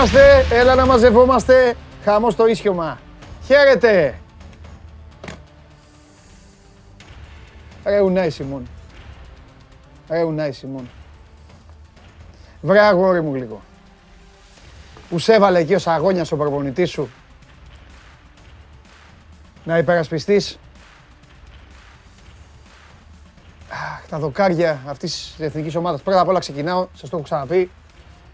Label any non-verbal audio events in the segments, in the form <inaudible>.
Έλα εδώ είμαστε, έλα να μαζευόμαστε. Χαμό στο ίσιωμα. Χαίρετε. Ρε Ουνάι Σιμών. Ρε Ουνάι Σιμών. Βρε αγόρι μου λίγο. Που σε έβαλε εκεί ο Σαγόνιας ο προπονητής σου. Να υπερασπιστείς Αχ, τα δοκάρια αυτής της εθνικής ομάδας. Πρώτα απ' όλα ξεκινάω, σας το έχω ξαναπεί.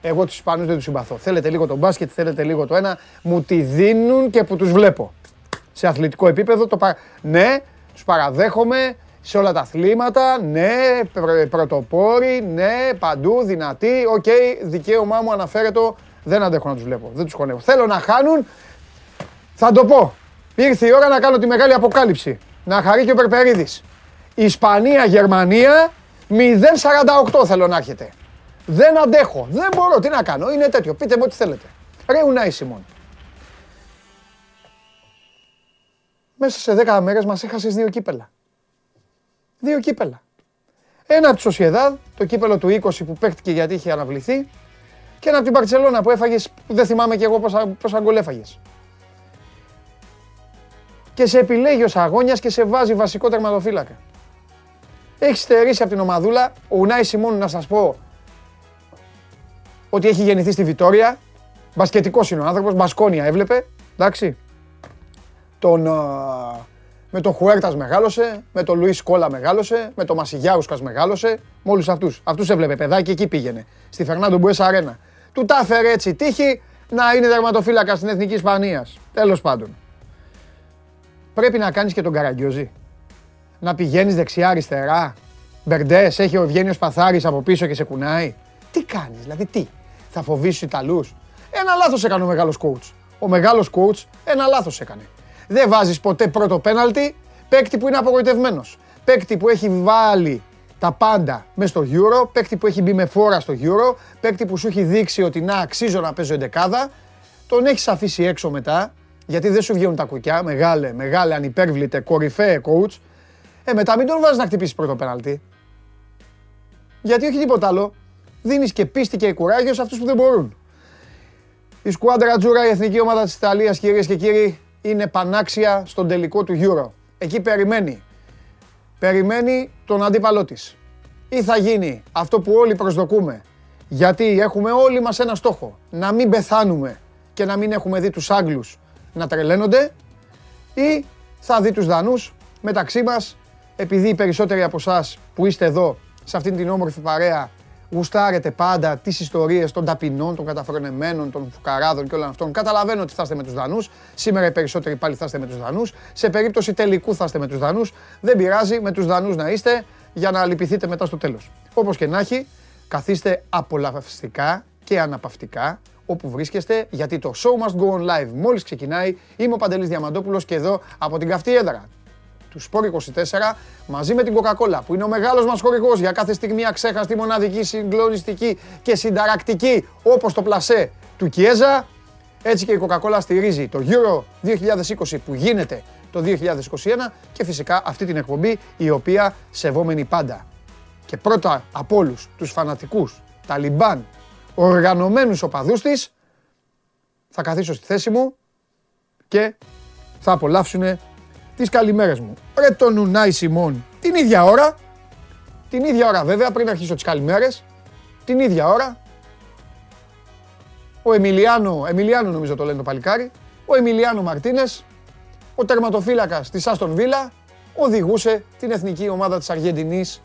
Εγώ τους Ισπανούς δεν τους συμπαθώ. Θέλετε λίγο το μπάσκετ, θέλετε λίγο το ένα. Μου τη δίνουν και που τους βλέπω. Σε αθλητικό επίπεδο το πα... Ναι, τους παραδέχομαι σε όλα τα αθλήματα. Ναι, πρωτοπόροι, ναι, παντού, δυνατοί. OK, okay, δικαίωμά μου αναφαίρετο. Δεν αντέχω να τους βλέπω. Δεν τους χωνεύω. Θέλω να χάνουν. Θα το πω. Ήρθε η ώρα να κάνω τη μεγάλη αποκάλυψη. Να χαρεί και ο Περπερίδης. Ισπανία-Γερμανία 0-48 θέλω να έρχεται. Δεν αντέχω. Δεν μπορώ. Τι να κάνω. Είναι τέτοιο. Πείτε μου ό,τι θέλετε. Ρε Ουνάι Σιμών. Μέσα σε 10 μέρες μας έχασες δύο κύπελα. Δύο κύπελα. Ένα από τη Σοσιεδάδ, το κύπελο του 20 που παίχτηκε γιατί είχε αναβληθεί και ένα από την Παρτσελώνα που έφαγες, δεν θυμάμαι και εγώ πόσα, πόσα γκολ έφαγες. Και σε επιλέγει ο Σαγόνιας και σε βάζει βασικό τερματοφύλακα. Έχεις στερήσει από την ομαδούλα. Ο Ουνάι Σιμών, να σας πω, ότι έχει γεννηθεί στη Βιτόρια. Μπασκετικός είναι ο άνθρωπος. Μπασκόνια έβλεπε. Εντάξει. Τον, με τον Χουέρτας μεγάλωσε, με τον Λουίς Κόλα μεγάλωσε, με τον Μασιγιάουσκας μεγάλωσε. Με όλους αυτούς. Αυτούς έβλεπε παιδάκι εκεί πήγαινε. Στη Φερνάντο Μπουέσα Αρένα. Του τα έφερε έτσι τύχη να είναι δερματοφύλακας στην Εθνική Ισπανίας. Τέλος πάντων. Πρέπει να κάνεις και τον Καραγκιόζη να πηγαίνεις δεξιά-αριστερά. Μπερντές, έχει ο Ευγένιος Παθάρης από πίσω και σε κουνάει. Τι κάνεις, δηλαδή τι, θα φοβήσεις του Ιταλούς; Ένα λάθος έκανε ο μεγάλος coach. Ο μεγάλος coach ένα λάθος έκανε. Δεν βάζεις ποτέ πρώτο πέναλτι παίκτη που είναι απογοητευμένος. Παίκτη που έχει βάλει τα πάντα μέσα στο Euro, παίκτη που έχει μπει με φόρα στο Euro, παίκτη που σου έχει δείξει ότι να αξίζω να παίζω εντεκάδα, τον έχεις αφήσει έξω μετά, γιατί δεν σου βγαίνουν τα κουκιά, μεγάλε, μεγάλε, ανυπέρβλητε, κορυφαίε coach, ε, μετά μην τον βάζεις να χτυπήσεις πρώτο πέναλτι. Γιατί όχι τίποτα άλλο. Δίνεις και πίστη και κουράγιο σε αυτούς που δεν μπορούν. Η σκουάντρα Τζούρα, η εθνική ομάδα της Ιταλίας, κυρίες και κύριοι, είναι πανάξια στον τελικό του Euro. Εκεί περιμένει. Περιμένει τον αντίπαλό της. Ή θα γίνει αυτό που όλοι προσδοκούμε. Γιατί έχουμε όλοι μας ένα στόχο. Να μην πεθάνουμε και να μην έχουμε δει τους Άγγλους να τρελαίνονται. Ή θα δει τους Δανούς μεταξύ μας επειδή οι περισσότεροι από εσάς που είστε εδώ, σε αυτήν την όμορφη παρέα, γουστάρετε πάντα τις ιστορίες των ταπεινών, των καταφρονεμένων, των φουκαράδων και όλων αυτών. Καταλαβαίνω ότι θα είστε με τους Δανούς. Σήμερα οι περισσότεροι πάλι θα είστε με τους Δανούς. Σε περίπτωση τελικού θα είστε με τους Δανούς. Δεν πειράζει, με τους Δανούς να είστε για να λυπηθείτε μετά στο τέλος. Όπως και να έχει, καθίστε απολαυστικά και αναπαυτικά όπου βρίσκεστε, γιατί το show must go on live μόλις ξεκινάει. Είμαι ο Παντελής Διαμαντόπουλος και εδώ από την καυτή έδρα του Σπόρ 24 μαζί με την Coca-Cola που είναι ο μεγάλος μας χορηγός για κάθε στιγμή αξέχαστη, μοναδική, συγκλονιστική και συνταρακτική όπως το πλασέ του Κιέζα. Έτσι και η Coca-Cola στηρίζει το Euro 2020 που γίνεται το 2021 και φυσικά αυτή την εκπομπή η οποία σεβόμενη πάντα. Και πρώτα από όλους τους φανατικούς Ταλιμπάν οργανωμένους οπαδούς της θα καθίσω στη θέση μου και θα απολαύσουν τις καλημέρες μου. Ρε τον Νουνάι Σιμών, την ίδια ώρα, την ίδια ώρα βέβαια πριν αρχίσω τις καλημέρες, την ίδια ώρα, ο Εμιλιάνο, Εμιλιάνο νομίζω το λένε το παλικάρι, ο Εμιλιάνο Μαρτίνες, ο τερματοφύλακας της Άστον Βίλα, οδηγούσε την εθνική ομάδα της Αργεντινής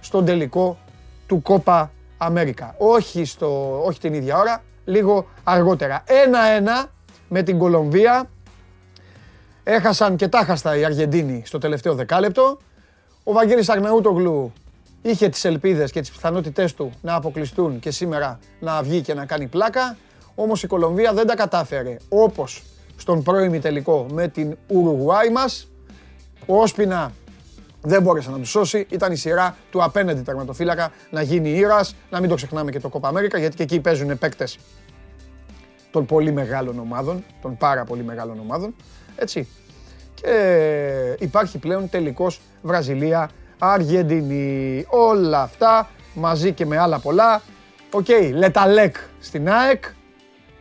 στον τελικό του Κόπα Αμέρικα. Όχι, στο, όχι την ίδια ώρα, λίγο αργότερα. Ένα-ένα με την Κολομβία Έχασαν και τάχαστα οι Αργεντίνοι στο τελευταίο δεκάλεπτο. Ο Βαγγέλης Αγναούτογλου είχε τις ελπίδες και τις πιθανότητές του να αποκλειστούν και σήμερα να βγει και να κάνει πλάκα. Όμως η Κολομβία δεν τα κατάφερε όπως στον πρώιμη τελικό με την Ουρουγουάη μας. Ο Όσπινα δεν μπόρεσε να του σώσει. Ήταν η σειρά του απέναντι τερματοφύλακα να γίνει ήρωας. Να μην το ξεχνάμε και το Κόπα Αμέρικα γιατί και εκεί παίζουν παίκτες των πολύ μεγάλων ομάδων, των πάρα πολύ μεγάλων ομάδων. Έτσι. Και υπάρχει πλέον τελικός Βραζιλία, Αργεντινή. Όλα αυτά μαζί και με άλλα πολλά. OK, okay, Λε Ταλέκ στην ΑΕΚ,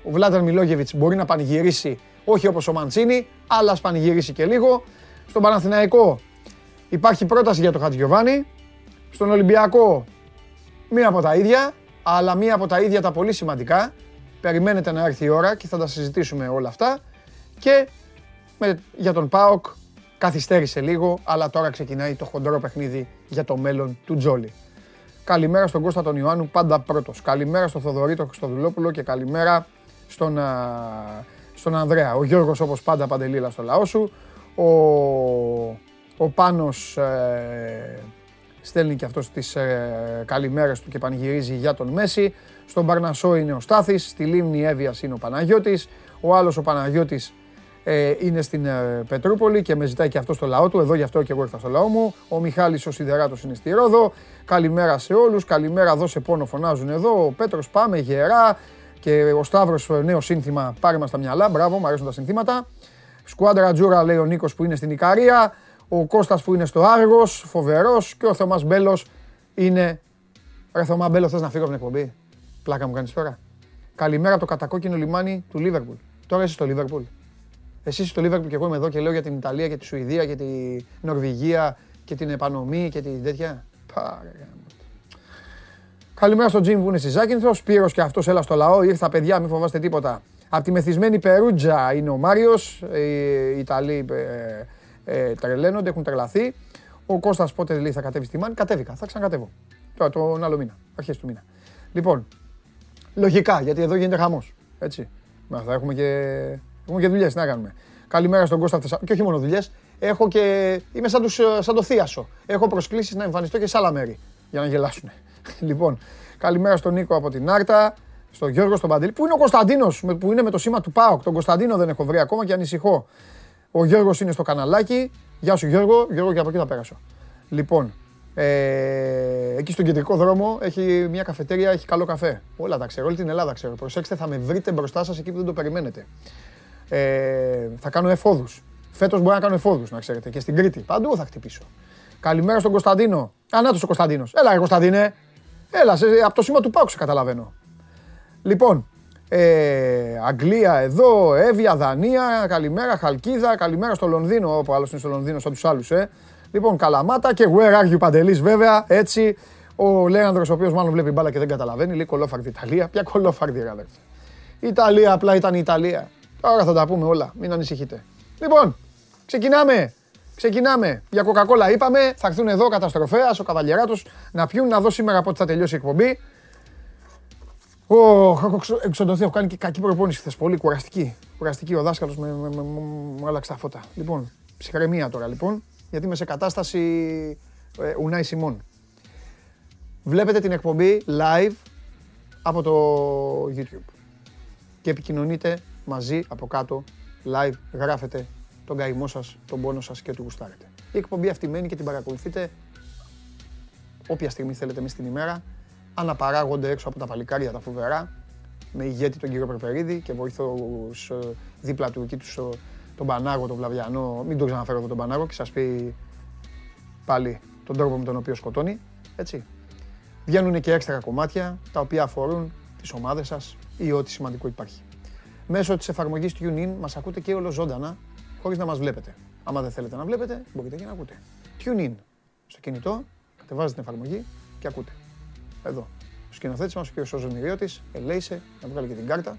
Ο Βλάνταν Μιλόγεβιτς μπορεί να πανηγυρίσει όχι όπως ο Μαντσίνι, αλλά ας πανηγυρίσει και λίγο. Στον Παναθηναϊκό υπάρχει πρόταση για το Χατζιωβάνι. Στον Ολυμπιακό μία από τα ίδια, αλλά μία από τα ίδια τα πολύ σημαντικά. Περιμένετε να έρθει η ώρα και θα τα συζητήσουμε όλα αυτά. Και με, για τον ΠΑΟΚ καθυστέρησε λίγο, αλλά τώρα ξεκινάει το χοντρό παιχνίδι για το μέλλον του Τζόλη. Καλημέρα στον Κώστα τον Ιωάννου, πάντα πρώτος. Καλημέρα στον Θοδωρή τον Χριστοδουλόπουλο και καλημέρα στον, στον Ανδρέα. Ο Γιώργος όπως πάντα παντελήλα στο λαό σου. Ο, ο Πάνος ε, στέλνει και αυτός τις ε, καλημέρες του και πανηγυρίζει για τον Μέση. Στον Παρνασό είναι ο Στάθης, στη Λίμνη Εύβοιας είναι ο Παναγιώτης. Ο άλλος ο Παναγιώτης ε, είναι στην ε, Πετρούπολη και με ζητάει και αυτό στο λαό του. Εδώ γι' αυτό και εγώ ήρθα στο λαό μου. Ο Μιχάλης ο Σιδεράτος είναι στη Ρόδο. Καλημέρα σε όλους. Καλημέρα δώσε πόνο φωνάζουν εδώ. Ο Πέτρος πάμε γερά. Και ο Σταύρος νέο σύνθημα πάρε μας τα μυαλά. Μπράβο, μου αρέσουν τα συνθήματα. Σκουάντρα Τζούρα λέει ο Νίκος που είναι στην Ικαρία. Ο Κώστας που είναι στο Άργος, φοβερός. Και ο Θωμάς Μπέλος είναι... Ρε Θωμά Μπέλο θες να φύγω από την εκπομπή; Πλάκα μου κάνεις τώρα. Καλημέρα από το κατακόκκινο λιμάνι του Λίβερπουλ. Τώρα είσαι στο Λίβερπουλ. Εσύ στο Λίβερπουλ και εγώ είμαι εδώ και λέω για την Ιταλία και τη Σουηδία και τη Νορβηγία και την επανομή και την τέτοια. Πάρε Καλημέρα στον Τζιμ που είναι στη Ζάκυνθο. Σπύρο και αυτός έλα στο λαό. Ήρθα παιδιά, μην φοβάστε τίποτα. Από τη μεθυσμένη Περούτζα είναι ο Μάριος. Οι Ιταλοί ε, ε, τρελαίνονται, έχουν τρελαθεί. Ο Κώστας πότε λέει θα κατέβεις στη Μάνη. Κατέβηκα, θα ξανακατεύω. Τώρα τον άλλο μήνα, αρχές του μήνα. Λοιπόν, λογικά γιατί εδώ γίνεται χαμός. Έτσι. Μα θα έχουμε και, έχουμε και δουλειές να κάνουμε. Καλημέρα στον Κώστα Θεσσαλονίκη. Και όχι μόνο δουλειές. Έχω και. Είμαι σαν, τους, σαν το θίασο. Έχω προσκλήσεις να εμφανιστώ και σε άλλα μέρη για να γελάσουν. <laughs> λοιπόν, καλημέρα στον Νίκο από την Άρτα, στον Γιώργο, στον Παντελή. Πού είναι ο Κωνσταντίνος που είναι με το σήμα του ΠΑΟΚ. Τον Κωνσταντίνο δεν έχω βρει ακόμα και ανησυχώ. Ο Γιώργος είναι στο καναλάκι. Γεια σου Γιώργο, Γιώργο και από εκεί θα πέρασω. Λοιπόν, ε, εκεί στον κεντρικό δρόμο έχει μια καφετέρια, έχει καλό καφέ. Όλα τα ξέρω, όλη την Ελλάδα ξέρω. Προσέξτε, θα με βρείτε μπροστά σας εκεί που δεν το περιμένετε. Ε, θα κάνω εφόδου. Φέτος μπορεί να κάνω εφόδου, να ξέρετε, και στην Κρήτη. Παντού θα χτυπήσω. Καλημέρα στον Κωνσταντίνο. Ανάτο ο Κωνσταντίνος. Έλα, Κωνσταντίνε. Έλα, σε, από το σήμα του Πάουξ καταλαβαίνω. Λοιπόν, ε, Αγγλία εδώ, Εύβοια, Δανία, καλημέρα, Χαλκίδα, καλημέρα στο Λονδίνο, όπου άλλος είναι στο Λονδίνο, σαν τους άλλους, ε. Λοιπόν, Καλαμάτα και Where are you Παντελής, βέβαια, έτσι. Ο Λέανδρος, ο οποίος μάλλον βλέπει μπάλα και δεν καταλαβαίνει, λέει κολόφαρδη Ιταλία. Ποια κολόφαρδη, ρε αδέρφε. Η Ιταλία απλά ήταν η Ιταλία. Τώρα θα τα πούμε όλα, μην ανησυχείτε. Λοιπόν, ξεκινάμε. Ξεκινάμε. Για Coca-Cola είπαμε, θα έρθουν εδώ ο καταστροφέα, ο καβαλιεράτος να πιούν, να δω σήμερα πότε θα τελειώσει η εκπομπή. Ο, εξοντωθεί, έχω κάνει και κακή προπόνηση χθες. Πολύ κουραστική. Κουραστική ο δάσκαλος μου άλλαξε τα φώτα. Λοιπόν, ψυχραιμία τώρα λοιπόν, γιατί είμαι σε κατάσταση ε, Ουνάι Σιμών. Βλέπετε την εκπομπή live από το YouTube και επικοινωνείτε μαζί από κάτω live, γράφετε τον καημό σας, τον πόνο σας και του γουστάρετε. Η εκπομπή αυτή μένει και την παρακολουθείτε όποια στιγμή θέλετε μέσα στην ημέρα. Αναπαράγονται έξω από τα παλικάρια τα φοβερά, με ηγέτη τον κύριο Περπερίδη και βοηθός ε, δίπλα του εκεί τους, ε, τον Πανάγο, τον Βλαβιανό. Μην τον ξαναφέρω εδώ τον Πανάγο και σας πει πάλι τον τρόπο με τον οποίο σκοτώνει. Έτσι. Βγαίνουν και έξτρα κομμάτια τα οποία αφορούν τις ομάδες σας ή ό,τι σημαντικό υπάρχει. Μέσω της εφαρμογής TuneIn μας ακούτε και όλο ζωντανά χωρίς να μας βλέπετε. Άμα δεν θέλετε να βλέπετε, μπορείτε και να ακούτε. Tune in στο κινητό, κατεβάζετε την εφαρμογή και ακούτε. Εδώ. Ο σκηνοθέτης μας, ο κ. Σόζον Μυριώτης, ελέησε να βγάλει και την κάρτα.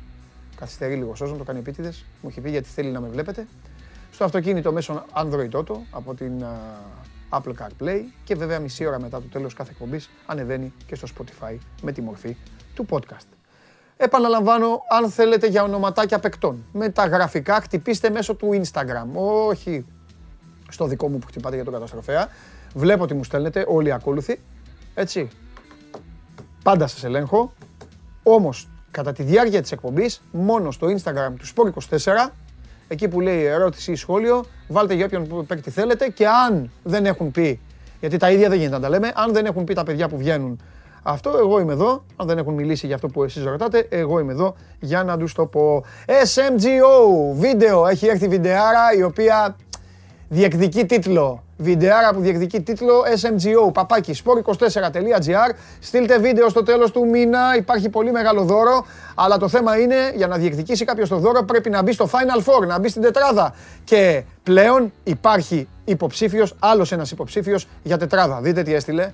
Καθυστερεί λίγο Σόζον, το κάνει επίτηδες. Μου έχει πει γιατί θέλει να με βλέπετε. Στο αυτοκίνητο μέσω Android Auto από την Apple CarPlay και βέβαια μισή ώρα μετά το τέλος κάθε εκπομπής ανεβαίνει και στο Spotify με τη μορφή του podcast. Επαναλαμβάνω, αν θέλετε για ονοματάκια παικτών. Με τα γραφικά χτυπήστε μέσω του Instagram. Όχι στο δικό μου που χτυπάτε για τον καταστροφέα. Βλέπω ότι μου στέλνετε, όλοι ακόλουθοι. Έτσι. Πάντα σας ελέγχω. Όμως, κατά τη διάρκεια της εκπομπής, μόνο στο Instagram του Sport24, εκεί που λέει ερώτηση ή σχόλιο, βάλτε για όποιον παίκτη θέλετε και αν δεν έχουν πει, γιατί τα ίδια δεν γίνεται να τα λέμε, αν δεν έχουν πει τα παιδιά που βγαίνουν αυτό εγώ είμαι εδώ. Αν δεν έχουν μιλήσει για αυτό που εσείς ρωτάτε, εγώ είμαι εδώ για να τους το πω. SMGO, βίντεο. Έχει έρθει βιντεάρα η οποία διεκδικεί τίτλο. Βιντεάρα που διεκδικεί τίτλο SMGO, παπάκι, sport24.gr. Στείλτε βίντεο στο τέλος του μήνα, υπάρχει πολύ μεγάλο δώρο. Αλλά το θέμα είναι, για να διεκδικήσει κάποιος το δώρο πρέπει να μπει στο Final Four, να μπει στην τετράδα. Και πλέον υπάρχει υποψήφιος, άλλος ένας υποψήφιος για τετράδα. Δείτε τι έστειλε.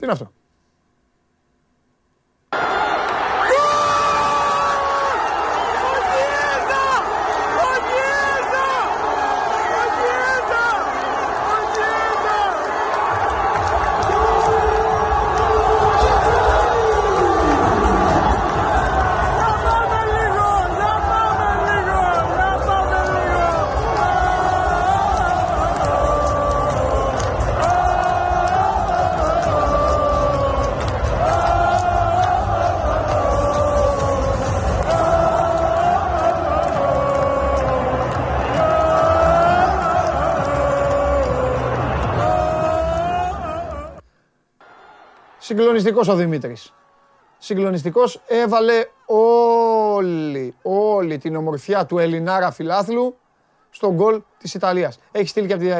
Τι είναι αυτό; Συγκλονιστικός ο Δημήτρης. Συγκλονιστικός έβαλε όλη, όλη την ομορφιά του Ελληνάρα φιλάθλου στον γκολ της Ιταλίας. Έχει στείλει και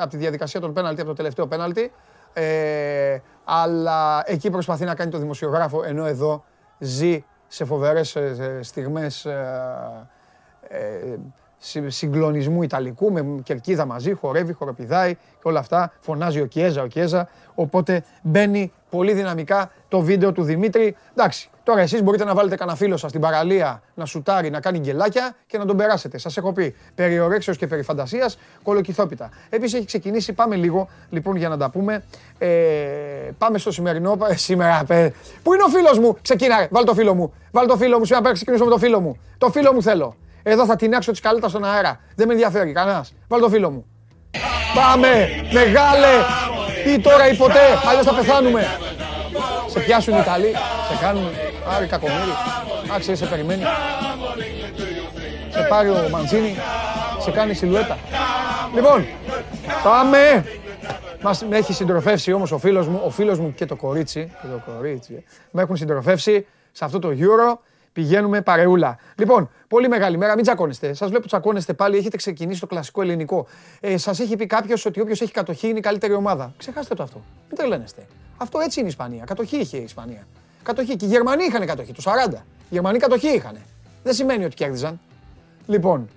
από τη διαδικασία των πέναλτι, από το τελευταίο πέναλτι. Ε, αλλά εκεί προσπαθεί να κάνει το δημοσιογράφο, ενώ εδώ ζει σε φοβερές ε, στιγμές ε, ε, συγκλονισμού Ιταλικού, με κερκίδα μαζί, χορεύει, χοροπηδάει και όλα αυτά. Φωνάζει ο Κιέζα, ο Κιέζα. Οπότε μπαίνει πολύ δυναμικά το βίντεο του Δημήτρη. Εντάξει, τώρα εσείς μπορείτε να βάλετε κανένα φίλο σας στην παραλία να σουτάρει, να κάνει γκελάκια και να τον περάσετε. Σας έχω πει, περί ορέξεως και περί φαντασίας, κολοκυθόπιτα. Επίσης έχει ξεκινήσει, πάμε λίγο, λοιπόν, για να τα πούμε. Ε, πάμε στο σημερινό, ε, σήμερα, πέ. Πού είναι ο φίλος μου, ξεκινά, βάλ το φίλο μου. Βάλ το φίλο μου, σήμερα πρέπει να ξεκινήσω με το φίλο μου. Το φίλο μου θέλω. Εδώ θα την έξω τη καλέτα στον αέρα. Δεν με ενδιαφέρει κανένας. Βάλ το φίλο μου. Πάμε! Μεγάλε! Ή τώρα ή ποτέ, αλλιώς θα πεθάνουμε. Σε πιάσουν οι Ιταλοί, σε κάνουν άρη κακομύρι. Άξιε, σε περιμένει. Σε πάρει ο Μαντζίνη, σε κάνει σιλουέτα. Λοιπόν, πάμε! Μας με έχει συντροφεύσει όμως ο φίλος μου, ο φίλος μου και το κορίτσι, και το κορίτσι, ε. με έχουν συντροφεύσει σε αυτό το Euro. Πηγαίνουμε παρεούλα. Λοιπόν, πολύ μεγάλη μέρα, μην τσακώνεστε. Σας βλέπω τσακώνεστε πάλι, έχετε ξεκινήσει το κλασικό ελληνικό. Ε, Σας έχει πει κάποιος ότι όποιος έχει κατοχή είναι η καλύτερη ομάδα. Ξεχάστε το αυτό. Μην τρελαίνεστε. Αυτό έτσι είναι η Ισπανία. Κατοχή είχε η Ισπανία. Κατοχή. Και οι Γερμανοί είχαν κατοχή, το 40. Οι Γερμανοί κατοχή είχαν. Δεν σημαίνει ότι κέρδιζαν. Λοιπόν,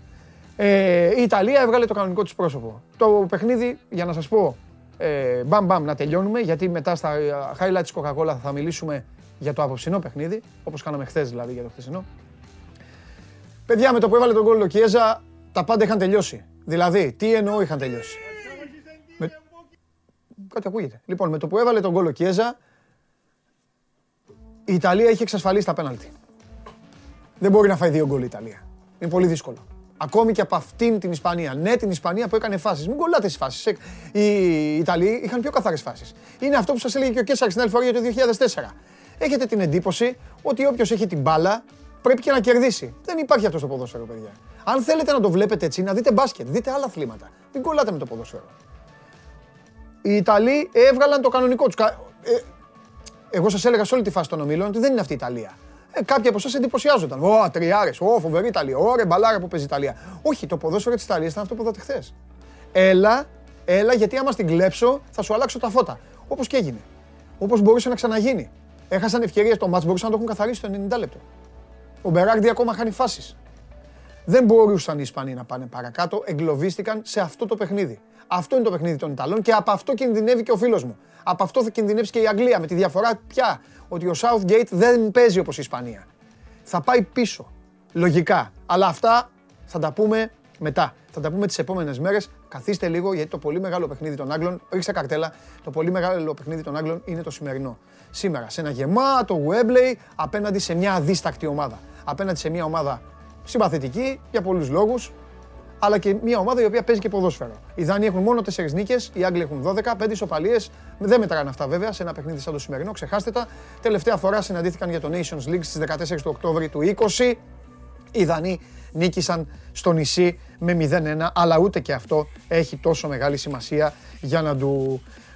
ε, η Ιταλία έβγαλε το κανονικό της πρόσωπο. Το παιχνίδι, για να σας πω, ε, μπαμ μπαμ να τελειώνουμε, γιατί μετά στα highlights της Coca-Cola θα μιλήσουμε για το απόψινό παιχνίδι, όπως κάναμε χθες δηλαδή για το χθεσινό. Παιδιά, με το που έβαλε τον κόλλο Κιέζα, τα πάντα είχαν τελειώσει. Δηλαδή, τι εννοώ είχαν τελειώσει; Με... Κάτι ακούγεται. Λοιπόν, με το που έβαλε τον κόλλο Κιέζα, η Ιταλία είχε εξασφαλίσει τα πέναλτι. Δεν μπορεί να φάει δύο γκολ η Ιταλία. Είναι πολύ δύσκολο. Ακόμη και από αυτήν την Ισπανία. Ναι, την Ισπανία που έκανε φάσεις. Μην κολλάτε στις φάσεις. Οι Ιταλοί είχαν πιο καθαρές φάσεις. Είναι αυτό που σας έλεγε και ο Κέσσαρ στην άλλη φορά για το 2004 έχετε την εντύπωση ότι όποιος έχει την μπάλα πρέπει και να κερδίσει. Δεν υπάρχει αυτό στο ποδόσφαιρο, παιδιά. Αν θέλετε να το βλέπετε έτσι, να δείτε μπάσκετ, δείτε άλλα αθλήματα. Μην κολλάτε με το ποδόσφαιρο. Οι Ιταλοί έβγαλαν το κανονικό τους. Ε, εγώ σας έλεγα σε όλη τη φάση των ομίλων ότι δεν είναι αυτή η Ιταλία. Ε, κάποιοι από εσάς εντυπωσιάζονταν. Ω, τριάρες, ω, φοβερή Ιταλία, ω, ρε μπαλάρα που παίζει Ιταλία. Όχι, το ποδόσφαιρο της Ιταλίας ήταν αυτό που είδατε χθες. Έλα, έλα, γιατί άμα στην κλέψω θα σου αλλάξω τα φώτα. Όπως και έγινε. Όπως μπορούσε να ξαναγίνει. Έχασαν ευκαιρίες στο μάτς, μπορούσαν να το έχουν καθαρίσει το 90 λεπτό. Ο Μπεράγντι ακόμα χάνει φάσεις. Δεν μπορούσαν οι Ισπανοί να πάνε παρακάτω, εγκλωβίστηκαν σε αυτό το παιχνίδι. Αυτό είναι το παιχνίδι των Ιταλών και από αυτό κινδυνεύει και ο φίλος μου. Από αυτό θα κινδυνεύσει και η Αγγλία. Με τη διαφορά πια ότι ο Southgate δεν παίζει όπως η Ισπανία. Θα πάει πίσω. Λογικά. Αλλά αυτά θα τα πούμε μετά. Θα τα πούμε τις επόμενες μέρες. Καθίστε λίγο γιατί το πολύ μεγάλο παιχνίδι των Άγγλων, ρίξτε καρτέλα, το πολύ μεγάλο παιχνίδι των Άγγλων είναι το σημερινό σήμερα σε ένα γεμάτο Wembley απέναντι σε μια αδίστακτη ομάδα. Απέναντι σε μια ομάδα συμπαθητική για πολλούς λόγους, αλλά και μια ομάδα η οποία παίζει και ποδόσφαιρο. Οι Δάνειοι έχουν μόνο 4 νίκες, οι Άγγλοι έχουν 12, 5 ισοπαλίες. Δεν μετράνε αυτά βέβαια σε ένα παιχνίδι σαν το σημερινό, ξεχάστε τα. Τελευταία φορά συναντήθηκαν για το Nations League στις 14 του Οκτώβρη του 20. Οι Δανείοι νίκησαν στο νησί με 0-1, αλλά ούτε και αυτό έχει τόσο μεγάλη σημασία για να του ε,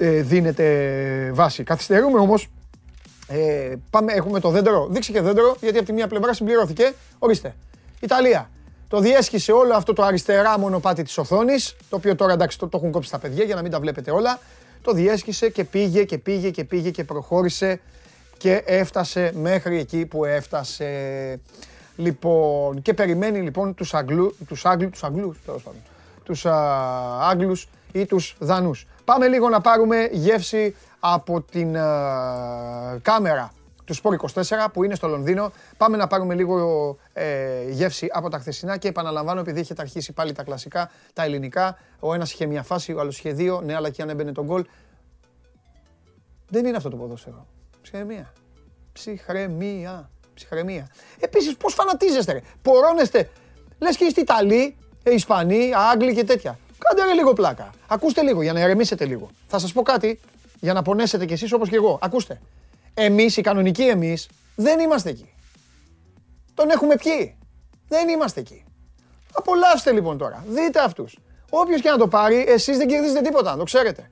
δίνεται βάση. Καθυστερούμε όμως. Ε, πάμε, έχουμε το δέντρο. Δείξε και δέντρο, γιατί από τη μία πλευρά συμπληρώθηκε. Ορίστε. Ιταλία. Το διέσχισε όλο αυτό το αριστερά μονοπάτι της οθόνης, το οποίο τώρα εντάξει το, το έχουν κόψει τα παιδιά για να μην τα βλέπετε όλα. Το διέσχισε και πήγε και πήγε και πήγε και προχώρησε και έφτασε μέχρι εκεί που έφτασε. Λοιπόν, και περιμένει λοιπόν τους, Αγγλού, τους, Άγγλου, τους Αγγλούς, τέλος πάντων, τους α, Άγγλους ή τους Δανούς. Πάμε λίγο να πάρουμε γεύση από την α, κάμερα του Σπόρ 24 που είναι στο Λονδίνο. Πάμε να πάρουμε λίγο ε, γεύση από τα χθεσινά και επαναλαμβάνω επειδή έχετε αρχίσει πάλι τα κλασικά, τα ελληνικά. Ο ένας είχε μια φάση, ο άλλος είχε δύο, ναι αλλά και αν έμπαινε τον γκολ. Δεν είναι αυτό το ποδόσφαιρο. Ψυχραιμία. Ψυχραιμία. Ψυχραιμία. Επίσης πώς φανατίζεστε ρε; Πορώνεστε. Λες και είστε Ιταλοί, ε, Ισπανοί, Άγγλοι και τέτοια. Κάντε ρε λίγο πλάκα. Ακούστε λίγο για να ηρεμήσετε λίγο. Θα σας πω κάτι για να πονέσετε κι εσείς όπως και εγώ. Ακούστε. Εμείς, οι κανονικοί εμείς, δεν είμαστε εκεί. Τον έχουμε πιει. Δεν είμαστε εκεί. Απολαύστε λοιπόν τώρα. Δείτε αυτούς. Όποιος και να το πάρει, εσείς δεν κερδίζετε τίποτα, το ξέρετε.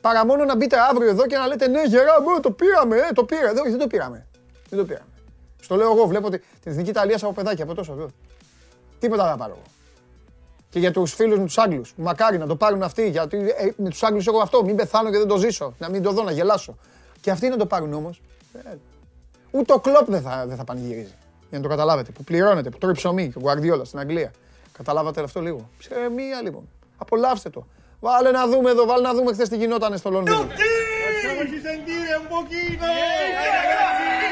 Παρά μόνο να μπείτε αύριο εδώ και να λέτε ναι γερά, το πήραμε, ε, το πήρα. Δεν, δεν το πήραμε. Δεν το πήραμε. Στο λέω εγώ, βλέπω την Εθνική Ιταλία από παιδάκι, από τόσο. Τίποτα δεν θα πάρω εγώ. Και για τους φίλους μου τους Άγγλους, μακάρι να το πάρουν αυτοί, γιατί ε, με τους Άγγλους έχω αυτό, μην πεθάνω και δεν το ζήσω, να μην το δω, να γελάσω. Και αυτοί να το πάρουν όμως, ε, ούτε ο κλόπ δεν θα, δεν θα πανηγυρίζει. Για να το καταλάβετε, που πληρώνετε, που τρώει ψωμί και Γουαρδιόλα στην Αγγλία. Καταλάβατε αυτό λίγο. μία λοιπόν. Απολαύστε το. Βάλε να δούμε εδώ, βάλε να δούμε χθες τι γινόταν στο Λονδίνο.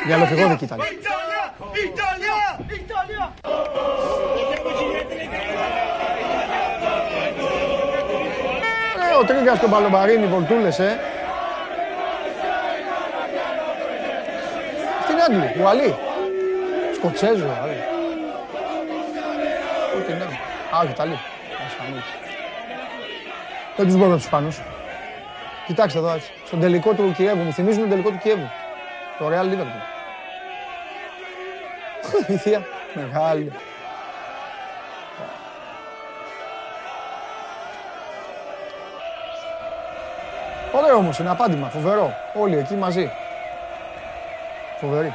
Διαλοφυγόδικη ήταν. Ε, ο Τρίγκας και ο Μπαλομπαρίνη βολτούλες, ε. Αυτή είναι Άγγλοι, ο Αλή. Σκοτσέζο, Αλή. Ό,τι είναι. Α, όχι, Ιταλή. Δεν τους μπορώ τους Ισπανούς. Κοιτάξτε εδώ, έτσι. Στον τελικό του Κιέβου. Μου θυμίζουν τον τελικό του Κιέβου. Το Real Liverpool. <laughs> Η θεία. Μεγάλη. Ωραίο όμως, είναι απάντημα, φοβερό. Όλοι εκεί μαζί. Φοβερή.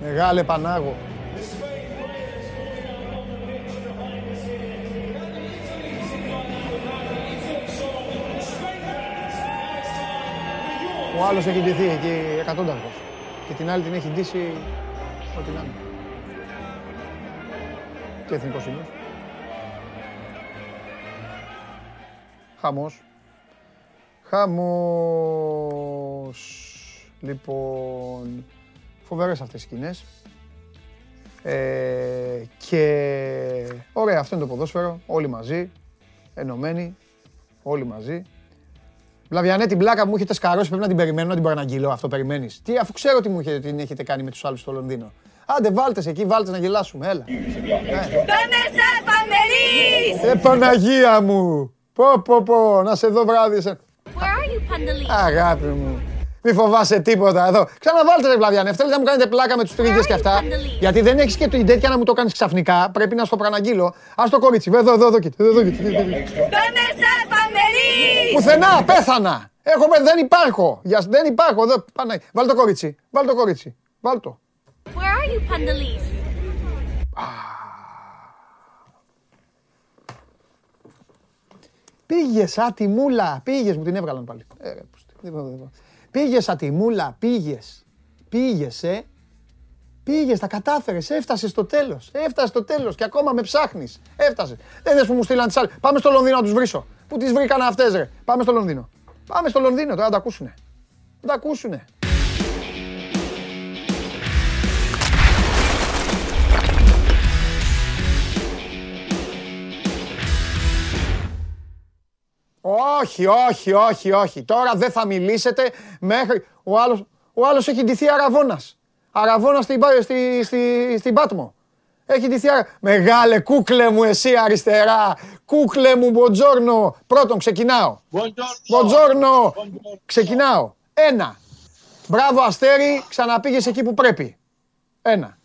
Μεγάλε Πανάγο. Ο άλλος έχει ντυθεί εκεί εκατόνταρχος. Και την άλλη την έχει ντύσει ό,τι να είναι. Και εθνικός είναι. Χαμός. Χαμός. Λοιπόν, Φοβερές αυτές οι σκηνές. Ε, και ωραία, αυτό είναι το ποδόσφαιρο. Όλοι μαζί, ενωμένοι, όλοι μαζί. Βλαβιανέ την πλάκα που μου έχετε σκαρώσει, πρέπει να την περιμένω, να την παραναγγείλω. Αυτό περιμένεις. Τι, αφού ξέρω τι μου έχετε, την έχετε κάνει με τους άλλους στο Λονδίνο. Άντε, βάλτε εκεί, βάλτε να γελάσουμε. Έλα. Ε, Παναγία μου! Πω, πω, πω, να σε δω βράδυ. Σε... Αγάπη μου. Μη φοβάσαι τίποτα εδώ. Ξαναβάλτε ρε βλαβιάνε. Θέλετε να μου κάνετε πλάκα με τους τρίγε και αυτά. Γιατί δεν έχεις και την τέτοια να μου το κάνεις ξαφνικά. Πρέπει να στο πραναγγείλω. Α το κορίτσι. Εδώ, εδώ, εδώ, εδώ, εδώ, Πουθενά, πέθανα. Έχω, δεν υπάρχω. Δεν υπάρχω. Εδώ, πάνε. Βάλ το κορίτσι. Βάλ το κορίτσι. Βάλ το. Where are you, Pandalis? Πήγες σαν τη μούλα. Πήγες, μου την έβγαλαν πάλι. Ε, Πήγες σαν τη μούλα, πήγες. Πήγες, ε. Πήγες, τα κατάφερες, έφτασες στο τέλος. Έφτασες στο τέλος και ακόμα με ψάχνεις. Έφτασες. Δεν δες που μου στείλαν τις άλλες. Πάμε στο Λονδίνο να τους βρίσω. Πού τις βρήκαν αυτές, ρε. Πάμε στο Λονδίνο. Πάμε στο Λονδίνο τώρα να τα ακούσουνε. Να τα ακούσουνε. Όχι, όχι, όχι, όχι. Τώρα δεν θα μιλήσετε μέχρι... Ο άλλος, ο άλλος έχει ντυθεί αραβώνας. Αραβώνας στην, στη, στη, στην Πάτμο. Έχει ντυθεί αρα... Μεγάλε κούκλε μου εσύ αριστερά. Κούκλε μου μποτζόρνο. Πρώτον ξεκινάω. Μποτζόρνο. Ξεκινάω. Ένα. Μπράβο Αστέρι, ξαναπήγες εκεί που πρέπει. Ένα.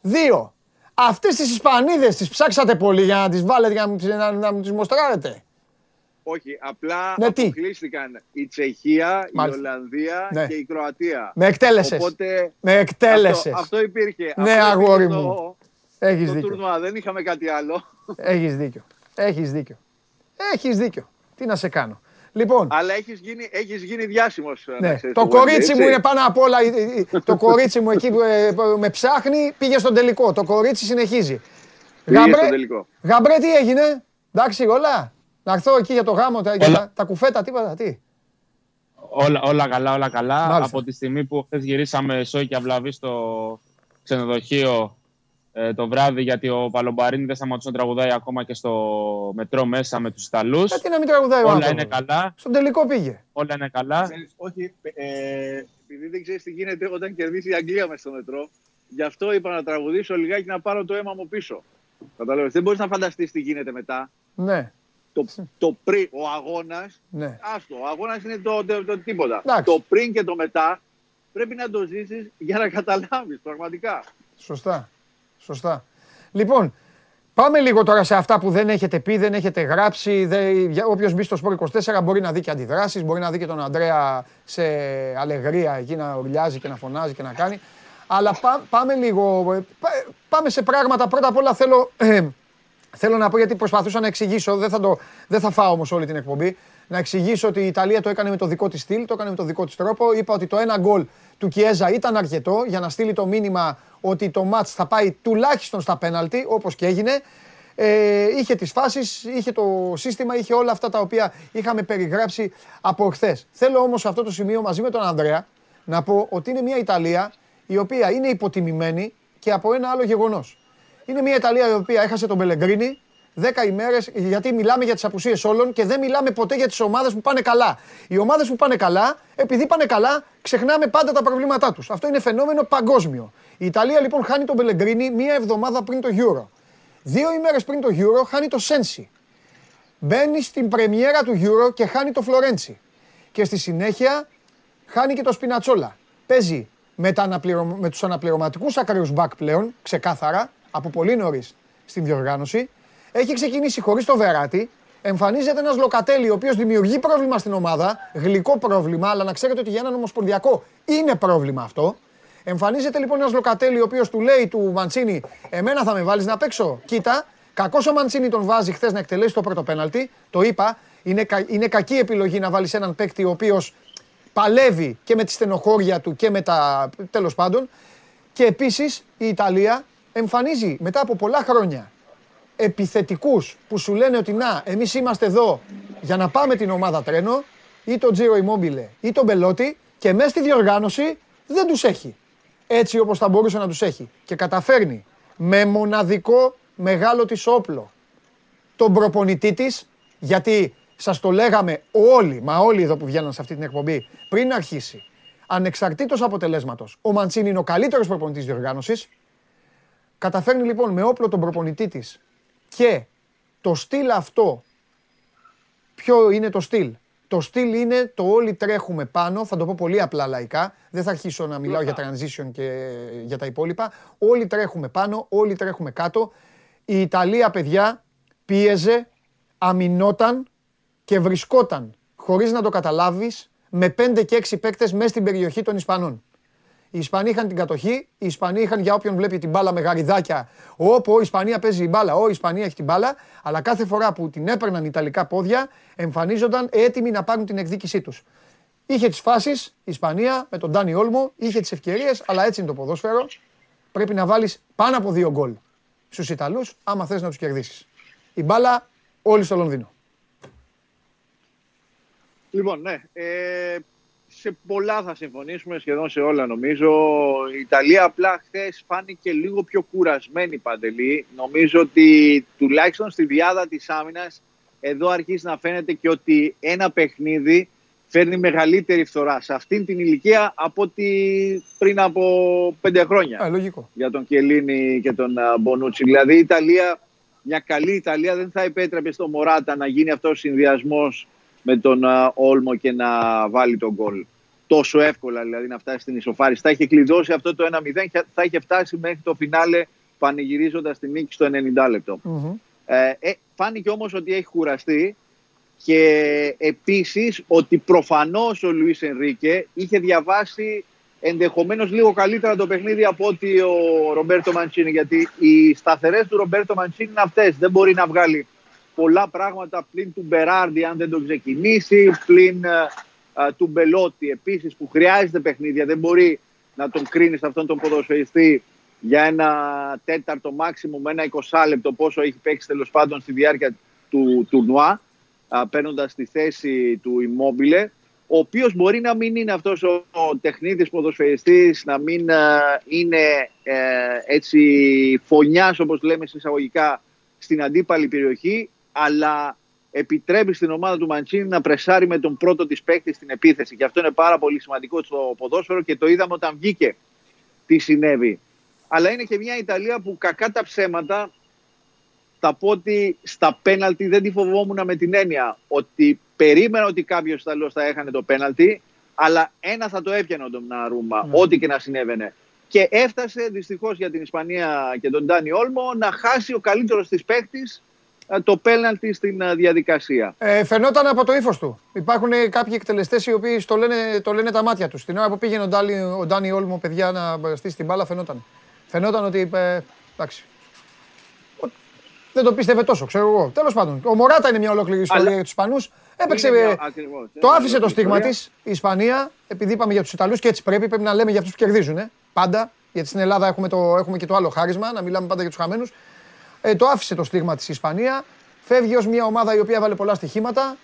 Δύο. Αυτές τις Ισπανίδες τις ψάξατε πολύ για να τις βάλετε για να, να, να τις μοστράρετε; Όχι, απλά ναι, αποκλείστηκαν η Τσεχία, η Ολλανδία ναι. και η Κροατία. Με εκτέλεσες. Με εκτέλεσες. Αυτό, αυτό, υπήρχε. Ναι, αυτό αγόρι μου. Έχεις δίκιο. Τουρνουά, δεν είχαμε κάτι άλλο. Έχεις δίκιο. Έχεις δίκιο. Έχεις δίκιο. Τι να σε κάνω. Λοιπόν, Αλλά έχεις γίνει, έχεις γίνει διάσημος. Ναι. Το κορίτσι μου είναι πάνω απ' όλα. το κορίτσι μου εκεί ε, με ψάχνει πήγε στον τελικό. Το κορίτσι συνεχίζει. Γαμπρέ, στον τελικό. Γαμπρέ τι έγινε; Εντάξει όλα. Να έρθω εκεί για το γάμο, τα, όλα... τα, κουφέτα, τίποτα, τι; Όλα, όλα καλά, όλα καλά. Μάλιστα. Από τη στιγμή που χθες γυρίσαμε σόι και αυλαβή στο ξενοδοχείο ε, το βράδυ, γιατί ο Παλομπαρίνη δεν σταματούσε να τραγουδάει ακόμα και στο μετρό μέσα με τους Ιταλούς. Γιατί να μην τραγουδάει ο Όλα είναι καλά. Στον τελικό πήγε. Όλα είναι καλά. όχι, ε, επειδή δεν ξέρεις τι γίνεται όταν κερδίσει η Αγγλία μέσα στο μετρό, γι' αυτό είπα να τραγουδήσω λιγάκι να πάρω το αίμα μου πίσω. Καταλαβαίνετε. Δεν μπορείς να φανταστείς τι γίνεται μετά. Ναι το, το πριν, ο αγώνας. Ναι. Άστο, ο αγώνας είναι το, το, το, τίποτα. Το πριν και το μετά πρέπει να το ζήσεις για να καταλάβεις πραγματικά. Σωστά. Σωστά. Λοιπόν, πάμε λίγο τώρα σε αυτά που δεν έχετε πει, δεν έχετε γράψει. Όποιος μπει στο Σπορ 24 μπορεί να δει και αντιδράσεις, μπορεί να δει και τον Αντρέα σε αλεγρία εκεί να ουρλιάζει και να φωνάζει και να κάνει. Αλλά πάμε λίγο. Ε, πάμε σε πράγματα. Πρώτα απ' όλα θέλω. Ε, Θέλω να πω γιατί προσπαθούσα να εξηγήσω, δεν θα, το, δεν θα φάω όμως όλη την εκπομπή, να εξηγήσω ότι η Ιταλία το έκανε με το δικό της στυλ, το έκανε με το δικό της τρόπο. Είπα ότι το ένα γκολ του Κιέζα ήταν αρκετό για να στείλει το μήνυμα ότι το μάτς θα πάει τουλάχιστον στα πέναλτι, όπως και έγινε. Ε, είχε τις φάσεις, είχε το σύστημα, είχε όλα αυτά τα οποία είχαμε περιγράψει από χθες. Θέλω όμως σε αυτό το σημείο μαζί με τον Ανδρέα να πω ότι είναι μια Ιταλία η οποία είναι υποτιμημένη και από ένα άλλο γεγονός. Είναι μια Ιταλία η οποία έχασε τον Πελεγκρίνη 10 ημέρες, γιατί μιλάμε για τις απουσίες όλων και δεν μιλάμε ποτέ για τις ομάδες που πάνε καλά. Οι ομάδες που πάνε καλά, επειδή πάνε καλά, ξεχνάμε πάντα τα προβλήματά τους. Αυτό είναι φαινόμενο παγκόσμιο. Η Ιταλία λοιπόν χάνει τον Πελεγκρίνη μία εβδομάδα πριν το Euro. Δύο ημέρες πριν το Euro χάνει το Σένσι. Μπαίνει στην πρεμιέρα του Euro και χάνει το Φλωρέντσι. Και στη συνέχεια χάνει και το Σπινατσόλα. Παίζει με, με τους αναπληρωματικούς ακραίους μπακ πλέον, ξεκάθαρα, από πολύ νωρίς στην διοργάνωση. Έχει ξεκινήσει χωρίς το Βεράτη. Εμφανίζεται ένας Λοκατέλη, ο οποίος δημιουργεί πρόβλημα στην ομάδα. Γλυκό πρόβλημα, αλλά να ξέρετε ότι για έναν Ομοσπονδιακό είναι πρόβλημα αυτό. Εμφανίζεται λοιπόν ένας Λοκατέλη, ο οποίος του λέει του Μαντσίνη: Εμένα θα με βάλεις να παίξω. Κοίτα, κακός ο Μαντσίνη τον βάζει χθες να εκτελέσει το πρώτο πέναλτι. Το είπα. Είναι, είναι κακή επιλογή να βάλεις έναν παίκτη ο οποίος παλεύει και με τη στενοχώρια του και με τα. τέλος πάντων. Και επίσης η Ιταλία εμφανίζει μετά από πολλά χρόνια επιθετικούς που σου λένε ότι να, εμείς είμαστε εδώ για να πάμε την ομάδα τρένο ή τον Τζίρο Immobile ή τον Μπελότη και μέσα στη διοργάνωση δεν τους έχει. Έτσι όπως θα μπορούσε να τους έχει. Και καταφέρνει με μοναδικό μεγάλο της όπλο τον προπονητή της, γιατί σας το λέγαμε όλοι, μα όλοι εδώ που βγαίναν σε αυτή την εκπομπή, πριν αρχίσει, ανεξαρτήτως αποτελέσματος, ο Μαντσίνη είναι ο καλύτερος προπονητής διοργάνωσης, Καταφέρνει λοιπόν με όπλο τον προπονητή της και το στυλ αυτό, ποιο είναι το στυλ; Το στυλ είναι το όλοι τρέχουμε πάνω, θα το πω πολύ απλά λαϊκά, δεν θα αρχίσω να μιλάω για transition και για τα υπόλοιπα. Όλοι τρέχουμε πάνω, όλοι τρέχουμε κάτω. Η Ιταλία, παιδιά, πίεζε, αμυνόταν και βρισκόταν, χωρίς να το καταλάβεις, με 5 και 6 παίκτες μέσα στην περιοχή των Ισπανών. Οι Ισπανοί είχαν την κατοχή, οι Ισπανοί είχαν για όποιον βλέπει την μπάλα με γαριδάκια. Όπου η Ισπανία παίζει η μπάλα, ο η Ισπανία έχει την μπάλα. Αλλά κάθε φορά που την έπαιρναν Ιταλικά πόδια, εμφανίζονταν έτοιμοι να πάρουν την εκδίκησή τους. Είχε τις φάσεις η Ισπανία με τον Ντάνι Όλμο, είχε τις ευκαιρίες, αλλά έτσι είναι το ποδόσφαιρο. Πρέπει να βάλεις πάνω από δύο γκολ στους Ιταλούς, άμα θες να τους κερδίσεις. Η μπάλα όλοι στο Λονδίνο. Λοιπόν, ναι. Ε, σε πολλά θα συμφωνήσουμε, σχεδόν σε όλα νομίζω. Η Ιταλία απλά χθες φάνηκε λίγο πιο κουρασμένη παντελή. Νομίζω ότι τουλάχιστον στη διάδα της άμυνας εδώ αρχίζει να φαίνεται και ότι ένα παιχνίδι φέρνει μεγαλύτερη φθορά σε αυτήν την ηλικία από ότι πριν από πέντε χρόνια. Α, λογικό. Για τον Κελίνη και τον Μπονούτσι. Δηλαδή η Ιταλία, μια καλή Ιταλία δεν θα επέτρεπε στο Μωράτα να γίνει αυτός ο συνδυασμός με τον Όλμο και να βάλει τον γκολ. Τόσο εύκολα δηλαδή να φτάσει στην ισοφάριση. Θα είχε κλειδώσει αυτό το 1-0 και θα είχε φτάσει μέχρι το φινάλε πανηγυρίζοντας τη νίκη στο 90 λεπτο Ε, ε, φάνηκε όμως ότι έχει κουραστεί και επίσης ότι προφανώς ο Λουίς Ενρίκε είχε διαβάσει ενδεχομένως λίγο καλύτερα το παιχνίδι από ότι ο Ρομπέρτο Μαντσίνη γιατί οι σταθερές του Ρομπέρτο Μαντσίνη είναι αυτές. Δεν μπορεί να βγάλει πολλά πράγματα πλην του Μπεράρντι αν δεν τον ξεκινήσει, πλην uh, του Μπελότη επίσης που χρειάζεται παιχνίδια. Δεν μπορεί να τον κρίνεις σε αυτόν τον ποδοσφαιριστή για ένα τέταρτο μάξιμο με ένα 20 λεπτό πόσο έχει παίξει τέλος πάντων στη διάρκεια του τουρνουά παίρνοντας τη θέση του Immobile, ο οποίος μπορεί να μην είναι αυτός ο, ο τεχνίτης ποδοσφαιριστής, να μην είναι ε, έτσι φωνιάς όπως λέμε εισαγωγικά στην αντίπαλη περιοχή, αλλά επιτρέπει στην ομάδα του Μαντσίνη να πρεσάρει με τον πρώτο της παίκτη στην επίθεση. Και αυτό είναι πάρα πολύ σημαντικό στο ποδόσφαιρο και το είδαμε όταν βγήκε τι συνέβη. Αλλά είναι και μια Ιταλία που κακά τα ψέματα θα πω ότι στα πέναλτι δεν τη φοβόμουν με την έννοια ότι περίμενα ότι κάποιος Ιταλός θα έχανε το πέναλτι, αλλά ένα θα το έπιανε ο Ντομναρούμα, ναι. ό,τι και να συνέβαινε. Και έφτασε δυστυχώς για την Ισπανία και τον Ντάνι Όλμο να χάσει ο καλύτερος της παίκτης ε, το πέναλτι στην ε, διαδικασία. Ε, φαινόταν από το ύφος του. Υπάρχουν κάποιοι εκτελεστές οι οποίοι το λένε, το λένε τα μάτια τους. Την ώρα που πήγαινε ο Ντάνι, ο Ντάνι Όλμο, παιδιά, να στήσει την μπάλα, φαινόταν. Φαινόταν ότι. Ε, εντάξει, δεν το πίστευε τόσο, ξέρω εγώ. Τέλος πάντων, ο Μωράτα είναι μια ολόκληρη ιστορία για τους Ισπανούς. Έπαιξε. το άφησε το στίγμα της η Ισπανία, επειδή είπαμε για τους Ιταλούς και έτσι πρέπει. Πρέπει να λέμε για αυτούς που κερδίζουν. Ε, πάντα. Γιατί στην Ελλάδα έχουμε, το, έχουμε και το άλλο χάρισμα, να μιλάμε πάντα για τους χαμένους. Ε, το άφησε το στίγμα της Ισπανία. Φεύγει ως μια ομάδα η οποία έβαλε πολλά στοιχήματα.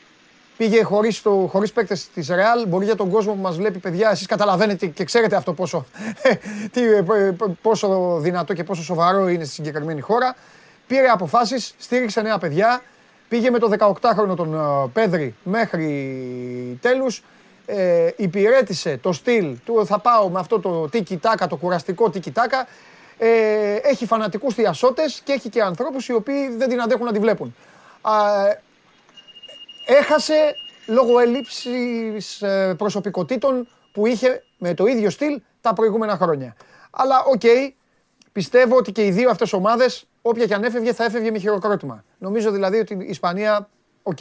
Πήγε χωρίς χωρίς παίκτες της Ρεάλ. Μπορεί για τον κόσμο που μας βλέπει, παιδιά, εσείς καταλαβαίνετε και ξέρετε αυτό πόσο, <laughs> τι, πόσο δυνατό και πόσο σοβαρό είναι στη συγκεκριμένη χώρα πήρε αποφάσεις, στήριξε νέα παιδιά, πήγε με το 18χρονο τον ε, Πέδρη μέχρι τέλους, ε, υπηρέτησε το στυλ του θα πάω με αυτό το τίκι τάκα, το κουραστικό τίκι τάκα, ε, έχει φανατικούς θειασότες και έχει και ανθρώπους οι οποίοι δεν την αντέχουν να τη βλέπουν. έχασε λόγω έλλειψης ε, προσωπικότητων που είχε με το ίδιο στυλ τα προηγούμενα χρόνια. Αλλά οκ, πιστεύω ότι και οι δύο αυτές ομάδες όποια και αν έφευγε θα έφευγε με χειροκρότημα. Νομίζω δηλαδή ότι η Ισπανία, οκ,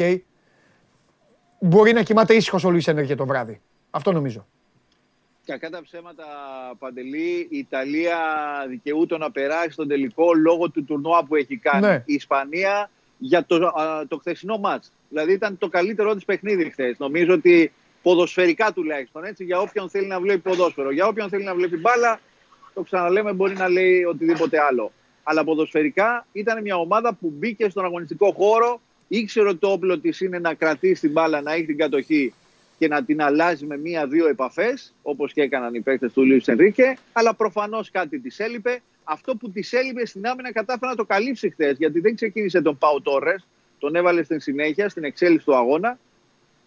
μπορεί να κοιμάται ήσυχος ο Λουίς Ενρίκε το βράδυ. Αυτό νομίζω. Κακά τα ψέματα, Παντελή, η Ιταλία δικαιούται να περάσει στον τελικό λόγω του τουρνουά που έχει κάνει. Ναι. Η Ισπανία για το, το χθεσινό μάτς. Δηλαδή ήταν το καλύτερό της παιχνίδι χθες. Νομίζω ότι ποδοσφαιρικά τουλάχιστον, έτσι, για όποιον θέλει να βλέπει ποδόσφαιρο. Για όποιον θέλει να βλέπει μπάλα, το ξαναλέμε, μπορεί να λέει οτιδήποτε άλλο αλλά ποδοσφαιρικά ήταν μια ομάδα που μπήκε στον αγωνιστικό χώρο, ήξερε ότι το όπλο της είναι να κρατήσει την μπάλα, να έχει την κατοχή και να την αλλάζει με μία-δύο επαφές, όπως και έκαναν οι παίκτες του Λίου Ενρίκε. Αλλά προφανώς κάτι της έλειπε. Αυτό που της έλειπε στην άμυνα κατάφερε να το καλύψει χθες, γιατί δεν ξεκίνησε τον Πάου Τόρε, τον έβαλε στην συνέχεια, στην εξέλιξη του αγώνα.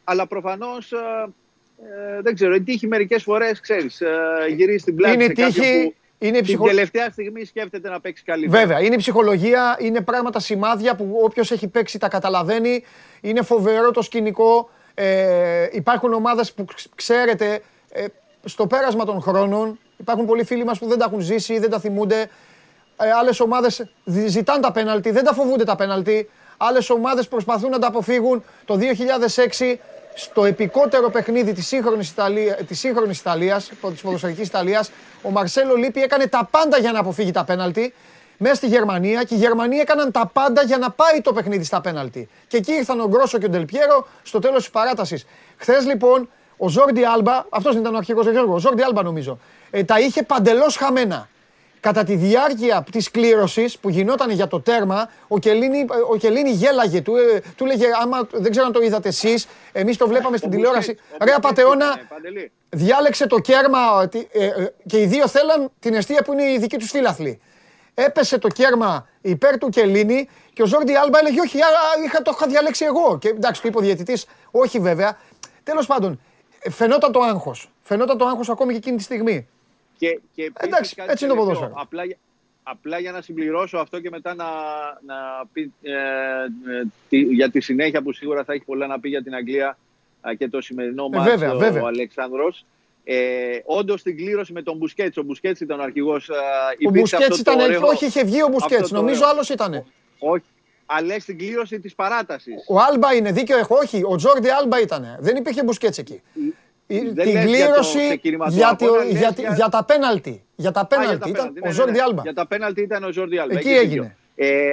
Αλλά προφανώς ε, ε, δεν ξέρω, η τύχη μερικές φορές, ξέρεις, ε, γυρίζει στην πλάτη είναι σε τύχη, που είναι Την ψυχο... τελευταία στιγμή σκέφτεται να παίξει καλύτερα. Βέβαια, είναι η ψυχολογία, είναι πράγματα σημάδια που όποιος έχει παίξει τα καταλαβαίνει. Είναι φοβερό το σκηνικό. Ε, υπάρχουν ομάδες που ξέρετε, ε, στο πέρασμα των χρόνων, υπάρχουν πολλοί φίλοι μας που δεν τα έχουν ζήσει, δεν τα θυμούνται. Ε, άλλες ομάδες ζητάνε τα πέναλτι, δεν τα φοβούνται τα πέναλτι. Άλλες ομάδες προσπαθούν να τα αποφύγουν. Το 2006 στο επικότερο παιχνίδι της σύγχρονης, Ιταλία, της σύγχρονης Ιταλίας, της ποδοσφαιρικής Ιταλίας, ο Μαρσέλο Λίπη έκανε τα πάντα για να αποφύγει τα πέναλτι μέσα στη Γερμανία και οι Γερμανοί έκαναν τα πάντα για να πάει το παιχνίδι στα πέναλτι. Και εκεί ήρθαν ο Γκρόσο και ο Ντελπιέρο στο τέλος της παράτασης. Χθε λοιπόν ο Ζόρντι Άλμπα, αυτός ήταν ο αρχικός ο Ζόρντι Άλμπα νομίζω, ε, τα είχε παντελώς χαμένα κατά τη διάρκεια τη κλήρωση που γινόταν για το τέρμα, ο Κελίνη, ο Κελίνη γέλαγε. Του, ε, του λέγε, άμα δεν ξέρω αν το είδατε εσεί, εμεί το βλέπαμε στην τηλεόραση. Ρε Πατεώνα, διάλεξε το κέρμα ε, ε, και οι δύο θέλαν την αιστεία που είναι η δική του φίλαθλη. Έπεσε το κέρμα υπέρ του Κελίνη και ο Ζόρντι Άλμπα έλεγε: Όχι, είχα, το είχα διαλέξει εγώ. Και εντάξει, του είπε ο διαιτητής, Όχι βέβαια. Τέλος πάντων, φαινόταν το άγχος. Φαινόταν το άγχος ακόμη και εκείνη τη στιγμή. Και, και Εντάξει, έτσι είναι το ποδόσφαιρο. Απλά, απλά για να συμπληρώσω αυτό και μετά να, να πει ε, ε, για τη συνέχεια που σίγουρα θα έχει πολλά να πει για την Αγγλία και το σημερινό ε, μάτι ο Αλεξάνδρος. Ε, Όντως την κλήρωση με τον Μπουσκέτς. Ο Μπουσκέτς ήταν ο αρχηγός. Ο Μπουσκέτς ήταν. Ωραίο, όχι, είχε βγει ο Μπουσκέτς. Νομίζω άλλος ήταν. Όχι. Αλλά στην κλήρωση της παράτασης. Ο Άλμπα είναι δίκαιο. Έχω, όχι. Ο Τζόρντι Άλμπα ήταν. Δεν υπήρχε Μπουσκέτς εκεί. την κλήρωση για, για, τα πέναλτι. Για τα πέναλτι ήταν ο Ζόρντι Άλμπα. Για τα πέναλτι ήταν ο Ζόρντι Άλμπα. Εκεί έγινε. Ε,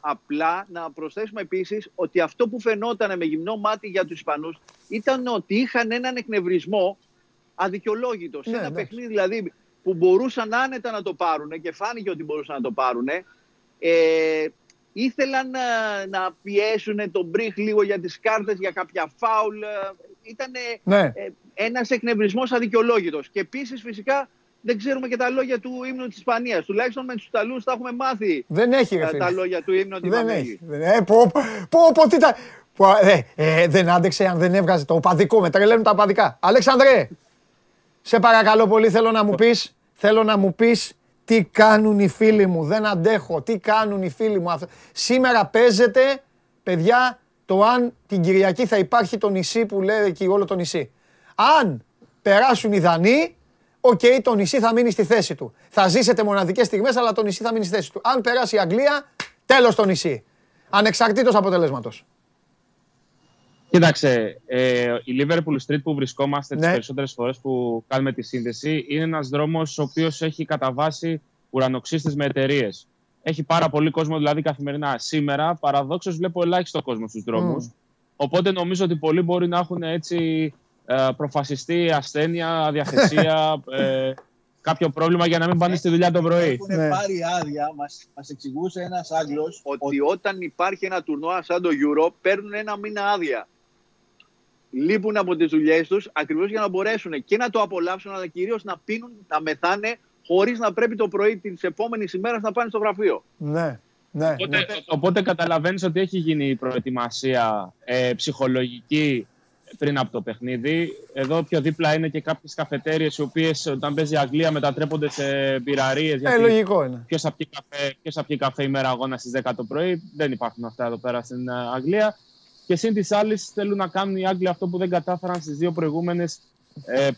απλά να προσθέσουμε επίσης ότι αυτό που φαινόταν με γυμνό μάτι για τους Ισπανούς ήταν ότι είχαν έναν εκνευρισμό αδικαιολόγητο. σε ναι, ένα παιχνίδι δηλαδή που μπορούσαν άνετα να το πάρουν και φάνηκε ότι μπορούσαν να το πάρουν. Ε, ήθελαν να, να πιέσουν τον Μπριχ λίγο για τις κάρτες, για κάποια φάουλ. Ήταν ναι. ε, ένας εκνευρισμός αδικαιολόγητος. Και επίσης φυσικά δεν ξέρουμε και τα λόγια του ύμνου της Ισπανίας. Τουλάχιστον με τους Ιταλούς τα έχουμε μάθει δεν έχει, τα, τα λόγια του ύμνου της Δεν έχει. Ε, πω, πω, πω, τι τα... Ε, ε, δεν άντεξε αν δεν έβγαζε το οπαδικό. Με τρελαίνουν τα οπαδικά. Αλέξανδρε, σε παρακαλώ πολύ θέλω να μου πεις, θέλω να μου πεις τι κάνουν οι φίλοι μου. Δεν αντέχω. Τι κάνουν οι φίλοι μου. Σήμερα παίζεται, παιδιά, το αν την Κυριακή θα υπάρχει το νησί που λέει εκεί όλο το νησί. Αν περάσουν οι Δανοί, OK, okay, το νησί θα μείνει στη θέση του. Θα ζήσετε μοναδικές στιγμές, αλλά το νησί θα μείνει στη θέση του. Αν περάσει η Αγγλία, τέλος το νησί. Ανεξαρτήτως αποτελέσματος. Κοίταξε, ε, η Liverpool Street που βρισκόμαστε ναι. τις περισσότερες φορές που κάνουμε τη σύνδεση είναι ένας δρόμος ο οποίος έχει κατά βάση ουρανοξύστες με εταιρείες. Έχει πάρα πολύ κόσμο δηλαδή καθημερινά. Σήμερα παραδόξως βλέπω ελάχιστο κόσμο στους δρόμους. Οπότε νομίζω ότι πολλοί μπορεί να έχουν έτσι ε, προφασιστεί ασθένεια, διαθεσία, <laughs> ε, κάποιο πρόβλημα για να μην πάνε στη δουλειά το πρωί. Έχουν ναι. πάρει άδεια, μας, μας εξηγούσε ένας Άγγλος ότι όταν υπάρχει ένα τουρνουά σαν το Euro παίρνουν ένα μήνα άδεια λείπουν από τις δουλειές τους ακριβώς για να μπορέσουν και να το απολαύσουν, αλλά κυρίως να πίνουν, να μεθάνε, χωρίς να πρέπει το πρωί της επόμενης ημέρας να πάνε στο γραφείο. Ναι. Ναι, οπότε, ναι. οπότε καταλαβαίνεις ότι έχει γίνει η προετοιμασία ε, ψυχολογική πριν από το παιχνίδι. Εδώ πιο δίπλα είναι και κάποιες καφετέρειες οι οποίες όταν παίζει η Αγγλία μετατρέπονται σε πυραρίε. Ε, λογικό είναι. Ποιος θα, καφέ, θα πιει καφέ ημέρα αγώνα στις 10 το πρωί. Δεν υπάρχουν αυτά εδώ πέρα στην ε, Αγγλία. Και σύν της άλλης, θέλουν να κάνουν οι Άγγλοι αυτό που δεν κατάφεραν στις δύο προηγούμενες ε,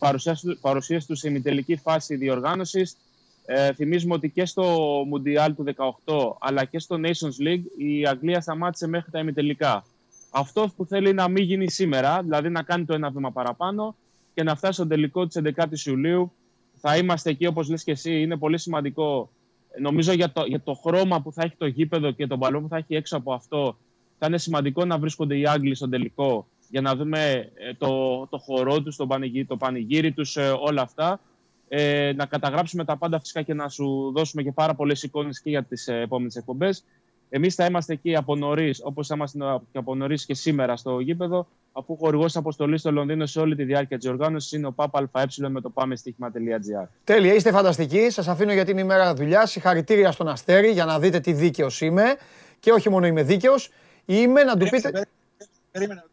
παρουσίες τους σε ημιτελική φάση διοργάνωσης. Ε, θυμίζουμε ότι και στο Μουντιάλ του 18 αλλά και στο Nations League η Αγγλία σταμάτησε μέχρι τα ημιτελικά. Αυτός που θέλει να μην γίνει σήμερα, δηλαδή να κάνει το ένα βήμα παραπάνω και να φτάσει στο τελικό της 11η Ιουλίου. Θα είμαστε εκεί, όπως λες και εσύ, είναι πολύ σημαντικό. Νομίζω για το, για το χρώμα που θα έχει το γήπεδο και τον παλμό που θα έχει έξω από αυτό, θα είναι σημαντικό να βρίσκονται οι Άγγλοι στον τελικό για να δούμε ε, το, το χορό τους, το πανηγύρι, το πανηγύρι τους, ε, όλα αυτά. Ε, να καταγράψουμε τα πάντα φυσικά και να σου δώσουμε και πάρα πολλές εικόνες και για τις ε, επόμενες εκπομπές. Εμείς θα είμαστε εκεί από νωρίς, όπως είμαστε και από νωρίς και σήμερα στο γήπεδο, αφού ο χορηγός αποστολής στο Λονδίνο σε όλη τη διάρκεια της οργάνωσης είναι ο ΠΑΠΑ με το πάμε Τέλεια, είστε φανταστικοί. Σας αφήνω για την ημέρα δουλειά. Συγχαρητήρια στον Αστέρι για να δείτε τι δίκαιος είμαι. Και όχι μόνο είμαι δίκαιος, Είμαι να του πείτε... Περίμενε.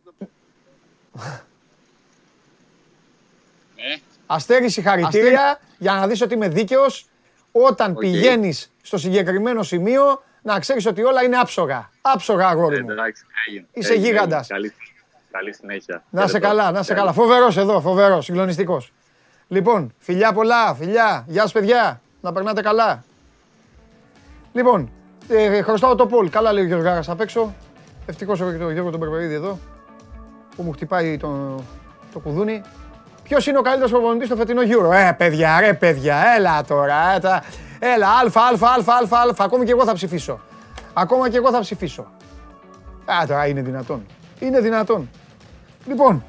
Ε. Αστέρι συγχαρητήρια για να δεις ότι είμαι δίκαιος όταν πηγαίνεις στο συγκεκριμένο σημείο να ξέρεις ότι όλα είναι άψογα. Άψογα αγόρι μου. Είσαι γίγαντας. Καλή συνέχεια. Να σε καλά, να σε καλά. Φοβερός εδώ, φοβερός, συγκλονιστικός. Λοιπόν, φιλιά πολλά, φιλιά. Γεια σας παιδιά, να περνάτε καλά. Λοιπόν, ε, χρωστάω το Πολ. Καλά λέει ο Γιώργος Γάρας απ' έξω. Ευτυχώς έχω και τον Γιώργο τον Περπερίδη εδώ που μου χτυπάει το, το κουδούνι. Ποιος είναι ο καλύτερος προπονητής στο φετινό Euro; Ε, παιδιά, ρε παιδιά, έλα τώρα. Ε, έλα, αλφα, αλφα, αλφα, αλφα, αλφα. Ακόμη και εγώ θα ψηφίσω. Ακόμα και εγώ θα ψηφίσω. Α, τώρα είναι δυνατόν. Είναι δυνατόν. Λοιπόν,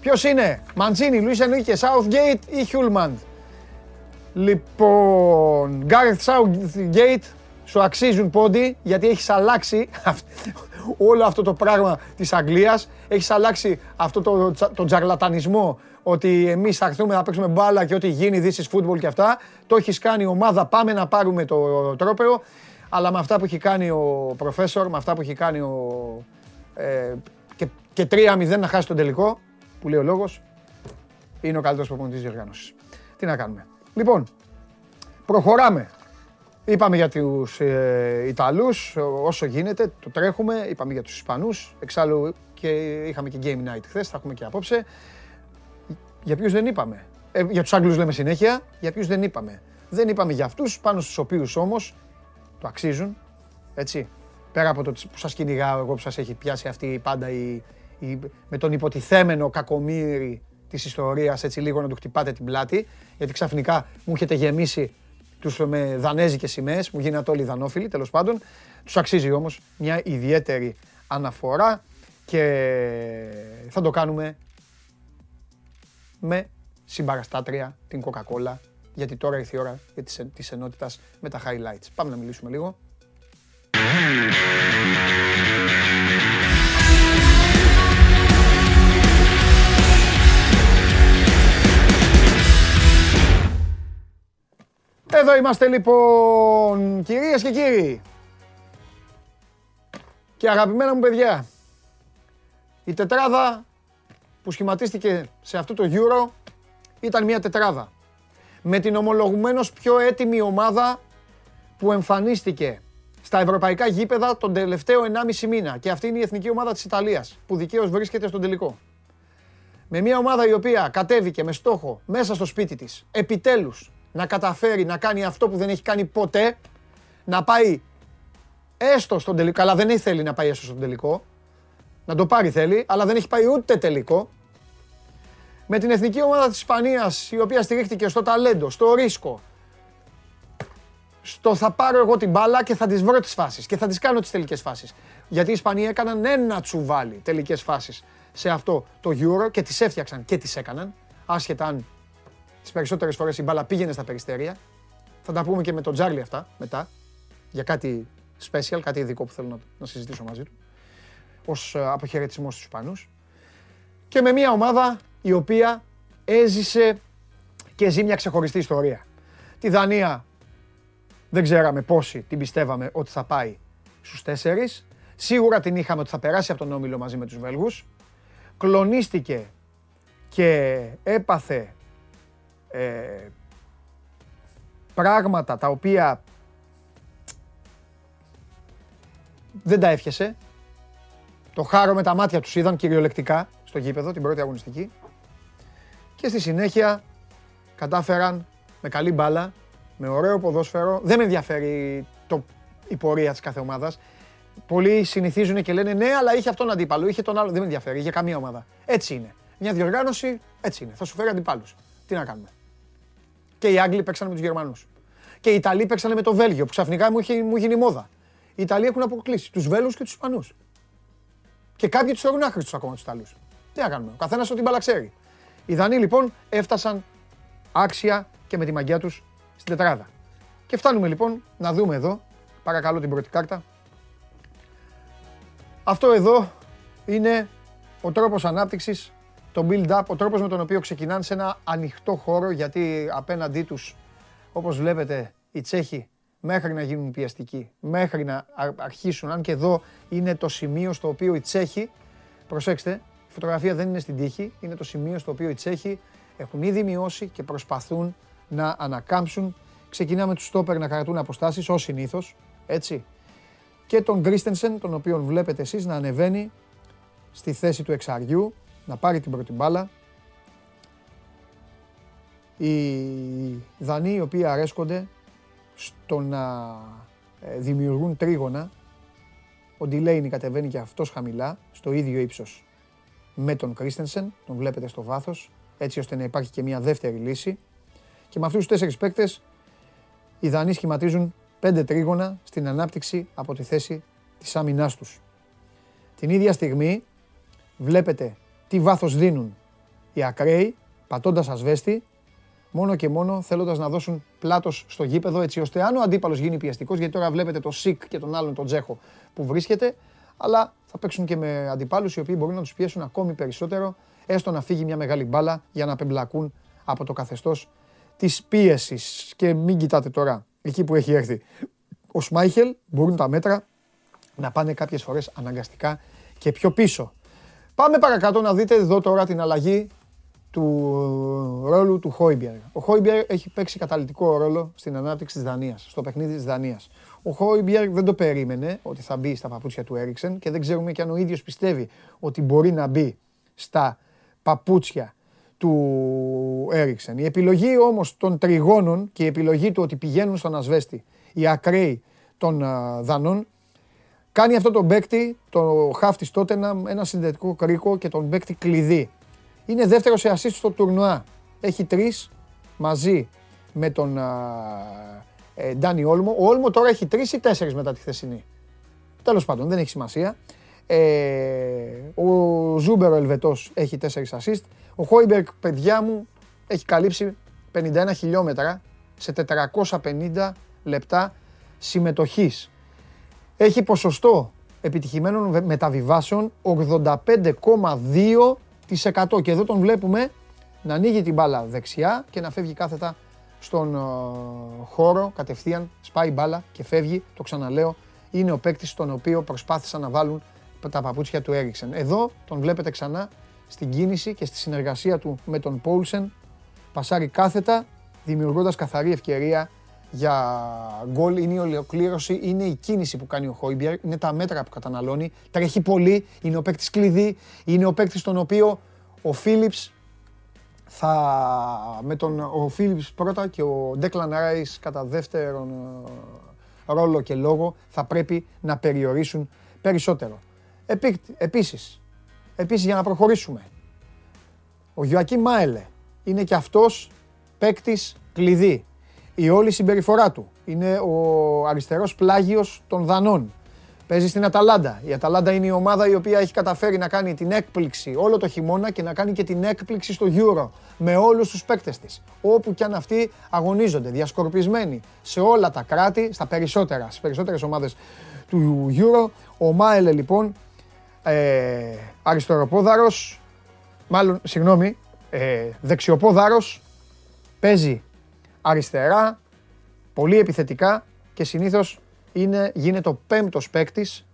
ποιος είναι, Μαντζίνι, Λουίς Ενρίκε, Southgate ή Χιούλμαντ; Λοιπόν, Γκάρεθ Southgate, σου αξίζουν πόντι γιατί έχεις αλλάξει <laughs> όλο αυτό το πράγμα της Αγγλίας. Έχεις αλλάξει αυτό το, το τζαγλατανισμό ότι εμείς θα έρθουμε να παίξουμε μπάλα και ό,τι γίνει this is football και αυτά. Το έχεις κάνει η ομάδα, πάμε να πάρουμε το τρόπεο. Αλλά με αυτά που έχει κάνει ο προφέσορ, με αυτά που έχει κάνει ο... Ε, και, και 3-0 να χάσει τον τελικό, που λέει ο λόγος, είναι ο καλύτερος προπονητής διοργάνωσης. Τι να κάνουμε. Λοιπόν, προχωράμε. Είπαμε για τους ε, Ιταλούς, όσο γίνεται, το τρέχουμε. Είπαμε για τους Ισπανούς. Εξάλλου και είχαμε και Game Night χθες, θα έχουμε και απόψε. Για ποιους δεν είπαμε; Ε, για τους Άγγλους λέμε συνέχεια, για ποιους δεν είπαμε; Δεν είπαμε για αυτούς, πάνω στους οποίους όμως το αξίζουν, έτσι. Πέρα από το που σας κυνηγάω εγώ που σας έχει πιάσει αυτή πάντα η, η, με τον υποτιθέμενο κακομύρι της ιστορίας, έτσι λίγο να του χτυπάτε την πλάτη, γιατί ξαφνικά μου έχετε γεμίσει τους με δανέζικες σημαίες, μου γίνατε όλοι δανόφιλοι τέλος πάντων. Τους αξίζει όμως μια ιδιαίτερη αναφορά και θα το κάνουμε με συμπαραστάτρια την Coca-Cola γιατί τώρα ήρθε η ώρα της ενότητας με τα highlights. Πάμε να μιλήσουμε λίγο. Εδώ είμαστε λοιπόν, κυρίες και κύριοι. Και αγαπημένα μου παιδιά, η τετράδα που σχηματίστηκε σε αυτό το Euro ήταν μια τετράδα. Με την ομολογουμένως πιο έτοιμη ομάδα που εμφανίστηκε στα ευρωπαϊκά γήπεδα τον τελευταίο 1,5 μήνα. Και αυτή είναι η εθνική ομάδα της Ιταλίας που δικαίως βρίσκεται στον τελικό. Με μια ομάδα η οποία κατέβηκε με στόχο μέσα στο σπίτι της, επιτέλους να καταφέρει να κάνει αυτό που δεν έχει κάνει ποτέ, να πάει έστω στον τελικό, αλλά δεν θέλει να πάει έστω στον τελικό, να το πάρει θέλει, αλλά δεν έχει πάει ούτε τελικό. Με την εθνική ομάδα της Ισπανίας, η οποία στηρίχτηκε στο ταλέντο, στο ρίσκο, στο θα πάρω εγώ την μπάλα και θα τις βρω τις φάσεις και θα τις κάνω τις τελικές φάσεις. Γιατί οι Ισπανοί έκαναν ένα τσουβάλι τελικές φάσεις σε αυτό το Euro και τις έφτιαξαν και τις έκαναν, άσχετα αν τις περισσότερες φορές η μπάλα πήγαινε στα περιστέρια. Θα τα πούμε και με τον Τζάρλι αυτά μετά, για κάτι special, κάτι ειδικό που θέλω να, να συζητήσω μαζί του, ως ε, αποχαιρετισμός στους Ισπανούς. Και με μια ομάδα η οποία έζησε και ζει μια ξεχωριστή ιστορία. Τη Δανία δεν ξέραμε πόσοι την πιστεύαμε ότι θα πάει στους τέσσερις. Σίγουρα την είχαμε ότι θα περάσει από τον Όμιλο μαζί με τους Βέλγους. Κλονίστηκε και έπαθε ε, πράγματα τα οποία δεν τα έφιασε. Το χάρο με τα μάτια τους είδαν κυριολεκτικά στο γήπεδο την πρώτη αγωνιστική. Και στη συνέχεια κατάφεραν με καλή μπάλα, με ωραίο ποδόσφαιρο. Δεν με ενδιαφέρει το, η πορεία της κάθε ομάδας. Πολλοί συνηθίζουν και λένε ναι, αλλά είχε αυτόν αντίπαλο, είχε τον άλλο. Δεν με ενδιαφέρει για καμία ομάδα. Έτσι είναι. Μια διοργάνωση έτσι είναι. Θα σου φέρει αντιπάλους. Τι να κάνουμε. Και οι Άγγλοι παίξαν με τους Γερμανούς. Και οι Ιταλοί παίξαν με το Βέλγιο που ξαφνικά μου, είχε, μου γίνει μόδα. Οι Ιταλοί έχουν αποκλείσει τους Βέλγους και τους Ισπανούς. Και κάποιοι τους θεωρούν άχρηστους ακόμα τους Ιταλούς. Τι να κάνουμε. Ο καθένας ό,τι μπαλα ξέρει. Οι Δανείοι λοιπόν έφτασαν άξια και με τη μαγιά τους στην τετράδα. Και φτάνουμε λοιπόν να δούμε εδώ, παρακαλώ την πρώτη κάρτα. Αυτό εδώ είναι ο τρόπος ανάπτυξης το build-up, ο τρόπος με τον οποίο ξεκινάνε σε ένα ανοιχτό χώρο, γιατί απέναντί τους, όπως βλέπετε, οι Τσέχοι μέχρι να γίνουν πιεστικοί, μέχρι να αρχίσουν, αν και εδώ είναι το σημείο στο οποίο οι Τσέχοι, προσέξτε, η φωτογραφία δεν είναι στην τύχη, είναι το σημείο στο οποίο οι Τσέχοι έχουν ήδη μειώσει και προσπαθούν να ανακάμψουν. Ξεκινάμε τους στόπερ να κρατούν αποστάσεις, ως συνήθως, έτσι. Και τον Γκρίστενσεν, τον οποίο βλέπετε εσείς να ανεβαίνει στη θέση του εξαριού, να πάρει την πρώτη μπάλα. Οι Δανείοι οι οποίοι αρέσκονται στο να ε, δημιουργούν τρίγωνα. Ο Ντιλέινι κατεβαίνει και αυτός χαμηλά, στο ίδιο ύψος με τον Κρίστενσεν, τον βλέπετε στο βάθος, έτσι ώστε να υπάρχει και μια δεύτερη λύση. Και με αυτούς τους τέσσερις παίκτες, οι Δανείοι σχηματίζουν πέντε τρίγωνα στην ανάπτυξη από τη θέση της άμυνάς τους. Την ίδια στιγμή βλέπετε τι βάθος δίνουν οι ακραίοι, πατώντας ασβέστη, μόνο και μόνο θέλοντας να δώσουν πλάτος στο γήπεδο, έτσι ώστε αν ο αντίπαλος γίνει πιεστικός, γιατί τώρα βλέπετε το Σικ και τον άλλον τον Τζέχο που βρίσκεται, αλλά θα παίξουν και με αντιπάλους οι οποίοι μπορούν να τους πιέσουν ακόμη περισσότερο, έστω να φύγει μια μεγάλη μπάλα για να απεμπλακούν από το καθεστώς της πίεσης. Και μην κοιτάτε τώρα, εκεί που έχει έρθει ο Σμάιχελ, μπορούν τα μέτρα να πάνε κάποιες φορές αναγκαστικά και πιο πίσω. Πάμε παρακάτω να δείτε εδώ τώρα την αλλαγή του ρόλου του Χόιμπιερ. Ο Χόιμπιερ έχει παίξει καταλητικό ρόλο στην ανάπτυξη της Δανίας, στο παιχνίδι της Δανίας. Ο Χόιμπιερ δεν το περίμενε ότι θα μπει στα παπούτσια του Έριξεν και δεν ξέρουμε και αν ο ίδιος πιστεύει ότι μπορεί να μπει στα παπούτσια του Έριξεν. Η επιλογή όμως των τριγώνων και η επιλογή του ότι πηγαίνουν στον Ασβέστη οι ακραίοι των Δανών κάνει αυτό τον παίκτη, το χάφτη τότε ένα συνδετικό κρίκο και τον παίκτη κλειδί. Είναι δεύτερο σε assist στο τουρνουά. Έχει τρεις μαζί με τον ε, Ντάνι Όλμο. Ο Όλμο τώρα έχει τρεις ή τέσσερις μετά τη χθεσινή. Τέλος πάντων, δεν έχει σημασία. Ε, ο Ζούμπερ ο Ελβετός έχει 4 assist. Ο Χόιμπεργκ, παιδιά μου, έχει καλύψει 51 χιλιόμετρα σε 450 λεπτά συμμετοχής. Έχει ποσοστό επιτυχημένων μεταβιβάσεων 85,2% και εδώ τον βλέπουμε να ανοίγει την μπάλα δεξιά και να φεύγει κάθετα στον ε, χώρο κατευθείαν, σπάει μπάλα και φεύγει, το ξαναλέω, είναι ο παίκτης στον οποίο προσπάθησαν να βάλουν τα παπούτσια του Έριξεν. Εδώ τον βλέπετε ξανά στην κίνηση και στη συνεργασία του με τον Πόλσεν. Πασάρει κάθετα, δημιουργώντας καθαρή ευκαιρία για γκολ. Είναι η ολοκλήρωση, είναι η κίνηση που κάνει ο Χόιμπιερ, είναι τα μέτρα που καταναλώνει. Τρέχει πολύ, είναι ο παίκτης κλειδί, είναι ο παίκτης τον οποίο ο Φίλιπς θα, με τον ο Φίλιπς πρώτα και ο Ντέκλαν Ράις κατά δεύτερον ε, ρόλο και λόγο θα πρέπει να περιορίσουν περισσότερο. Επίσης, επίσης για να προχωρήσουμε, ο Γιωακή Μάελε είναι και αυτός παίκτης κλειδί. Η όλη συμπεριφορά του είναι ο αριστερός πλάγιος των Δανών. Παίζει στην Αταλάντα. Η Αταλάντα είναι η ομάδα η οποία έχει καταφέρει να κάνει την έκπληξη όλο το χειμώνα και να κάνει και την έκπληξη στο Euro με όλους τους παίκτες της. Όπου και αν αυτοί αγωνίζονται, διασκορπισμένοι σε όλα τα κράτη, στα περισσότερα, στις περισσότερες ομάδες του Euro. Ο Μάελε λοιπόν, ε, αριστεροπόδαρος, μάλλον, συγγνώμη, ε, δεξιοπόδαρος, παίζει αριστερά, πολύ επιθετικά και συνήθως είναι, γίνεται ο πέμπτος παίκτης,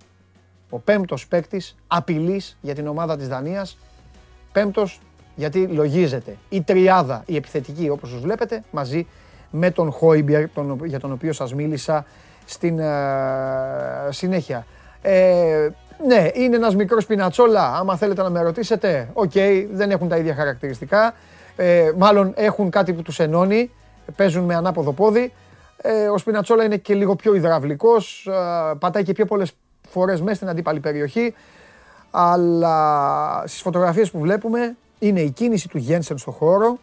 ο πέμπτος παίκτης απειλής για την ομάδα της Δανίας. Πέμπτος γιατί λογίζεται η τριάδα, η επιθετική όπως τους βλέπετε, μαζί με τον Χόιμπιεργκ, τον, για τον οποίο σας μίλησα στην ε, συνέχεια. Ε, ναι, είναι ένας μικρός Σπινατσόλα, άμα θέλετε να με ρωτήσετε, οκ, δεν έχουν τα ίδια χαρακτηριστικά, ε, μάλλον έχουν κάτι που τους ενώνει, παίζουν με ανάποδο πόδι, ε, ο Σπινατσόλα είναι και λίγο πιο υδραυλικός, ε, πατάει και πιο πολλές φορές μέσα στην αντίπαλη περιοχή. Αλλά στις φωτογραφίες που βλέπουμε είναι η κίνηση του Γένσεν στο χώρο.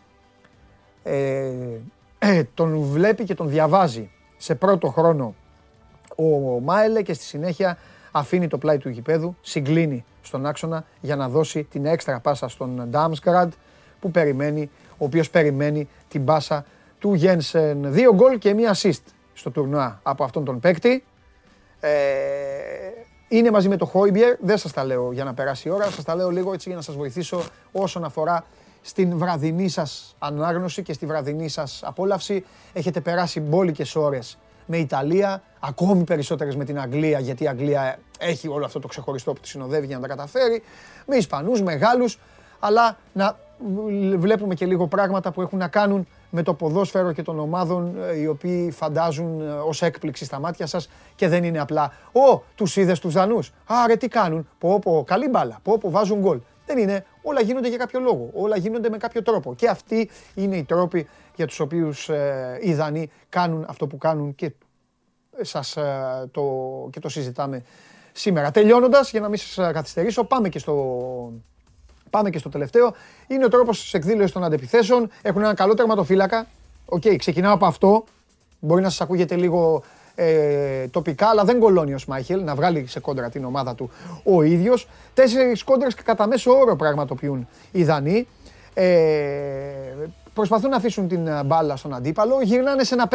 Ε, ε, τον βλέπει και τον διαβάζει σε πρώτο χρόνο ο Μάελε και στη συνέχεια αφήνει το πλάι του γηπέδου, συγκλίνει στον άξονα για να δώσει την έξτρα πάσα στον Ντάμσκραντ που περιμένει, ο οποίος περιμένει την πάσα του Γένσεν. Δύο γκολ και μία assist στο τουρνουά από αυτόν τον παίκτη. Ε, είναι μαζί με το Χόιμπιερ, δεν σας τα λέω για να περάσει η ώρα, σας τα λέω λίγο έτσι για να σας βοηθήσω όσον αφορά στην βραδινή σας ανάγνωση και στη βραδινή σας απόλαυση. Έχετε περάσει μπόλικες ώρες με Ιταλία, ακόμη περισσότερες με την Αγγλία, γιατί η Αγγλία έχει όλο αυτό το ξεχωριστό που τη συνοδεύει για να τα καταφέρει, με Ισπανούς, μεγάλους, αλλά να βλέπουμε και λίγο πράγματα που έχουν να κάνουν με το ποδόσφαιρο και των ομάδων ε, οι οποίοι φαντάζουν ε, ως έκπληξη στα μάτια σας και δεν είναι απλά «Ω, τους είδες τους Δανούς, άρε τι κάνουν, πω πω, καλή μπάλα, πω πω, βάζουν γκολ». Δεν είναι, όλα γίνονται για κάποιο λόγο, όλα γίνονται με κάποιο τρόπο. Και αυτοί είναι οι τρόποι για τους οποίους ε, οι Δανείοι κάνουν αυτό που κάνουν και, σας, το, και το συζητάμε σήμερα. Τελειώνοντας, για να μην σας καθυστερήσω, πάμε και στο, Πάμε και στο τελευταίο. Είναι ο τρόπος της εκδήλωσης των αντεπιθέσεων. Έχουν ένα καλό τερματοφύλακα. OK, okay, ξεκινάω από αυτό. Μπορεί να σας ακούγεται λίγο ε, τοπικά, αλλά δεν κολώνει ο Σμάιχελ να βγάλει σε κόντρα την ομάδα του ο ίδιος. Τέσσερις κόντρες κατά μέσο όρο πραγματοποιούν οι Δανοί. Ε, προσπαθούν να αφήσουν την μπάλα στον αντίπαλο. Γυρνάνε σε ένα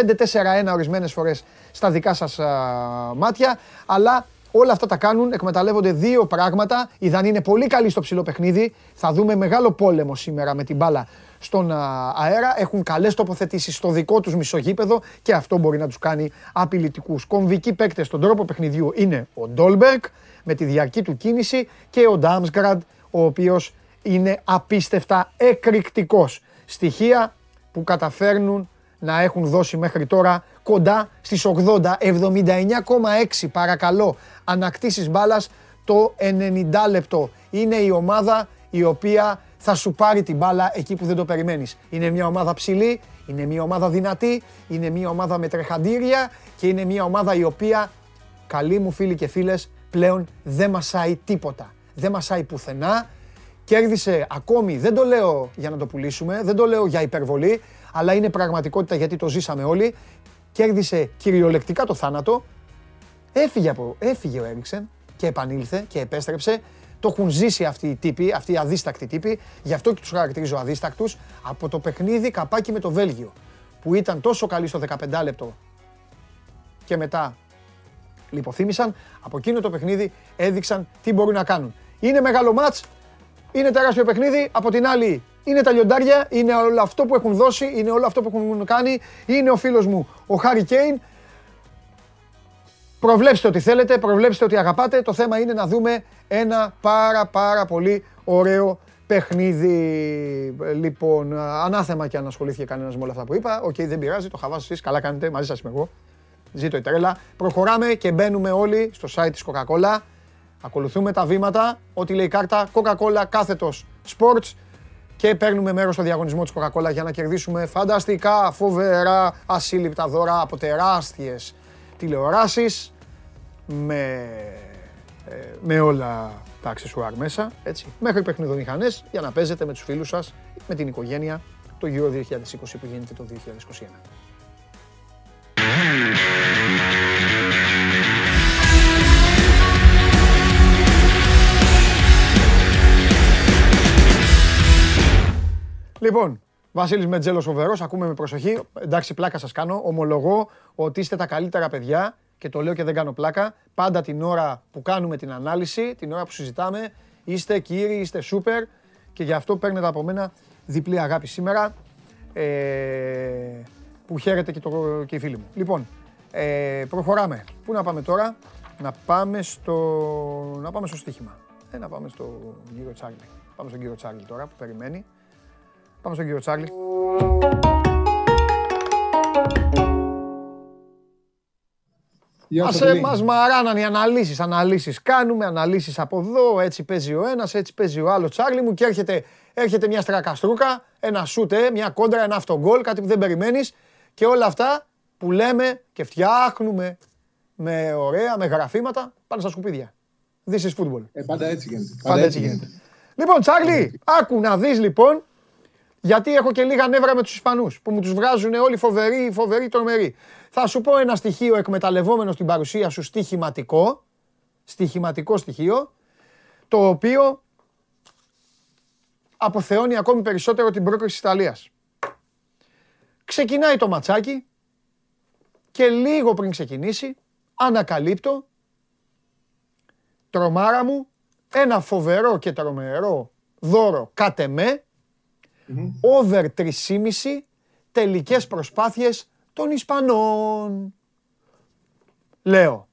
5-4-1 ορισμένες φορές στα δικά σας μάτια. Αλλά Όλα αυτά τα κάνουν, εκμεταλλεύονται δύο πράγματα. Οι Δανείοι είναι πολύ καλοί στο ψηλό παιχνίδι. Θα δούμε μεγάλο πόλεμο σήμερα με την μπάλα στον αέρα. Έχουν καλές τοποθετήσεις στο δικό τους μισογείπεδο και αυτό μπορεί να τους κάνει απειλητικούς. Κομβικοί παίκτες στον τρόπο παιχνιδιού είναι ο Ντόλμπεργκ με τη διαρκή του κίνηση και ο Ντάμσγκραντ, ο οποίος είναι απίστευτα εκρηκτικός. Στοιχεία που καταφέρνουν να έχουν δώσει μέχρι τώρα κοντά στις 80, 79,6 παρακαλώ ανακτήσεις μπάλας το 90 λεπτό. Είναι η ομάδα η οποία θα σου πάρει την μπάλα εκεί που δεν το περιμένεις. Είναι μια ομάδα ψηλή, είναι μια ομάδα δυνατή, είναι μια ομάδα με τρεχαντήρια και είναι μια ομάδα η οποία, καλοί μου φίλοι και φίλες, πλέον δεν μασάει τίποτα. Δεν μασάει πουθενά. Κέρδισε ακόμη, δεν το λέω για να το πουλήσουμε, δεν το λέω για υπερβολή, αλλά είναι πραγματικότητα γιατί το ζήσαμε όλοι. Κέρδισε κυριολεκτικά το θάνατο. Έφυγε, από, έφυγε ο Έριξεν και επανήλθε και επέστρεψε. Το έχουν ζήσει αυτοί οι τύποι, αυτοί οι αδίστακτοι τύποι. Γι' αυτό και τους χαρακτηρίζω αδίστακτους. Από το παιχνίδι καπάκι με το Βέλγιο, που ήταν τόσο καλή στο 15 λεπτό και μετά λιποθύμησαν. Από εκείνο το παιχνίδι έδειξαν τι μπορούν να κάνουν. Είναι μεγάλο μάτς, είναι τεράστιο παιχνίδι. Από την άλλη είναι τα λιοντάρια, είναι όλο αυτό που έχουν δώσει, είναι όλο αυτό που έχουν κάνει. Είναι ο φίλος μου ο Χάρι Κέιν. Προβλέψτε ό,τι θέλετε, προβλέψτε ό,τι αγαπάτε. Το θέμα είναι να δούμε ένα πάρα πάρα πολύ ωραίο παιχνίδι. Λοιπόν, ανάθεμα και αν ασχολήθηκε κανένας με όλα αυτά που είπα. Οκ, δεν πειράζει, το χαβά σας εσείς, καλά κάνετε, μαζί σας είμαι εγώ. Ζήτω η τρέλα. Προχωράμε και μπαίνουμε όλοι στο site της Coca-Cola. Ακολουθούμε τα βήματα, ό,τι λέει η κάρτα, Coca-Cola κάθετος Sports και παίρνουμε μέρος στο διαγωνισμό της Coca-Cola για να κερδίσουμε φανταστικά, φοβερά, ασύλληπτα δώρα από τεράστιες τηλεοράσεις με, ε, με όλα τα αξεσουάρ μέσα, έτσι, μέχρι παιχνιδομηχανές για να παίζετε με τους φίλους σας, με την οικογένεια, το Euro 2020 που γίνεται το 2021. Λοιπόν, Βασίλης Μετζέλος φοβερός, ακούμε με προσοχή. Εντάξει, πλάκα σας κάνω. Ομολογώ ότι είστε τα καλύτερα παιδιά και το λέω και δεν κάνω πλάκα. Πάντα την ώρα που κάνουμε την ανάλυση, την ώρα που συζητάμε, είστε κύριοι, είστε σούπερ και γι' αυτό παίρνετε από μένα διπλή αγάπη σήμερα. Ε, που χαίρεται και, το, και οι φίλοι μου. Λοιπόν, ε, προχωράμε. Πού να πάμε τώρα, να πάμε στο, να πάμε στο στοίχημα. Ε, να πάμε στο κύριο Τσάρλι. Πάμε στον κύριο Τσάρλι τώρα που περιμένει. Πάμε στον κύριο Τσάρλι. Ας μας μαράναν οι αναλύσεις, αναλύσεις κάνουμε, αναλύσεις από εδώ, έτσι παίζει ο ένας, έτσι παίζει ο άλλος Τσάρλι μου και έρχεται, έρχεται μια στρακαστρούκα, ένα σούτε, μια κόντρα, ένα αυτογκόλ, κάτι που δεν περιμένεις και όλα αυτά που λέμε και φτιάχνουμε με ωραία, με γραφήματα, πάνε στα σκουπίδια. This is football. Ε, πάντα έτσι γίνεται. Πάντα, έτσι γίνεται. Λοιπόν, Τσάρλι, άκου να δεις λοιπόν γιατί έχω και λίγα νεύρα με τους Ισπανούς που μου τους βγάζουν όλοι φοβεροί, φοβεροί, τρομεροί. Θα σου πω ένα στοιχείο εκμεταλλευόμενο στην παρουσία σου στοιχηματικό, στοιχηματικό στοιχείο, το οποίο αποθεώνει ακόμη περισσότερο την πρόκριση της Ιταλίας. Ξεκινάει το ματσάκι και λίγο πριν ξεκινήσει ανακαλύπτω τρομάρα μου ένα φοβερό και τρομερό δώρο κάτε με over 3,5 τελικές προσπάθειες των Ισπανών. Λέω,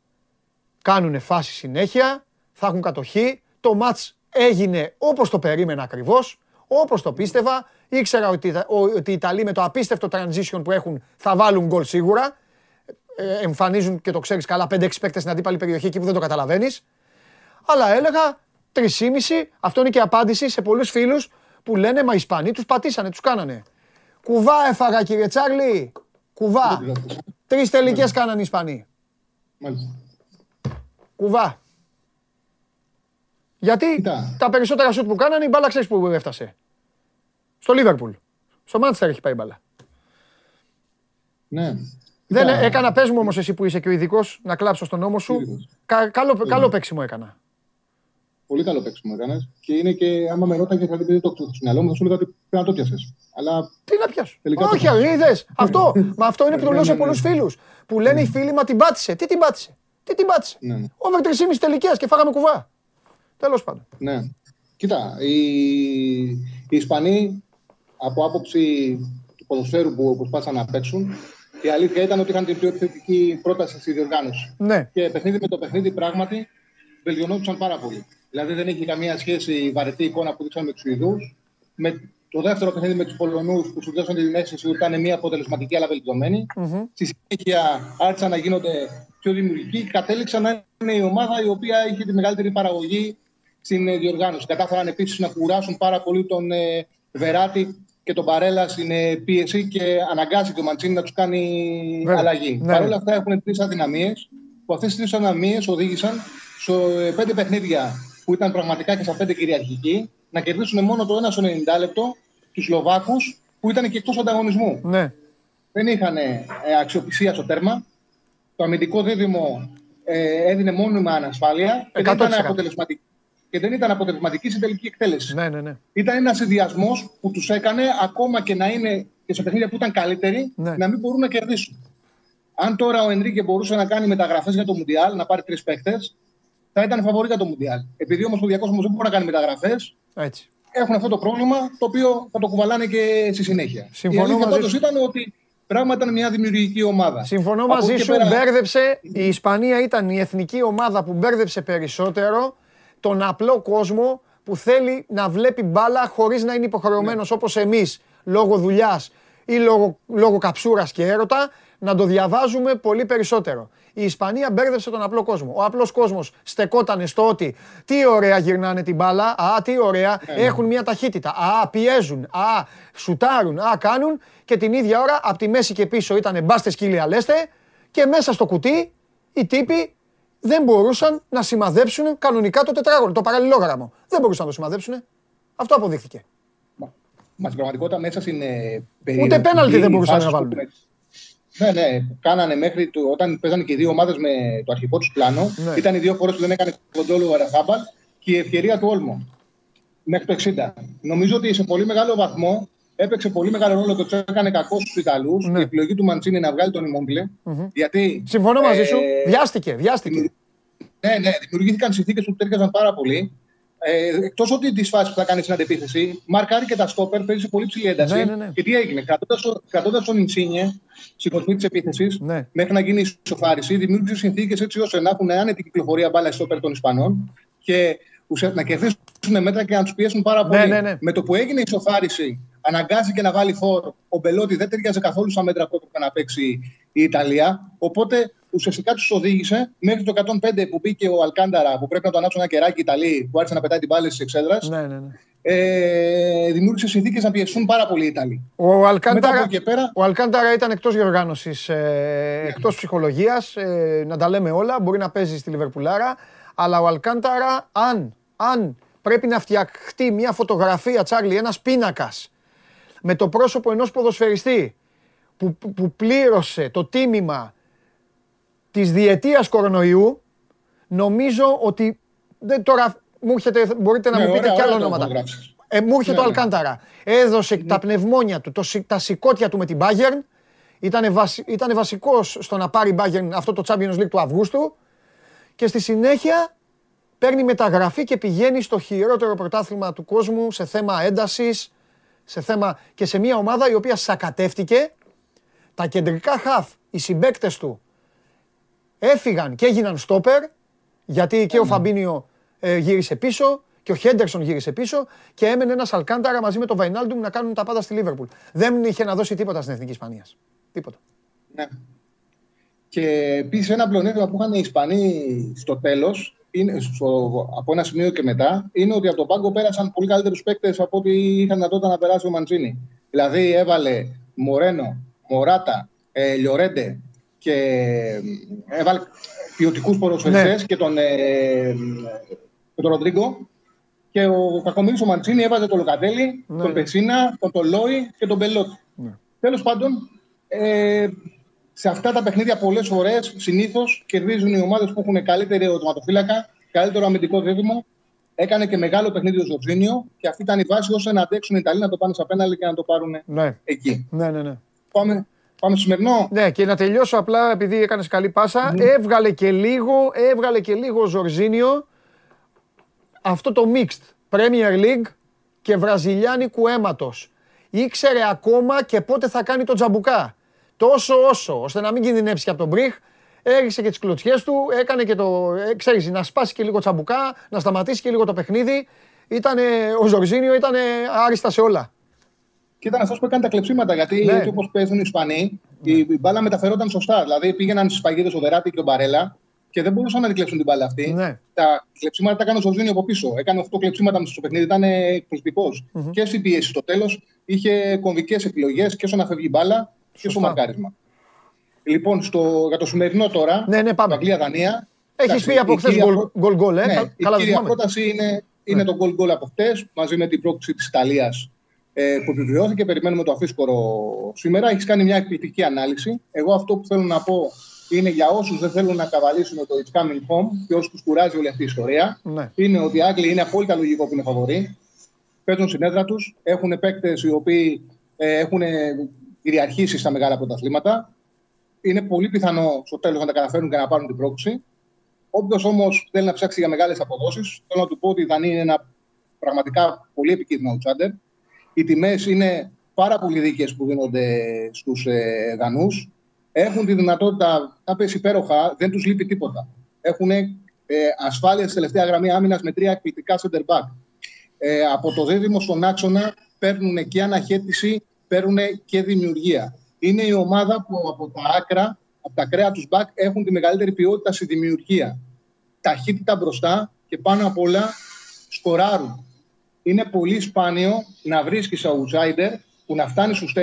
κάνουνε φάση συνέχεια, θα έχουν κατοχή, το μάτς έγινε όπως το περίμενα ακριβώς, όπως το πίστευα, ήξερα ότι, ότι οι Ιταλοί με το απίστευτο transition που έχουν θα βάλουν γκολ σίγουρα, ε, εμφανίζουν και το ξέρεις καλά 5-6 παίκτες στην αντίπαλη περιοχή εκεί που δεν το καταλαβαίνεις, αλλά έλεγα 3,5, αυτό είναι και απάντηση σε πολλούς φίλους που λένε μα οι Ισπανοί τους πατήσανε, τους κάνανε. Κουβά έφαγα κύριε Τσάρλι, κουβά. Τρεις τελικές κάνανε οι Ισπανοί. Μάλιστα. Κουβά. Γιατί τα περισσότερα σουτ που κάνανε η μπάλα ξέρεις που έφτασε. Στο Λίβερπουλ. Στο Μάντσεστερ έχει πάει η μπάλα. Ναι. Δεν έκανα, πες μου όμως εσύ που είσαι και ο ειδικός να κλάψω στον νόμο σου. καλό, καλό παίξιμο έκανα. Πολύ καλό παίξιμο έκανες. Και είναι και άμα με ρώταγες θα δεν το στο μυαλό μου, θα σου έλεγα ότι πρέπει να το πιάσεις. Αλλά. Τι να πιάσω; Όχι, είδες. αυτό, μα αυτό είναι που το λέω σε πολλούς φίλους. Που λένε οι φίλοι, μα την πάτησε. Τι την πάτησε; Τι την πάτησε; Ναι, ναι. Over 3,5 τελικές και φάγαμε κουβά. Τέλος πάντων. Ναι. Κοίτα, οι, οι Ισπανοί από άποψη του ποδοσφαίρου που προσπάθησαν να παίξουν, η αλήθεια ήταν ότι είχαν την πιο επιθετική πρόταση στη διοργάνωση. Ναι. Και παιχνίδι με το παιχνίδι πράγματι βελτιωνόντουσαν πάρα πολύ. Δηλαδή δεν έχει καμία σχέση η βαρετή εικόνα που δείξαμε με τους Ιδούς. Με το δεύτερο παιχνίδι με τους Πολωνούς που σου δώσαν την αίσθηση ότι ήταν μια αποτελεσματική αλλά βελτιωμένη. Mm-hmm. Στη συνέχεια άρχισαν να γίνονται πιο δημιουργικοί και κατέληξαν να είναι η ομάδα η οποία είχε τη μεγαλύτερη παραγωγή στην διοργάνωση. Κατάφεραν επίσης να κουράσουν πάρα πολύ τον ε, Βεράτη και τον Παρέλα στην ε, πίεση και αναγκάζει τον Μαντσίνη να τους κάνει Βέβαια. αλλαγή. Ναι. Παρ' όλα αυτά έχουν τρεις αδυναμίες που αυτές τις τρεις αδυναμίες οδήγησαν σε πέντε παιχνίδια που ήταν πραγματικά και στα πέντε κυριαρχικοί να κερδίσουν μόνο το ένα στο 90 λεπτό τους Σλοβάκους που ήταν και εκτός ανταγωνισμού. Ναι. Δεν είχαν ε, αξιοπιστία στο τέρμα. Το αμυντικό δίδυμο ε, έδινε μόνιμα ανασφάλεια και δεν, ήταν αποτελεσματική, και δεν ήταν αποτελεσματική στην τελική εκτέλεση. Ναι, ναι, ναι. Ήταν ένας συνδυασμός που τους έκανε ακόμα και να είναι και σε παιχνίδια που ήταν καλύτεροι ναι. να μην μπορούν να κερδίσουν. Αν τώρα ο Ενρίκε μπορούσε να κάνει μεταγραφές για το Μουντιάλ, να πάρει τρεις παίχτε, θα ήταν φαβορή για το Μουντιάλ. Επειδή όμω ο διακόσμο δεν μπορεί να κάνει μεταγραφές, έχουν αυτό το πρόβλημα το οποίο θα το κουβαλάνε και στη συνέχεια. Συμφωνώ η αλήθεια ήταν ότι πράγμα ήταν μια δημιουργική ομάδα. Συμφωνώ Από μαζί σου. Πέρα... Μπέρδεψε, η Ισπανία ήταν η εθνική ομάδα που μπέρδεψε περισσότερο τον απλό κόσμο που θέλει να βλέπει μπάλα χωρίς να είναι υποχρεωμένος ναι. όπως εμείς λόγω δουλειάς ή λόγω, λόγω καψούρας και έρωτα να το διαβάζουμε πολύ περισσότερο. Η Ισπανία μπέρδεψε τον απλό κόσμο. Ο απλός κόσμος στεκότανε στο ότι τι ωραία γυρνάνε την μπάλα, α, τι ωραία, ναι, ναι. έχουν μια ταχύτητα, α, πιέζουν, α, σουτάρουν, α, κάνουν και την ίδια ώρα από τη μέση και πίσω ήταν μπάστες σκύλια λέστε και μέσα στο κουτί οι τύποι δεν μπορούσαν να σημαδέψουν κανονικά το τετράγωνο, το παραλληλόγραμμο. Δεν μπορούσαν να το σημαδέψουν. Αυτό αποδείχθηκε. Μα στην πραγματικότητα μέσα στην περίοδο. Ούτε πέναλτι δεν μπορούσαν να βάλουν. Ναι, ναι. Κάνανε μέχρι το, όταν παίζανε και οι δύο ομάδες με το αρχικό τους πλάνο. Ναι. Ήταν οι δύο φορές που δεν έκανε κοντόλο ο Αραφάμπαλ και η ευκαιρία του Όλμο. Μέχρι το 60. Νομίζω ότι σε πολύ μεγάλο βαθμό έπαιξε πολύ μεγάλο ρόλο το ότι έκανε κακό στους Ιταλούς. Ναι. Η επιλογή του Μαντσίνη να βγάλει τον Ιμόμπλε. Mm-hmm. Γιατί. Συμφωνώ μαζί σου. Ε, βιάστηκε. βιάστηκε. Ναι, ναι. Δημιουργήθηκαν συνθήκες που τέριαζαν πάρα πολύ. Ε, Εκτός ότι τις φάσεις που θα κάνεις στην αντεπίθεση, μαρκάρει και τα στόπερ, παίζει σε πολύ ψηλή ένταση. Ναι, ναι, ναι. Και τι έγινε, κρατώντας τον Ινσίνιε στην κορφή της επίθεσης, ναι. μέχρι να γίνει η ισοφάριση, δημιούργησε συνθήκες έτσι ώστε να έχουν άνετη κυκλοφορία μπάλα στόπερ των Ισπανών και να κερδίσουν μέτρα και να τους πιέσουν πάρα ναι, πολύ. Ναι, με το που έγινε η ισοφάριση, αναγκάστηκε να βάλει φόρ. Ο Μπελότη δεν ταιριάζει καθόλου στα μέτρα που έπρεπε να παίξει η Ιταλία. Οπότε ουσιαστικά τους οδήγησε μέχρι το 105 που μπήκε ο Αλκάνταρα, που πρέπει να το ανάψουν ένα κεράκι Ιταλοί, που άρχισε να πετάει την πάλη τη εξέδρας. Ναι, ναι, ναι. Ε, δημιούργησε συνθήκες να πιεστούν πάρα πολύ οι Ιταλοί. Ο Αλκάνταρα, πέρα... ο Αλκάνταρα ήταν εκτός διοργάνωσης, ε, ναι. εκτός ψυχολογίας. Ε, να τα λέμε όλα. Μπορεί να παίζει στη Λιβερπουλάρα. Αλλά ο Αλκάνταρα, αν, αν πρέπει να φτιαχτεί μια φωτογραφία, Τσάρλι, ένας πίνακας με το πρόσωπο ενός ποδοσφαιριστή που, που, που πλήρωσε το τίμημα της διετίας κορονοϊού, νομίζω ότι δεν, τώρα μου έρχεται, μπορείτε να ναι, μου πείτε κι άλλα ονόματα. Ε, μου έρχεται ναι, το ναι. Αλκάνταρα. Έδωσε ναι. τα πνευμόνια του, το, τα σηκώτια του με την Bayern. Ήταν, βασι, ήτανε βασικός στο να πάρει Bayern αυτό το Champions League του Αυγούστου. Και στη συνέχεια παίρνει μεταγραφή και πηγαίνει στο χειρότερο πρωτάθλημα του κόσμου σε θέμα έντασης, σε θέμα και σε μια ομάδα η οποία σακατεύτηκε. Τα κεντρικά χαφ, οι συμπέκτες του έφυγαν και έγιναν στόπερ, γιατί και ο Φαμπίνιο ε, γύρισε πίσω και ο Χέντερσον γύρισε πίσω και έμενε ένας Αλκάνταρα μαζί με τον Βαϊνάλντουμ να κάνουν τα πάντα στη Λίβερπουλ. Δεν είχε να δώσει τίποτα στην Εθνική Ισπανίας. Τίποτα. Ναι. Και επίσης ένα πλεονέκτημα που είχαν οι Ισπανοί στο τέλος, από ένα σημείο και μετά, είναι ότι από τον πάγκο πέρασαν πολύ καλύτερους παίκτες από ό,τι είχαν δυνατότητα να περάσει ο Μαντζίνη. Δηλαδή έβαλε Μορένο, Μωράτα, ε, Λιορέντε, και έβαλε ποιοτικούς ποδοσφαιριστές ναι. και τον, ε, τον Ροντρίγκο. Και ο Κακομίρη ο Μαντσίνη έβαζε τον Λοκατέλη, ναι. τον Πεσίνα, τον Τολόι και τον Μπελότη. Ναι. Τέλος πάντων, ε, σε αυτά τα παιχνίδια πολλές φορές συνήθως κερδίζουν οι ομάδες που έχουν καλύτερη ερωτηματοφύλακα, καλύτερο αμυντικό δίδυμο. Έκανε και μεγάλο παιχνίδι ο Ζορζίνιο και αυτή ήταν η βάση ώστε να αντέξουν οι Ιταλοί να το πάνε στα πέναλι και να το πάρουν ναι. εκεί. Ναι, ναι, ναι. Πάμε, Πάμε στο σημερινό. Ναι, και να τελειώσω απλά επειδή έκανες καλή πάσα. Έβγαλε και λίγο, έβγαλε και λίγο ο Ζορζίνιο αυτό το mixed Premier League και βραζιλιάνικου αίματος. Ήξερε ακόμα και πότε θα κάνει το τζαμπουκά. Τόσο όσο, ώστε να μην κινδυνεύσει και από τον Μπριχ, έριξε και τις κλωτσιές του, έκανε και το. Ε, ξέρεις, να σπάσει και λίγο τσαμπουκά, να σταματήσει και λίγο το παιχνίδι. Ήτανε, ο Ζορζίνιο ήταν άριστα σε όλα και ήταν αυτός που έκανε τα κλεψίματα. Γιατί ναι. όπως παίζουν οι Ισπανοί, ναι. η μπάλα μεταφερόταν σωστά. Δηλαδή πήγαιναν στις παγίδες ο Δεράτη και ο Μπαρέλα και δεν μπορούσαν να δικλέψουν την μπάλα αυτή. Ναι. Τα κλεψίματα τα έκανε ο Ζήνιο από πίσω. Έκανε 8 κλεψίματα στο παιχνίδι, ήταν εκπροσωπικό. Mm-hmm. Και στην πίεση στο τέλος είχε κομβικές επιλογές και όσο να φεύγει η μπάλα και στο μαρκάρισμα. Λοιπόν, στο, για το σημερινό τώρα, ναι, ναι, πάμε. Αγγλία-Δανία. Έχεις πει από χθες γκολ γκολ, ε; Ναι, η κύρια πρόταση είναι, είναι ναι. το γκολ γκολ από χθε μαζί με την πρόκληση της Ιταλίας ε, που επιβιώθηκε. Περιμένουμε το αφίσκορο σήμερα. Έχεις κάνει μια εκπληκτική ανάλυση. Εγώ αυτό που θέλω να πω είναι για όσους δεν θέλουν να καβαλήσουν το It's Coming Home και όσους τους κουράζει όλη αυτή η ιστορία. Ναι. Είναι ότι οι Άγγλοι είναι απόλυτα λογικό που είναι φαβοροί. Παίζουν συνέδρα τους. Έχουν παίκτες οι οποίοι ε, έχουν κυριαρχήσει στα μεγάλα πρωταθλήματα. Είναι πολύ πιθανό στο τέλος να τα καταφέρουν και να πάρουν την πρόκληση. Όποιος όμως θέλει να ψάξει για μεγάλες αποδόσεις, θέλω να του πω ότι η Δανία είναι ένα πραγματικά πολύ επικίνδυνο outsider. Οι τιμές είναι πάρα πολύ δίκαιες που δίνονται στους ε, Δανούς. Έχουν τη δυνατότητα να πέσει υπέροχα, δεν τους λείπει τίποτα. Έχουν ε, ασφάλεια στη τελευταία γραμμή άμυνας με τρία εκπληκτικά center back. Ε, από το δίδυμο στον άξονα παίρνουν και αναχέτηση, παίρνουν και δημιουργία. Είναι η ομάδα που από τα άκρα, από τα κρέα τους back έχουν τη μεγαλύτερη ποιότητα στη δημιουργία. Ταχύτητα μπροστά και πάνω απ' όλα σκοράρουν είναι πολύ σπάνιο να βρίσκεις outsider που να φτάνει στους 4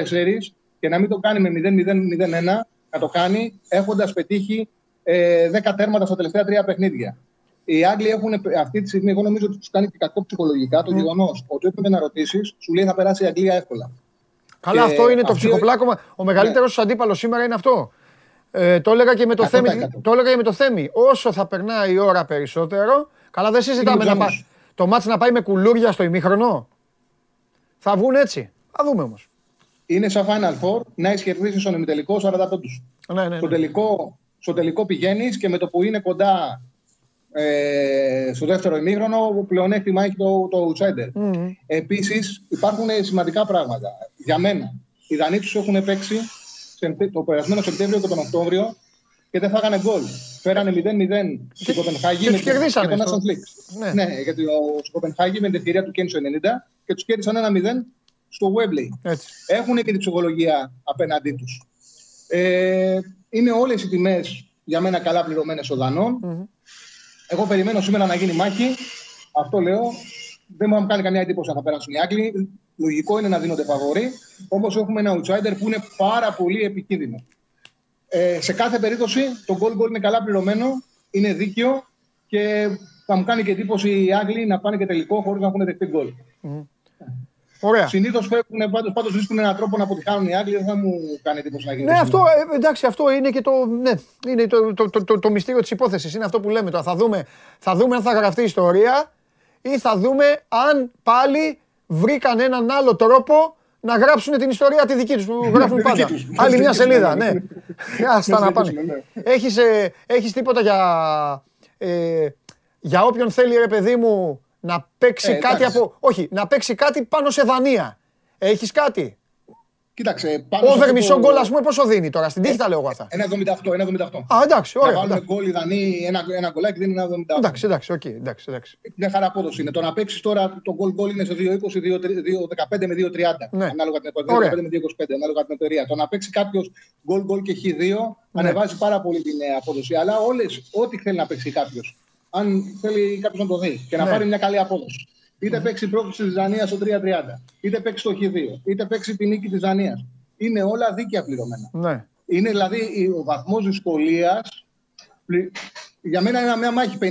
και να μην το κάνει με 0-0-0-1, να το κάνει έχοντας πετύχει ε, 10 τέρματα στα τελευταία τρία παιχνίδια. Οι Άγγλοι έχουν αυτή τη στιγμή, εγώ νομίζω ότι τους κάνει και κακό ψυχολογικά το mm. γεγονός ότι έπρεπε να ρωτήσεις, σου λέει θα περάσει η Αγγλία εύκολα. Καλά, και αυτό είναι το ψυχοπλάκωμα. Ο μεγαλύτερος ναι. αντίπαλος σήμερα είναι αυτό. Ε, το έλεγα και με το, θέμη, το έλεγα και με το Θέμη. Όσο θα περνάει η ώρα περισσότερο, καλά δεν συζητάμε να, το μάτς να πάει με κουλούρια στο ημίχρονο; Θα βγουν έτσι. Θα δούμε όμως. Είναι σαν Final Four να έχεις κερδίσει στον ημιτελικό 40 πόντους. Ναι, ναι, ναι. Στο τελικό, στο τελικό πηγαίνεις και με το που είναι κοντά ε, στο δεύτερο ημίχρονο, πλεονέκτημα έχει το, το outsider. Mm-hmm. Επίσης, υπάρχουν σημαντικά πράγματα. Για μένα, οι Δανείοι τους έχουν παίξει το περασμένο Σεπτέμβριο και τον Οκτώβριο και δεν θα έκανε γκολ. Φέρανε 0-0 στην Κοπενχάγη. Και τους κερδίσανε. Στο... Ναι. ναι, γιατί ο Κοπενχάγη με την ευκαιρία του κέρδισε το 90 και τους κέρδισαν ένα 0 στο Webley. Έχουν και την ψυχολογία απέναντί τους. Ε, είναι όλες οι τιμές για μένα καλά πληρωμένες ο Δανών. Εγώ περιμένω σήμερα να γίνει μάχη. Αυτό λέω. Δεν μου κάνει καμία εντύπωση αν θα περάσουν οι Άγγλοι. Λογικό είναι να δίνονται φαβοροί. Όμως έχουμε ένα outsider που είναι πάρα πολύ επικίνδυνο. Ε, σε κάθε περίπτωση το goal goal είναι καλά πληρωμένο, είναι δίκαιο και θα μου κάνει και εντύπωση οι Άγγλοι να πάνε και τελικό χωρίς να έχουν δεχτεί γκολ. Mm. Ωραία. Συνήθως φεύγουν, πάντως πάντως βρίσκουν έναν τρόπο να αποτυχάνουν οι Άγγλοι, δεν θα μου κάνει εντύπωση να γίνει. Ναι, αυτό, ε, εντάξει, αυτό είναι και το, ναι, είναι το, το, το, το, το μυστήριο της υπόθεσης. Είναι αυτό που λέμε τώρα. Θα δούμε, θα δούμε αν θα γραφτεί η ιστορία ή θα δούμε αν πάλι βρήκαν έναν άλλο τρόπο να γράψουν την ιστορία τη δική τους που γράφουν πάντα. Άλλη μια σελίδα, ναι. Άστα να πάνε. Ναι. Έχεις, ε, έχεις τίποτα για, ε, για όποιον θέλει ρε παιδί μου να παίξει ε, κάτι από... Όχι, να παίξει κάτι πάνω σε Δανία. Έχεις κάτι; Κοίταξε. Πάνω Over μισό γκολ, ας πούμε, πόσο δίνει τώρα. Στην τύχη τα λέω εγώ αυτά. 1,78. Α, εντάξει, ωραία. Να βάλουμε γκολ, Δανοί, ένα, ένα γκολάκι δίνει 1,78. Εντάξει, εντάξει, οκ. εντάξει, εντάξει. Μια χαρά απόδοση είναι. Το να παίξεις τώρα το γκολ γκολ είναι σε 2,20, 2,15 με 2,30. Ναι. Ανάλογα την εταιρεία. 2,25 με 2,25 ανάλογα την εταιρεία. Το να παίξει κάποιος γκολ γκολ και χ2 ναι. ανεβάζει πάρα πολύ την ε, απόδοση. Αλλά όλες, ό,τι θέλει να παίξει κάποιος. Αν θέλει κάποιος να το δει και να ναι. πάρει μια καλή απόδοση. Είτε παίξει πρόκληση της Δανίας στο 3,30, είτε παίξει το Χ2, είτε παίξει την νίκη της Δανίας είναι όλα δίκαια πληρωμένα. Ναι. Είναι δηλαδή ο βαθμός δυσκολίας. Για μένα είναι μια μάχη 55-45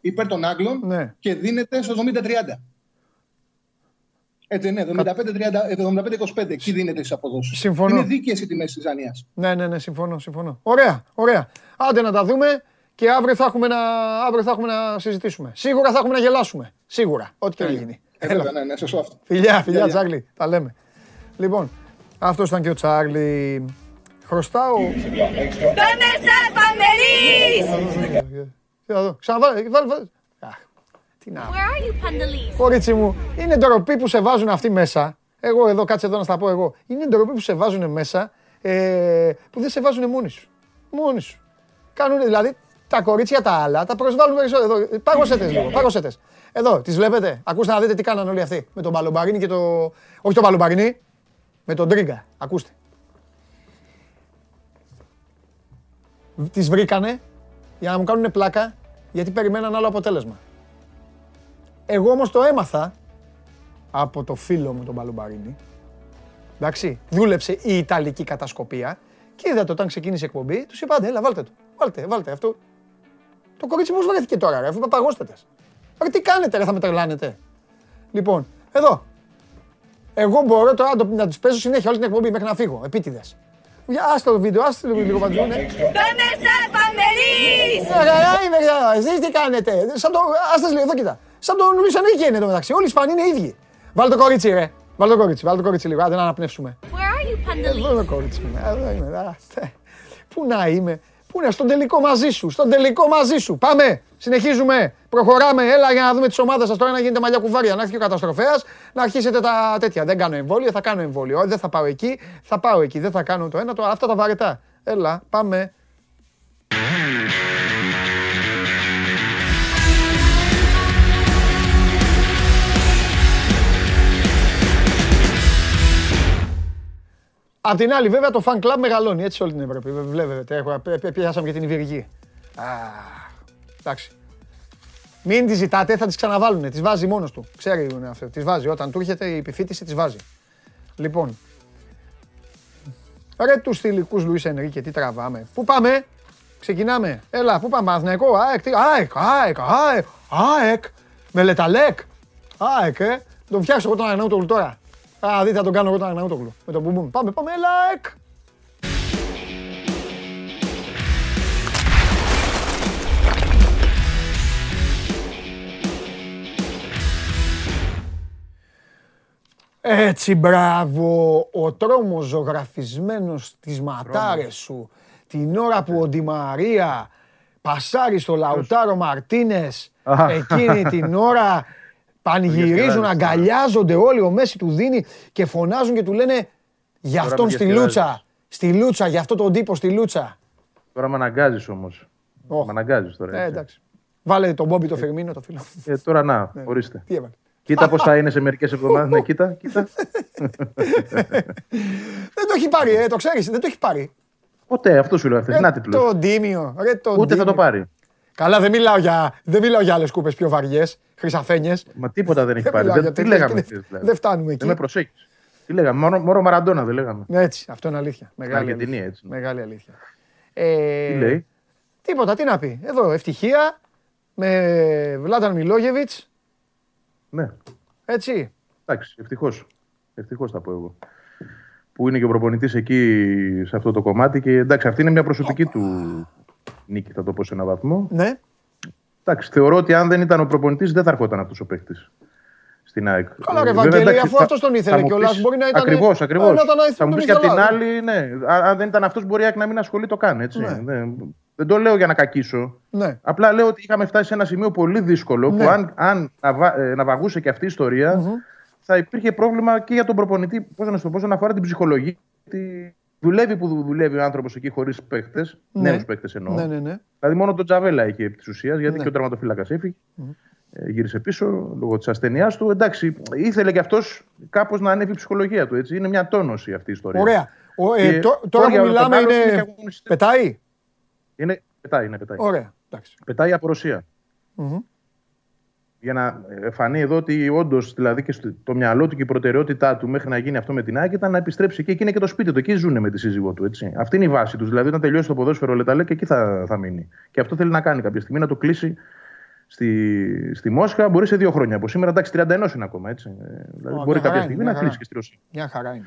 υπέρ των Άγγλων ναι. και δίνεται στο 70-30. Έτσι, ναι, 75-25. Εκεί δίνεται τι αποδόσει. Συμφωνώ. Είναι δίκαιες οι τιμές της Δανίας. Ναι, ναι, ναι, συμφωνώ, συμφωνώ. Ωραία, ωραία. Άντε να τα δούμε και αύριο θα έχουμε να, αύριο θα έχουμε να συζητήσουμε. Σίγουρα θα έχουμε να γελάσουμε. Σίγουρα, ό,τι και να γίνει. Ε, ναι, ναι, ναι, σωστό αυτό. Φιλιά, φιλιά, Τζάγκλι. Τα λέμε. Λοιπόν, αυτός ήταν και ο Τσάρλι. Χρωστάω. Δεν είσαι παντελής! Ξαναβάλε, βάλε, Τι να... Κορίτσι μου, είναι ντροπή που σε βάζουν αυτοί μέσα. Εγώ εδώ, κάτσε εδώ να στα πω εγώ. Είναι ντροπή που σε βάζουν μέσα, ε, που δεν σε βάζουν μόνοι σου. Μόνοι σου. Κάνουν, δηλαδή, τα κορίτσια τα άλλα τα προσβάλλουν περισσότερο. Εδώ, πάγωσετε λίγο, πάγωσετε. Εδώ, τις βλέπετε; Ακούστε να δείτε τι κάνανε όλοι αυτοί. Με τον Μπαλομπαρίνι και το... Όχι τον Μπαλομπαρίνι, με τον Τρίγκα. Ακούστε. Τις βρήκανε για να μου κάνουν πλάκα γιατί περιμέναν άλλο αποτέλεσμα. Εγώ όμως το έμαθα από το φίλο μου τον Παλουμπαρίνη. Εντάξει, δούλεψε η Ιταλική κατασκοπία και είδατε όταν ξεκίνησε η εκπομπή, τους είπα: Έλα, βάλτε το. Βάλτε, βάλτε αυτό. Το κορίτσι πώ βρέθηκε τώρα, ρε, αφού παπαγώστατε. Ρε, τι κάνετε, ρε, θα με τρελάνετε. Λοιπόν, εδώ. Εγώ μπορώ τώρα να, να τους παίζω συνέχεια όλη την εκπομπή μέχρι να φύγω. Επίτηδες. Άστε το βίντεο, άστε το λίγο παντού. Ναι. ¿Dónde está el Παντερής; Καλά είμαι, καλά. Εσείς τι κάνετε. Σαν το, άστε λίγο, εδώ κοίτα. Σαν τον Λουίς Ενρίκε είναι το μεταξύ. Όλοι οι Ισπανοί είναι ίδιοι. Βάλε το κορίτσι, ρε. Βάλε το κορίτσι, βάλε το κορίτσι λίγο. Άντε να αναπνεύσουμε. Where are you, Εδώ Pandelis? είναι το κορίτσι μου. Εδώ είμαι. α, τε. Πού να είμαι. Πού να, στον τελικό μαζί σου. Στον τελικό μαζί σου. Πάμε. Συνεχίζουμε. Προχωράμε. Έλα για να δούμε τις ομάδες σας τώρα να γίνετε μαλλιά κουβάρια. Να έρθει και ο καταστροφέας. Να αρχίσετε τα τέτοια. Δεν κάνω εμβόλιο. Θα κάνω εμβόλιο. Όχι, δεν θα πάω εκεί. Θα πάω εκεί. Δεν θα κάνω το ένα. Το... Αυτά τα βαρετά. Έλα. Πάμε. Απ' την άλλη, βέβαια, το fan club μεγαλώνει έτσι σε όλη την Ευρώπη. Βλέπετε, έχω, πι- πι- πιάσαμε και την Ιβηρική. Α, εντάξει. Μην τη ζητάτε, θα τις ξαναβάλουν. Τις βάζει μόνος του. Ξέρει είναι αυτό. Τις βάζει. Όταν του έρχεται η επιφύτηση, τις βάζει. Λοιπόν. Ρε τους θηλυκούς Λουίς Ενρίκε, τι τραβάμε. Πού πάμε, ξεκινάμε. Έλα, πού πάμε, Αθηναϊκό, ΑΕΚ, τι, ΑΕΚ, ΑΕΚ, ΑΕΚ, ΑΕΚ, με λεταλέκ. ΑΕΚ, ε. Τον φτιάξω εγώ τον Αγναούτογλου τώρα. Α, δείτε, θα τον κάνω εγώ τον Αγναούτογλου. Με τον μπουμπουμ. Πάμε, πάμε, έλα, ΑΕΚ. Έτσι, μπράβο. Ο τρόμος ζωγραφισμένος στις ματάρες σου. Την ώρα που ο Ντι Μαρία πασάρει στο Λαουτάρο Μαρτίνες. Εκείνη την ώρα <laughs> πανηγυρίζουν, αγκαλιάζονται όλοι. Ο Μέση του δίνει και φωνάζουν και του λένε για Τώρα αυτόν με στη διασκεδάζεις. Λούτσα. Στη Λούτσα, για αυτόν τον τύπο στη Λούτσα. Τώρα με αναγκάζεις όμως. Οχ. Με αναγκάζεις τώρα. Ε, έτσι. εντάξει. Βάλε τον Μπόμπι το Φερμίνο, το φίλο. Ε, τώρα να, ορίστε. Τι έβαλε. Κοίτα πώς θα είναι σε μερικές εβδομάδες. ναι, κοίτα, κοίτα. <laughs> Δεν το έχει πάρει, ε, το ξέρεις, δεν το έχει πάρει. Ποτέ, αυτό σου λέω. Ρε, Αυτές, να τίτλο. το Ντίμιο, ρε το Ούτε θα το Ντίμιο. πάρει. Καλά, δεν μιλάω για, δεν μιλάω για άλλες κούπες πιο βαριές, χρυσαφένιες. Μα τίποτα δεν έχει Δεν πάρει. μιλάω Δεν- για Τι τέτοια, λέγαμε δεν- χθες, δηλαδή; δεν φτάνουμε εκεί. Δεν με προσέχεις. Τι λέγαμε, μόνο, μόνο Μαραντόνα δεν λέγαμε. Ναι, Έτσι, αυτό είναι αλήθεια. Μεγάλη Αργεντινή, αλήθεια. έτσι. Μεγάλη αλήθεια. Ε, Τι λέει; Τίποτα, τι να πει. Εδώ, ευτυχία με Βλάταν Μιλόγεβιτς, Ναι, έτσι. εντάξει, ευτυχώς. Ευτυχώς θα πω εγώ. Που είναι και ο προπονητής εκεί σε αυτό το κομμάτι και εντάξει, αυτή είναι μια προσωπική του νίκη, θα το πω σε έναν βαθμό. Ναι, Εντάξει, θεωρώ ότι αν δεν ήταν ο προπονητής, δεν θα ερχόταν αυτός ο παίκτης στην ΑΕΚ. Καλά, ρε, Ε, βέβαια, Βαγγέλη, εντάξει, αφού θα- αυτός τον ήθελε θα μου κιόλας, πεις- μπορεί να ήταν- Ακριβώς, ε, ακριβώς. να ήταν ο Θα μου τον πεις και απ' την ήθελα. άλλη, ναι. Α- Αν δεν ήταν αυτός, μπορεί η ΑΕΚ να μην ασχολείται καν. Έτσι. Ναι. Δεν, δεν το λέω για να κακίσω. ναι. Απλά λέω ότι είχαμε φτάσει σε ένα σημείο πολύ δύσκολο Ναι. που αν, αν ναβα- ε, ναυαγούσε και αυτή η ιστορια θα υπήρχε πρόβλημα και για τον προπονητή. Πώς να σου το πω, όσον αφορά την ψυχολογία. Τη... Δουλεύει που δουλεύει ο άνθρωπος εκεί χωρίς παίχτες. Ναι. Νέους παίχτες εννοώ. Ναι, ναι, ναι. Δηλαδή μόνο τον Τζαβέλα είχε επί της ουσίας, γιατί Ναι. και ο τερματοφύλακας έφυγε. Ε, γύρισε πίσω λόγω της ασθενειάς του. Εντάξει, ήθελε κι αυτός κάπως να ανέβει η ψυχολογία του. Έτσι. Είναι μια τόνωση αυτή η ιστορία. Ωραία. Ο, ε, Και τω- τώρα όρια που όλο το μιλάμε άλλος είναι και είναι... αγωνιστικό. Πετάει; Είναι, πετάει, είναι, πετάει. Ωραία. Εντάξει. Πετάει από Ρωσία. Μμμ. Για να ε, φανεί εδώ ότι όντως δηλαδή και στο το μυαλό του και η προτεραιότητά του μέχρι να γίνει αυτό με την ΑΕΚ ήταν να επιστρέψει εκεί. Εκεί είναι και το σπίτι του. Εκεί ζουν με τη σύζυγό του. Έτσι. Αυτή είναι η βάση τους. Δηλαδή, όταν τελειώσει το ποδόσφαιρο, λεταλέ και εκεί θα, θα μείνει. Και αυτό θέλει να κάνει κάποια στιγμή, να το κλείσει στη, στη Μόσχα. Μπορεί σε δύο χρόνια από σήμερα. Εντάξει, 31 είναι ακόμα. Έτσι. Ε, Δηλαδή, Ω, μπορεί μια χαρά κάποια είναι, στιγμή μια να χαρά. κλείσει και στη Ρωσία. Μια χαρά είναι.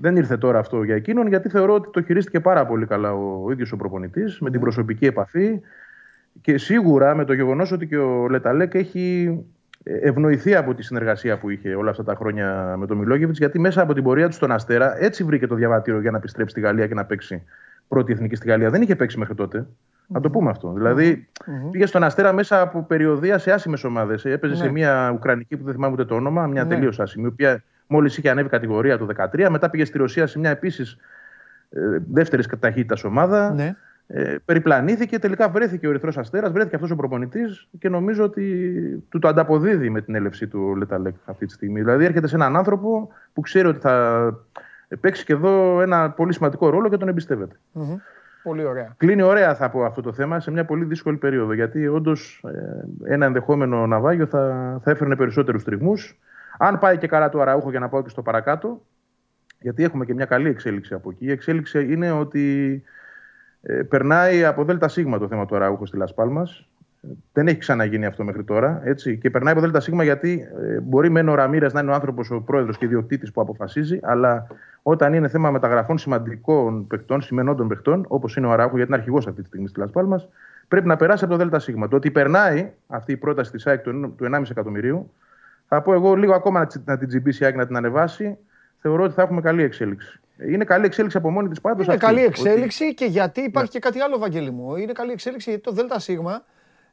Δεν ήρθε τώρα αυτό για εκείνον, γιατί θεωρώ ότι το χειρίστηκε πάρα πολύ καλά ο, ο ίδιος ο προπονητής, με Ναι. την προσωπική επαφή και σίγουρα με το γεγονός ότι και ο Λεταλέκ έχει ευνοηθεί από τη συνεργασία που είχε όλα αυτά τα χρόνια με τον Μιλόγεβιτς, γιατί μέσα από την πορεία του στον Αστέρα έτσι βρήκε το διαβατήριο για να επιστρέψει στη Γαλλία και να παίξει πρώτη εθνική στη Γαλλία. Δεν είχε παίξει μέχρι τότε. Να το πούμε αυτό. Δηλαδή, πήγε στον Αστέρα μέσα από περιοδία σε άσημες ομάδες. Έπαιζε Ναι. σε μια Ουκρανική που δεν θυμάμαι ούτε το όνομα, μια Ναι. τελείως άσημη, η οποία μόλις είχε ανέβει κατηγορία το 2013. Μετά πήγε στη Ρωσία σε μια επίσης δεύτερης ταχύτητας ομάδα. Ναι. Ε, περιπλανήθηκε, τελικά βρέθηκε ο Ερυθρός Αστέρας, βρέθηκε αυτός ο προπονητής και νομίζω ότι του το ανταποδίδει με την έλευσή του ο Λεταλέκ αυτή τη στιγμή. Δηλαδή έρχεται σε έναν άνθρωπο που ξέρει ότι θα παίξει και εδώ ένα πολύ σημαντικό ρόλο και τον εμπιστεύεται. Πολύ ωραία. Κλείνει ωραία, θα πω αυτό το θέμα, σε μια πολύ δύσκολη περίοδο. Γιατί όντως ε, ένα ενδεχόμενο ναυάγιο θα, θα έφερνε περισσότερους τριγμούς. Αν πάει και καλά το Αραούχο, για να πάω και στο παρακάτω, γιατί έχουμε και μια καλή εξέλιξη από εκεί. Η εξέλιξη είναι ότι ε, περνάει από ΔΣ το θέμα του Αραούχο στη Λασπάλμα. Δεν έχει ξαναγίνει αυτό μέχρι τώρα. Έτσι. Και περνάει από ΔΣ γιατί ε, μπορεί μεν ο Ραμίρα να είναι ο άνθρωπος, ο πρόεδρος και ιδιοκτήτης που αποφασίζει, αλλά όταν είναι θέμα μεταγραφών σημαντικών παιχτών, σημενόντων παιχτών, όπως είναι ο Αραούχο, γιατί είναι αρχηγός αυτή τη στιγμή στη Λασπάλμα, πρέπει να περάσει από το ΔΣ. Το ότι περνάει αυτή η πρόταση της ΑΕΚ του 1,5 εκατομμυρίου, θα πω εγώ λίγο ακόμα να την τσιμπήσει η ΑΕΚ να την ανεβάσει, θεωρώ ότι θα έχουμε καλή εξέλιξη. Είναι καλή εξέλιξη από μόνη της πάντως. Είναι καλή εξέλιξη ότι... και γιατί υπάρχει ναι. και κάτι άλλο, Βαγγέλη μου. Είναι καλή εξέλιξη γιατί το ΔΣ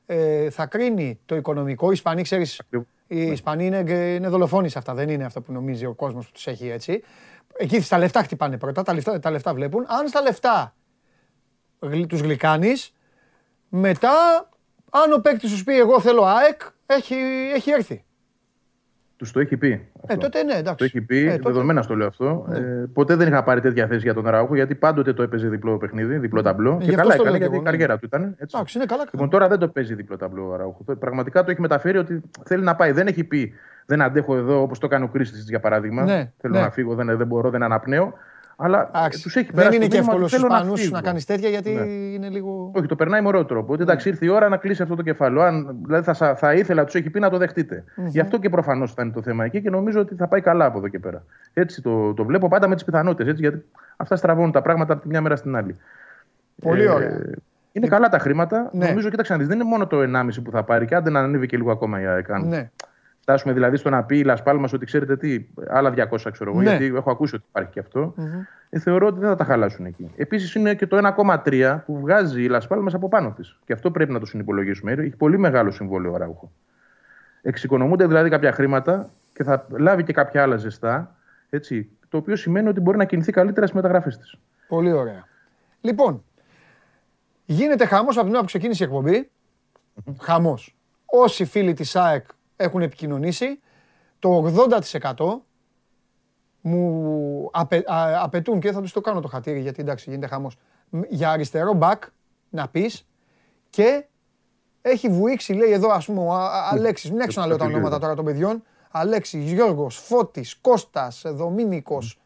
ε, θα κρίνει το οικονομικό. Οι Ισπανοί, ξέρεις, οι Ισπανοί είναι, είναι δολοφόνοι σε αυτά. Δεν είναι αυτό που νομίζει ο κόσμος που τους έχει έτσι. Εκεί στα λεφτά χτυπάνε πρώτα, τα λεφτά, τα λεφτά βλέπουν. Αν στα λεφτά τους γλυκάνεις, μετά, αν ο παίκτης σου πει εγώ θέλω ΑΕΚ, έχει, έχει έρθει. Τους το έχει πει. Ε, τότε ναι, εντάξει. Το έχει πει, ε, δεδομένα στο λέω αυτό. Ναι. Ε, ποτέ δεν είχα πάρει τέτοια θέση για τον Ραούχο, γιατί πάντοτε το έπαιζε διπλό παιχνίδι, διπλό ε, ταμπλό. Ε, και καλά έκανε, γιατί η ναι. καριέρα του ήταν. Έτσι. Εντάξει, είναι καλά. Λοιπόν, τώρα δεν το παίζει διπλό ταμπλό ο Ραούχο. Πραγματικά το έχει μεταφέρει ότι θέλει να πάει. Δεν έχει πει δεν αντέχω εδώ όπως το κάνει ο Κρίστης για παράδειγμα. Ναι, Θέλω ναι. να φύγω, δεν, δεν μπορώ, δεν αναπνέω. Αλλά τους έχει Δεν είναι και εύκολος στου Ισπανούς να, να κάνεις τέτοια γιατί ναι. είναι λίγο. Όχι, το περνάει με ωραίο τρόπο. Ότι εντάξει, ήρθε η ώρα να κλείσει αυτό το κεφάλαιο. Αν δηλαδή θα, θα ήθελα, τους έχει πει να το δεχτείτε. Mm-hmm. Γι' αυτό και προφανώς θα είναι το θέμα εκεί και νομίζω ότι θα πάει καλά από εδώ και πέρα. Έτσι το, το βλέπω πάντα με τις πιθανότητες. Γιατί αυτά στραβώνουν τα πράγματα από τη μια μέρα στην άλλη. Πολύ ε, ωραία. Είναι καλά τα χρήματα. Ναι. Νομίζω, κοίταξε δεν είναι μόνο το 1,5 που θα πάρει και άντε να ανέβει και λίγο ακόμα η ΑΕΚ. Ναι. Φτάσουμε δηλαδή στο να πει η Λασπάλμα ότι ξέρετε τι, άλλα 200 ξέρω εγώ, ναι. γιατί έχω ακούσει ότι υπάρχει και αυτό. Mm-hmm. Ε, θεωρώ ότι δεν θα τα χαλάσουν εκεί. Επίσης είναι και το 1,3 που βγάζει η Λασπάλμα από πάνω της. Και αυτό πρέπει να το συνυπολογίσουμε. Έχει πολύ μεγάλο συμβόλαιο ο Ράουχο. Εξοικονομούνται δηλαδή κάποια χρήματα και θα λάβει και κάποια άλλα ζεστά. Έτσι, το οποίο σημαίνει ότι μπορεί να κινηθεί καλύτερα στις μεταγραφές της. Πολύ ωραία. Λοιπόν, γίνεται χαμός από την ώρα που ξεκίνησε η εκπομπή. Χαμός. Όσοι φίλοι της ΑΕΚ έχουν επικοινωνήσει. Το 80% μου απαι, απαιτούν και θα τους το κάνω το χατήρι γιατί εντάξει γίνεται χαμός. Για αριστερό μπακ να πεις και έχει βουήξει λέει εδώ ας πούμε ο Αλέξης, μην έξω να λέω τα ονόματα τώρα των παιδιών. Αλέξης, Γιώργος, Φώτης, Κώστας, Δομήνικος,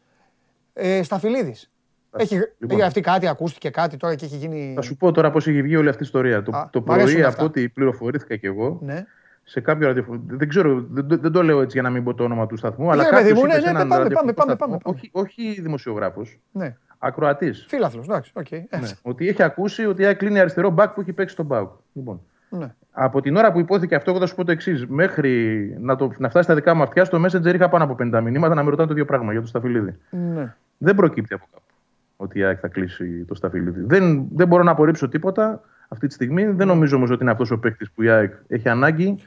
ε, Σταφυλίδης. Έχει λοιπόν. γραφτεί κάτι, ακούστηκε κάτι τώρα και έχει γίνει. Θα σου πω τώρα πώς έχει βγει όλη αυτή η ιστορία. το, το πρωί, από ό,τι πληροφορήθηκα κι εγώ, ναι σε κάποιο ραδιοφωνικό. Δεν ξέρω, δεν, δεν, το λέω έτσι για να μην πω το όνομα του σταθμού. Ναι, αλλά κάποιος ναι, ναι, ναι, πάμε, πάμε, πάμε, πάμε, Όχι, όχι δημοσιογράφος. Ναι. Ακροατής. Φίλαθλος, εντάξει. Okay, ναι. Ότι έχει ακούσει ότι κλείνει αριστερό μπακ που έχει παίξει τον μπακ. Λοιπόν. Ναι. Από την ώρα που υπόθηκε αυτό, εγώ θα σου πω το εξής. Μέχρι να, το, να φτάσει στα δικά μου αυτιά, στο Messenger είχα πάνω από 50 μηνύματα να με ρωτάνε το ίδιο πράγμα για το Σταφυλίδη. Ναι. Δεν προκύπτει από κάπου ότι η ΑΕΚ θα κλείσει το Σταφυλίδη. Δεν, δεν μπορώ να απορρίψω τίποτα αυτή τη στιγμή. Δεν νομίζω όμως ότι είναι αυτός ο παίκτης που η ΑΕΚ έχει ανάγκη.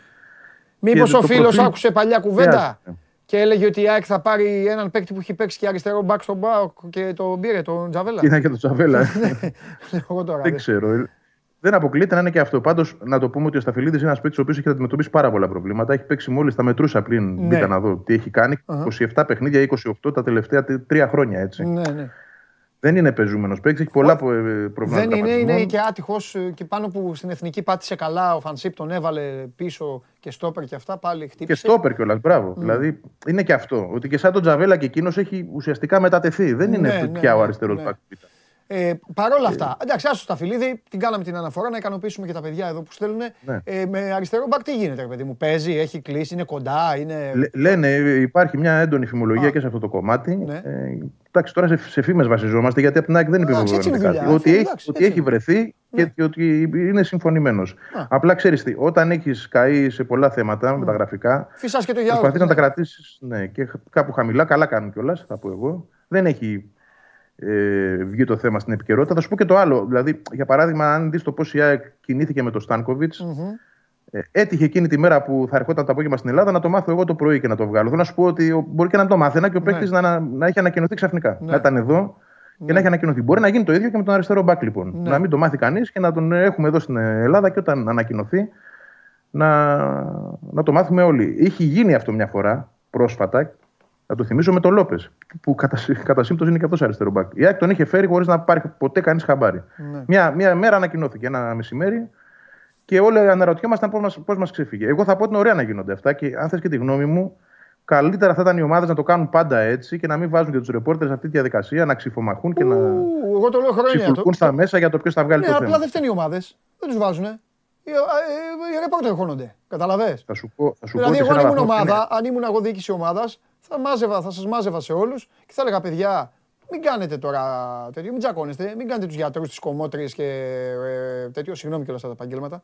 Μήπως ο φίλος άκουσε παλιά κουβέντα και έλεγε ότι η ΑΕΚ θα πάρει έναν παίκτη που έχει παίξει και αριστερό μπακ στον Μπάουκ και τον πήρε, τον Τζαβέλα. Ήταν και τον Τζαβέλα. <laughs> Δεν ξέρω. Δεν αποκλείεται να είναι και αυτό. Πάντως, να το πούμε ότι ο Σταφυλίδης είναι ένας παίκτης ο οποίος έχει αντιμετωπίσει πάρα πολλά προβλήματα. Έχει παίξει μόλις τα μετρούσα πριν. Ναι. Μπήκα να δω τι έχει κάνει. 27 παιχνίδια, 28 τα τελευταία τρία χρόνια έτσι. Ναι, ναι. Δεν είναι πεζούμενος παίκτης, έχει πολλά ε, προβλήματα. Δεν είναι, είναι και άτυχος ε, και πάνω που στην εθνική πάτησε καλά. Ο Φανσίπ τον έβαλε πίσω και στόπερ και αυτά πάλι χτύπησε. Και στόπερ κιόλας, μπράβο. Mm. Δηλαδή είναι και αυτό. Ότι και σαν τον Τζαβέλα και εκείνος έχει ουσιαστικά μετατεθεί. Δεν είναι ναι, πια ναι, ο αριστερός ναι. Ε, Παρ' όλα αυτά, εντάξει, άσο στα φιλίδη, την κάναμε την αναφορά να ικανοποιήσουμε και τα παιδιά εδώ που στέλνουν. Ναι. Ε, με αριστερό μπακ τι γίνεται, παιδί μου, παίζει, έχει κλείσει, είναι κοντά. Είναι... λένε, υπάρχει μια έντονη φημολογία και σε αυτό το κομμάτι. Ναι. Ε, εντάξει, τώρα σε, σε φήμες βασιζόμαστε γιατί από την ΑΕΚ δεν επιβεβαιώνεται κάτι. Ότι, έχει, ότι έχει βρεθεί ναι. και, ότι είναι συμφωνημένος. Απλά ξέρεις τι, όταν έχεις καεί σε πολλά θέματα με τα γραφικά. Φυσάς και το Προσπαθείς να τα κρατήσεις ναι, και κάπου χαμηλά, καλά κάνουν κιόλας, θα πω εγώ. Δεν έχει ε, βγει το θέμα στην επικαιρότητα. Θα σου πω και το άλλο. Δηλαδή, για παράδειγμα, αν δεις το πώς η ΑΕΚ κινήθηκε με τον στανκοβιτ ε, έτυχε εκείνη τη μέρα που θα ερχόταν το απόγευμα στην Ελλάδα να το μάθω εγώ το πρωί και να το βγάλω. Θέλω να σου πω ότι μπορεί και να το μάθαινα και ο παίκτης ναι. να, να έχει ανακοινωθεί ξαφνικά. Ναι. Να ήταν εδώ και ναι. να έχει ανακοινωθεί. Μπορεί να γίνει το ίδιο και με τον αριστερό μπακ λοιπόν. Ναι. Να μην το μάθει κανείς και να τον έχουμε εδώ στην Ελλάδα και όταν ανακοινωθεί να, να το μάθουμε όλοι. Είχε γίνει αυτό μια φορά πρόσφατα Θα το θυμίσω με τον Λόπες, που κατά, κατά σύμπτωση είναι και αυτός αριστερό μπακ. Η ΑΕΚ τον είχε φέρει χωρίς να πάρει ποτέ κανείς χαμπάρι. Ναι. Μια, μια μέρα ανακοινώθηκε, ένα μεσημέρι, και όλοι αναρωτιόμασταν πώς μας μας ξεφύγε. Εγώ θα πω ότι είναι ωραία να γίνονται αυτά και αν θες και τη γνώμη μου, καλύτερα θα ήταν οι ομάδες να το κάνουν πάντα έτσι και να μην βάζουν και τους ρεπόρτερς σε αυτή τη διαδικασία να ξυφομαχούν και να. Εγώ το λέω χρόνια. Το... στα μέσα για το ποιος θα βγάλει ναι, το θέμα. Απλά δεν φταίνουν οι ομάδες. Δεν τους βάζουν. Οι, οι ρεπόρτερ χώνονται. Καταλαβέ. Θα σου πω, θα σου δηλαδή, πω εγώ αν ήμουν ομάδα, αν ήμουν εγώ διοίκηση ομάδας, θα, μάζευα, θα σας μάζευα σε όλους και θα έλεγα παιδιά, μην κάνετε τώρα τέτοιο, μην τσακώνεστε, μην κάνετε τους γιατρούς, τις κομμότριες και ε, τέτοιο. Συγγνώμη κιόλας αυτά τα επαγγέλματα.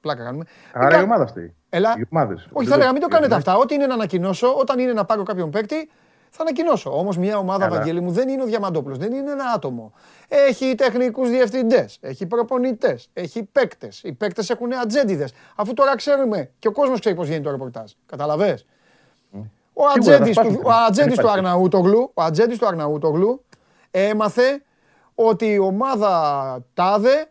Πλάκα κάνουμε. Άρα η ομάδα αυτή. Έλα. Οι ομάδες. Όχι, θα έλεγα μην το κάνετε αυτά. Ό,τι είναι να ανακοινώσω, όταν είναι να πάρω κάποιον παίκτη, θα ανακοινώσω. Όμως μια ομάδα, Έλα. Βαγγέλη μου, δεν είναι ο Διαμαντόπουλος, δεν είναι ένα άτομο. Έχει τεχνικούς διευθυντές, έχει προπονητές, έχει παίκτες. Οι παίκτες έχουν ατζέντιδες. Αφού τώρα ξέρουμε και ο κόσμος ξέρει πώς γίνεται το ρεπορτάζ. Καταλαβέ. Ο ατζέντης του, ο του Αρναούτογλου, ο ατζέντης του Αρναούτογλου έμαθε ότι η ομάδα τάδε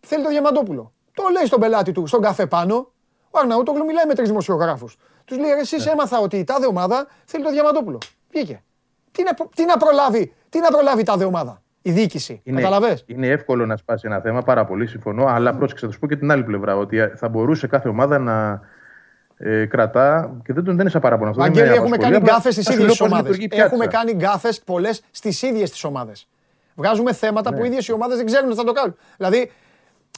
θέλει το Διαμαντόπουλο. Το λέει στον πελάτη του, στον καφέ πάνω. Ο Αρναούτογλου μιλάει με τρεις δημοσιογράφους. Τους λέει: Εσείς ναι. έμαθα ότι η τάδε ομάδα θέλει το Διαμαντόπουλο. Βγήκε. Τι να, τι να προλάβει, τι να προλάβει η τάδε ομάδα; Η διοίκηση. Είναι, Καταλαβες; είναι εύκολο να σπάσει ένα θέμα, πάρα πολύ συμφωνώ. Αλλά πρόσεξε, θα σου πω και την άλλη πλευρά. Ότι θα μπορούσε κάθε ομάδα να ε, κρατά και δεν, δεν είναι σαν παράπονο αυτό. Αγγέλη, έχουμε κάνει γκάφες στις ίδιες ομάδες. Έχουμε κάνει γκάφες πολλές στις ίδιες τις ομάδες. Βγάζουμε θέματα ναι. που οι ίδιες οι ομάδες δεν ξέρουν τι θα το κάνουν. Δηλαδή,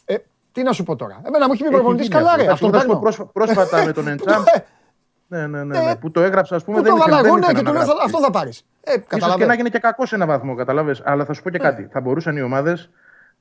ε, τι να σου πω τώρα; Εμένα μου έχει πει προπονητής καλά, ρε. Αυτό το πρόσφατα με τον <laughs> Εντσάμ. Ναι, ναι, ναι, ναι. Που το έγραψα, ας πούμε. Δεν το βάλα ναι, και του λέω αυτό θα πάρεις. Ε, ίσως και να γίνει και κακό σε ένα βαθμό, καταλαβες. Αλλά θα σου πω και κάτι. Θα μπορούσαν οι ομάδες,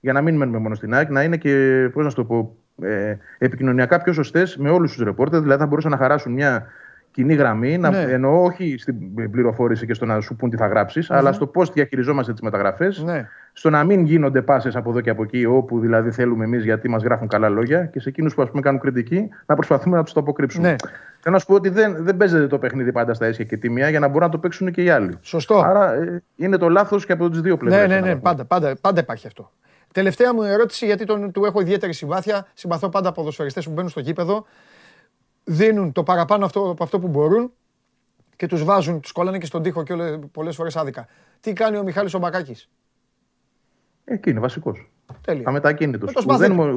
για να μην μένουμε μόνο στην ΑΕΚ, να είναι και, πώς να σου το πω, ε, επικοινωνιακά πιο σωστές με όλους τους ρεπόρτερ. Δηλαδή θα μπορούσαν να χαράσουν μια κοινή γραμμή, να, ναι. εννοώ όχι στην πληροφόρηση και στο να σου πούν τι θα γραψει αλλά στο πώς διαχειριζόμαστε τις μεταγραφές, ναι. στο να μην γίνονται πάσες από εδώ και από εκεί, όπου δηλαδή θέλουμε εμείς γιατί μας γράφουν καλά λόγια και σε εκείνους που ας πούμε, κάνουν κριτική, να προσπαθούμε να τους το αποκρύψουμε. Ναι. Θέλω να σου πω ότι δεν, δεν παίζεται το παιχνίδι πάντα στα ίσια και τιμία για να μπορούν να το παίξουν και οι άλλοι. Σωστό. Άρα ε, είναι το λάθος και από τις δύο πλευρές. Ναι, ναι, ναι, πάντα, πάντα, πάντα υπάρχει αυτό. Τελευταία μου ερώτηση, γιατί τον, του έχω ιδιαίτερη συμπάθεια. Συμπαθώ πάντα ποδοσφαιριστές που μπαίνουν στο γήπεδο δίνουν το παραπάνω αυτό, από αυτό που μπορούν και τους βάζουν, τους κολλάνε και στον τοίχο και όλες, πολλές φορές άδικα. Τι κάνει ο Μιχάλης ο Μπακάκης. Εκεί είναι βασικός. Τέλεια. Αμετακίνητος.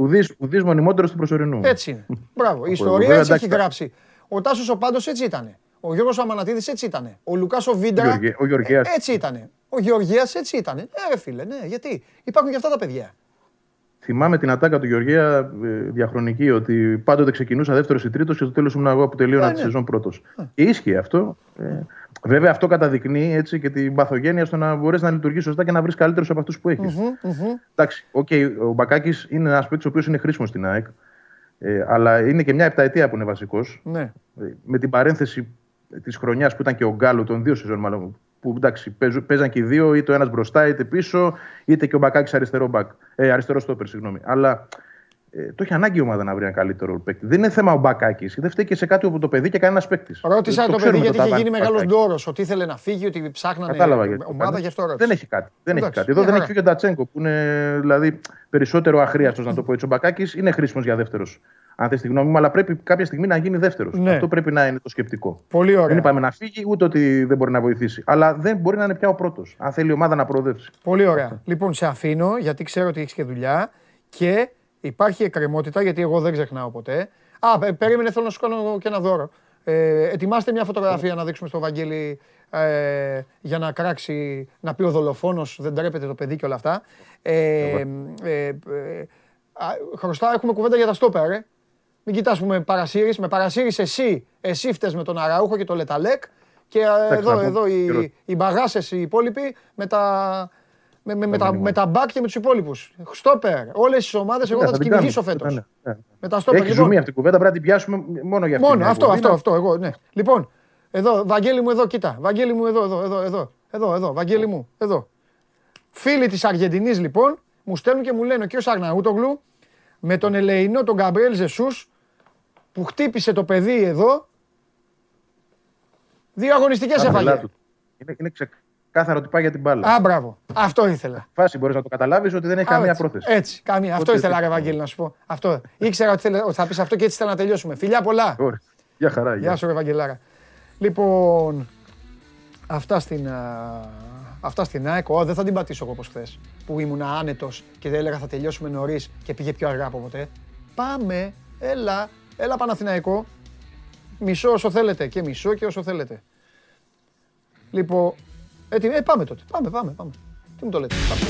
Ουδής, ουδής μονιμότερος του προσωρινού. Έτσι είναι. <laughs> Μπράβο. Η ιστορία έτσι έχει γράψει. Ο Τάσος ο Πάντος έτσι ήτανε. Ο Γιώργος Αμανατίδης έτσι ήτανε. Ο Λουκάς ο Βίντρα ο Γεωργίας. έτσι ήτανε. Ο Γεωργίας έτσι ήτανε. Ε, φίλε, ναι. Γιατί υπάρχουν και αυτά τα παιδιά. Θυμάμαι την ατάκα του Γεωργία ε, διαχρονική ότι πάντοτε ξεκινούσα δεύτερος ή τρίτος και στο τέλος ήμουν εγώ που τελείωνα της ναι. σεζόν πρώτος. Και ίσχυε αυτό. Ε, βέβαια αυτό καταδεικνύει έτσι, και την παθογένεια στο να μπορέσεις να λειτουργείς σωστά και να βρεις καλύτερους από αυτούς που έχεις. Εντάξει, okay, ο Μπακάκης είναι ένας παίκτης ο οποίος είναι χρήσιμος στην ΑΕΚ. Ε, αλλά είναι και μια επταετία που είναι βασικός. Ναι. Ε, με την παρένθεση της χρονιάς που ήταν και ο Γκάλο των δύο σεζόν, μάλλον που εντάξει, παίζαν και οι δύο, είτε ο ένας μπροστά είτε πίσω, είτε και ο Μπακάκης αριστερό, μπακ, ε, αριστερό στόπερ. Συγγνώμη. Αλλά ε, το έχει ανάγκη η ομάδα να βρει ένα καλύτερο παίκτη. Δεν είναι θέμα ο Μπακάκης. Δεν φταίει και σε κάτι όπου το παιδί και κανένας παίκτης. Ρώτησα το, το παιδί γιατί είχε γίνει μεγάλος ντόρος, ότι ήθελε να φύγει, ότι ψάχνανε Κατάλαβα, γιατί ομάδα γι' αυτό ρώτησα. Δεν έχει κάτι. Δεν έχει κάτι. Εδώ δεν έχει φύγει ο Ντατσέγκο που είναι δηλαδή, περισσότερο αχρίαστος να το πω έτσι. Ο Μπακάκης είναι χρήσιμος για δεύτερος αν θες τη γνώμη μου, αλλά πρέπει κάποια στιγμή να γίνει δεύτερος. Ναι. Αυτό πρέπει να είναι το σκεπτικό. Πολύ ωραία. Δεν είπαμε να φύγει, ούτε ότι δεν μπορεί να βοηθήσει. Αλλά δεν μπορεί να είναι πια ο πρώτος, αν θέλει η ομάδα να προοδεύσει. Πολύ ωραία. λοιπόν, σε αφήνω, γιατί ξέρω ότι έχεις και δουλειά και υπάρχει εκκρεμότητα, γιατί εγώ δεν ξεχνάω ποτέ. Α, περίμενε, θέλω να σου κάνω και ένα δώρο. Ε, ετοιμάστε μια φωτογραφία να δείξουμε στο Βαγγέλη ε, για να κράξει, να πει ο δολοφόνος, δεν τρέπεται το παιδί και όλα αυτά. Ε, ε, ε, ε χρωστά έχουμε κουβέντα για τα στόπερ, ε. Μην κοιτάς που με παρασύρεις. Με παρασύρεις εσύ, εσύ φταίς με τον Αραούχο και το Λεταλέκ και ε, εδώ, εδώ οι, οι μπαγάσες οι υπόλοιποι με τα, με, με, με, τα, με τα μπακ και με τους υπόλοιπους. Στόπερ. Όλες τις ομάδες εγώ θα τις κυνηγήσω φέτος. Ναι, ναι. Με τα στόπερ. Έχει λοιπόν. ζουμί αυτή η κουβέντα, πρέπει να την πιάσουμε μόνο για αυτή. Μόνο, αυτό, αυτό, αυτό, εγώ, ναι. Λοιπόν, εδώ, Βαγγέλη μου εδώ, κοίτα. Βαγγέλη μου εδώ, εδώ, εδώ, εδώ, εδώ, εδώ, Βαγγέλη μου, εδώ. Φίλοι της Αργεντινής λοιπόν, μου στέλνουν και μου λένε ο κ. Αρναούτογλου με τον Ελεηνό, τον Γκαμπριέλ Ζεσούς, που χτύπησε το παιδί εδώ, δύο αγωνιστικές έφαγε. Είναι, είναι ξεκάθαρο ότι πάει για την μπάλα. Α, μπράβο. Αυτό ήθελα. Φάση μπορείς να το καταλάβεις ότι δεν έχει καμία πρόθεση. Έτσι, καμία. Αυτό ήθελα, ρε Βαγγέλη, να σου πω. Αυτό. Ήξερα ότι, θα πεις αυτό και έτσι θέλω να τελειώσουμε. Φιλιά πολλά. Ωραία. Γεια χαρά. Γεια σου, ρε Βαγγελάρα. Λοιπόν, Αυτά στην, αυτά στην ΑΕΚ. Oh, δεν θα την πατήσω εγώ όπως χθες, που ήμουν άνετος και δεν έλεγα θα τελειώσουμε νωρίς και πήγε πιο αργά από ποτέ. Πάμε, έλα, έλα Παναθηναϊκό. Μισό όσο θέλετε και μισό και όσο θέλετε. Λοιπόν, έτοιμοι, ε, πάμε τότε. Πάμε, πάμε, πάμε. Τι μου το λέτε; Πάμε.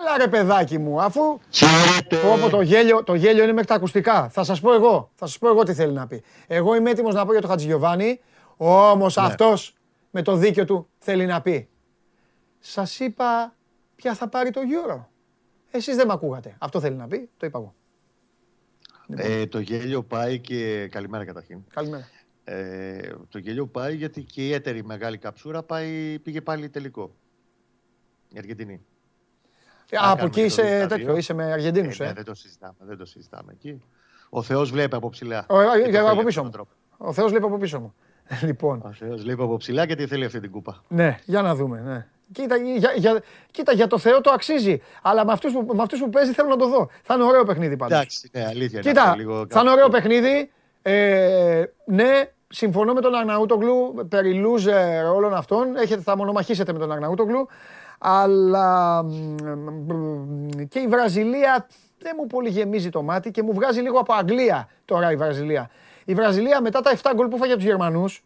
Έλα ρε παιδάκι μου, αφού Όπω το γέλιο, το γέλιο είναι μέχρι τα ακουστικά. Θα σας πω εγώ, θα σας πω εγώ τι θέλει να πει. Εγώ είμαι έτοιμος να πω για το Χατζηγιοβάνι, όμως ναι. αυτός με το δίκιο του θέλει να πει. Σας είπα ποια θα πάρει το Euro. Εσείς δεν με ακούγατε. Αυτό θέλει να πει, το είπα εγώ. Ε, το γέλιο πάει και. Καλημέρα καταρχήν. Καλημέρα. Ε, το γέλιο πάει γιατί και η έτερη μεγάλη καψούρα πάει, πήγε πάλι τελικό. Η Αργεντινή. Ε, από εκεί είσαι τέτοιο, είσαι με Αργεντίνους. Ε, ναι, ε. δεν το συζητάμε, δεν το συζητάμε εκεί. Ο Θεός βλέπει από ψηλά. Ο, ε, από πίσω μου. Ο Θεός βλέπει από πίσω μου. <laughs> Λοιπόν. Ο Θεός βλέπει από ψηλά γιατί θέλει αυτή την κούπα. Ναι, για να δούμε. Ναι. Κοίτα για, για, κοίτα, για το Θεό το αξίζει. Αλλά με αυτούς που, που παίζει θέλω να το δω. Θα είναι ωραίο παιχνίδι πάντως. Εντάξει, ναι, αλήθεια. Κοίτα, λίγο, θα είναι ωραίο παιχνίδι. Ε, ναι, συμφωνώ με τον Αγναούτογλου περί loser όλων αυτών. Έχετε, θα μονομαχήσετε με τον Αγναούτογλου. Αλλά και η Βραζιλία δεν μου πολύ γεμίζει το μάτι και μου βγάζει λίγο από Αγγλία τώρα η Βραζιλία. Η Βραζιλία μετά τα 7 γκολ που φάγε από τους Γερμανούς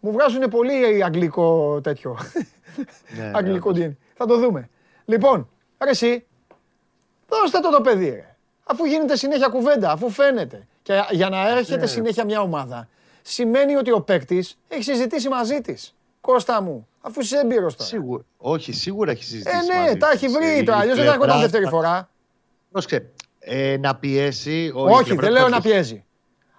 μου βγάζουν πολύ αγγλικό τέτοιο. Ναι, ναι <laughs> αγγλικό ναι, Θα το δούμε. Λοιπόν, ρε εσύ, δώστε το το παιδί ρε. Αφού γίνεται συνέχεια κουβέντα, αφού φαίνεται. Και για να έρχεται ναι. συνέχεια μια ομάδα, σημαίνει ότι ο παίκτης έχει συζητήσει μαζί της. Κώστα μου, αφού είσαι έμπειρος τώρα. Σίγουρα. Όχι, σίγουρα έχει συζητήσει. Ε, ναι, τα έχει βρει τώρα. Αλλιώς δεν θα έρχονταν δεύτερη φορά. Πρόσεξε. Ε, να πιέσει. Όχι, δεν λέω να πιέζει.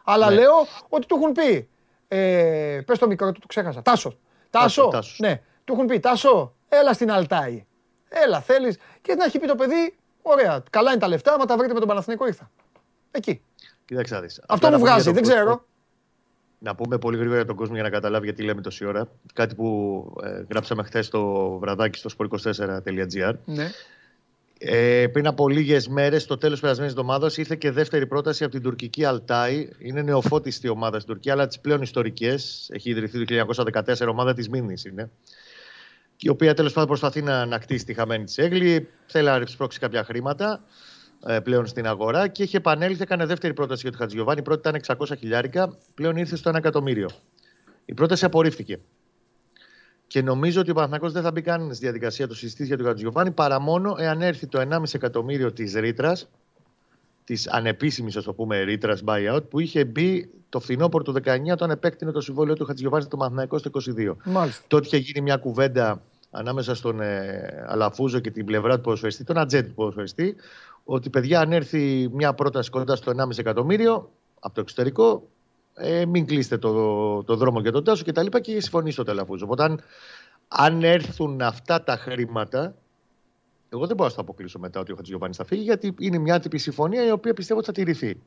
Αλλά ναι. λέω ότι του έχουν πει. Ε, Πες το μικρό του, το ξέχασα. Τάσο. Τάσο. Ναι, του έχουν πει Τάσο, έλα στην Αλτάη. Έλα, θέλεις. Και να έχει πει το παιδί, ωραία, καλά είναι τα λεφτά, μα τα βρείτε με τον Παναθηνικό ήρθα. Εκεί. Κοίταξε, Αυτό μου βγάζει, δεν ξέρω. Να πούμε πολύ γρήγορα για τον κόσμο για να καταλάβει γιατί λέμε τόση ώρα. Κάτι που ε, γράψαμε χθες το βραδάκι στο sport24.gr. Ναι. Ε, πριν από λίγες μέρες, στο τέλος περασμένης εβδομάδας, ήρθε και δεύτερη πρόταση από την τουρκική Αλτάι. Είναι νεοφώτιστη ομάδα στην Τουρκία, αλλά τις πλέον ιστορικές. Έχει ιδρυθεί το 1914, ομάδα της Μήνης είναι. Η οποία τέλος πάντων προσπαθεί να ανακτήσει τη χαμένη της έγκλη. Θέλει να ρευσπρώξει κάποια χρήματα ε, πλέον στην αγορά και είχε επανέλθει, έκανε δεύτερη πρόταση για τον Χατζιωβάνη. Η πρώτη ήταν 600 χιλιάρικα, πλέον ήρθε στο 1 εκατομμύριο. Η πρόταση απορρίφθηκε. Και νομίζω ότι ο Παναθηναϊκός δεν θα μπει καν στη διαδικασία του συζητήσει για τον Χατζιωβάνη παρά μόνο εάν έρθει το 1,5 εκατομμύριο της ρήτρας, της ανεπίσημης, ας το πούμε, ρήτρας buyout, που είχε μπει το φθινόπωρο του 19 όταν επέκτηνε το συμβόλαιο του Χατζιωβάνη στο Παναθηναϊκό στο 22. Μάλιστα. Τότε είχε γίνει μια κουβέντα ανάμεσα στον ε, Αλαφούζο και την πλευρά του ποδοσφαιριστή, τον ατζέντη του ποδοσφαιριστή, ότι παιδιά αν έρθει μια πρόταση κοντά στο 1,5 εκατομμύριο από το εξωτερικό, ε, μην κλείσετε το, το δρόμο για τον Τάσο και τα λοιπά και συμφωνήσει το Τελαφούζο. Οπότε αν, αν έρθουν αυτά τα χρήματα, εγώ δεν μπορώ να το αποκλείσω μετά ότι ο Χατζηγιοβάνη θα φύγει, γιατί είναι μια τύπη συμφωνία η οποία πιστεύω ότι θα τηρηθεί.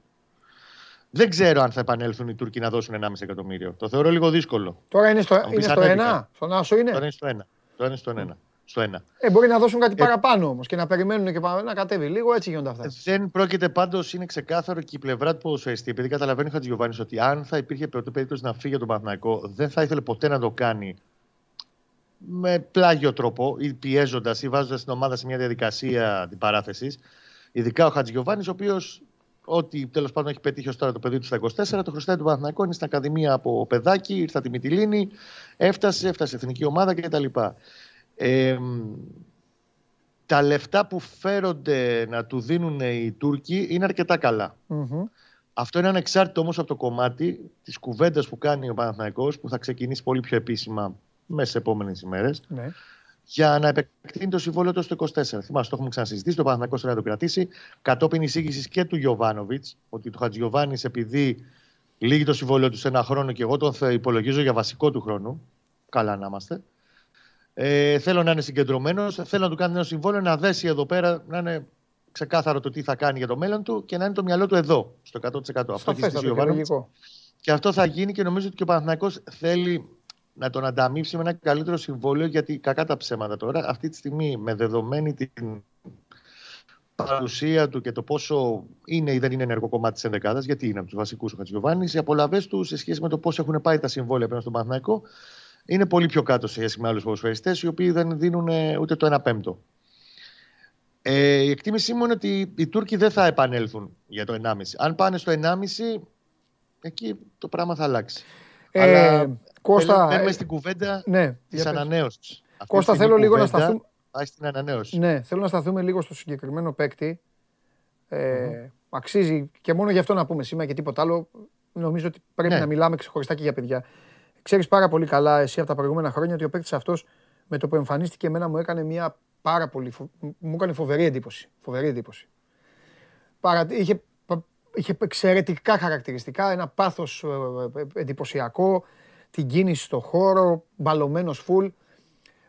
Δεν ξέρω αν θα επανέλθουν οι Τούρκοι να δώσουν 1,5 εκατομμύριο. Το θεωρώ λίγο δύσκολο. Τώρα είναι στο, είναι στο 1, στον Άσο είναι. Τώρα είναι στο 1. Τώρα είναι στο 1 στο ένα. Ε, μπορεί να δώσουν κάτι ε, παραπάνω όμως και να περιμένουν και να κατέβει λίγο. Έτσι γίνονται αυτά. Δεν πρόκειται πάντως, είναι ξεκάθαρο και η πλευρά του ποδοσφαιριστή, επειδή καταλαβαίνει ο Χατζηγιοβάνη ότι αν θα υπήρχε περίπτωση να φύγει από τον Παναθηναϊκό, δεν θα ήθελε ποτέ να το κάνει με πλάγιο τρόπο ή πιέζοντας ή βάζοντας την ομάδα σε μια διαδικασία αντιπαράθεση. Ειδικά ο Χατζηγιοβάνη, ο οποίος ό,τι τέλος πάντων έχει πετύχει ως τώρα το παιδί του στα 24, το χρωστάει του Παναθηναϊκού, είναι στην Ακαδημία από παιδάκι, ήρθε τη Μυτιλίνη, έφτασε, έφτασε εθνική ομάδα κτλ τα λεφτά που φέρονται να του δίνουν οι Τούρκοι είναι αρκετά Αυτό είναι ανεξάρτητο όμως από το κομμάτι της κουβέντας που κάνει ο Παναθηναϊκός που θα ξεκινήσει πολύ πιο επίσημα μέσα σε επόμενες ημέρες ναι. για να επεκτείνει το συμβόλαιο του στο 24. Θυμάστε, το έχουμε ξανασυζητήσει, το Παναθηναϊκός να το κρατήσει. Κατόπιν εισήγησης και του Γιωβάνοβιτς ότι του Χατζιωβάνης επειδή λύγει το συμβόλαιο του σε ένα χρόνο και εγώ τον υπολογίζω για βασικό του χρόνου, καλά να είμαστε, ε, θέλω να είναι συγκεντρωμένος. Θέλω να του κάνει ένα συμβόλαιο, να δέσει εδώ πέρα, να είναι ξεκάθαρο το τι θα κάνει για το μέλλον του και να είναι το μυαλό του εδώ, στο 100%. Αυτό έχει ζητήσει ο Και αυτό θα γίνει και νομίζω ότι και ο Παναθηναϊκός θέλει να τον ανταμείψει με ένα καλύτερο συμβόλαιο, γιατί κακά τα ψέματα τώρα, αυτή τη στιγμή με δεδομένη την παρουσία του και το πόσο είναι ή δεν είναι ενεργό κομμάτι της ενδεκάδας, γιατί είναι από τους βασικούς ο Χατζιωβάνη, οι απολαυέ του σε σχέση με το πώς έχουν πάει τα συμβόλαια απέναντι στον Παναθηναϊκό είναι πολύ πιο κάτω σε σχέση με άλλους ποδοσφαιριστές, οι οποίοι δεν δίνουν ούτε το 1 πέμπτο. Ε, η εκτίμησή μου είναι ότι οι Τούρκοι δεν θα επανέλθουν για το 1,5. Αν πάνε στο 1,5, εκεί το πράγμα θα αλλάξει. Ε, Αλλά Κώστα, μπαίνουμε στην κουβέντα ναι, της ανανέωσης. Κώστα, θέλω λίγο να σταθούμε. Πάει στην ανανέωση. Ναι, θέλω να σταθούμε λίγο στο συγκεκριμένο παίκτη. Ε, Αξίζει και μόνο γι' αυτό να πούμε σήμερα και τίποτα άλλο. Νομίζω ότι πρέπει ναι. να μιλάμε ξεχωριστά και για παιδιά. Ξέρεις πάρα πολύ καλά εσύ από τα προηγούμενα χρόνια ότι ο παίκτης αυτός με το που εμφανίστηκε εμένα μου έκανε μια πάρα πολύ. μου έκανε φοβερή εντύπωση. Φοβερή εντύπωση. Παρα, είχε, είχε εξαιρετικά χαρακτηριστικά, ένα πάθος ε, ε, εντυπωσιακό, την κίνηση στο χώρο, μπαλωμένος φουλ.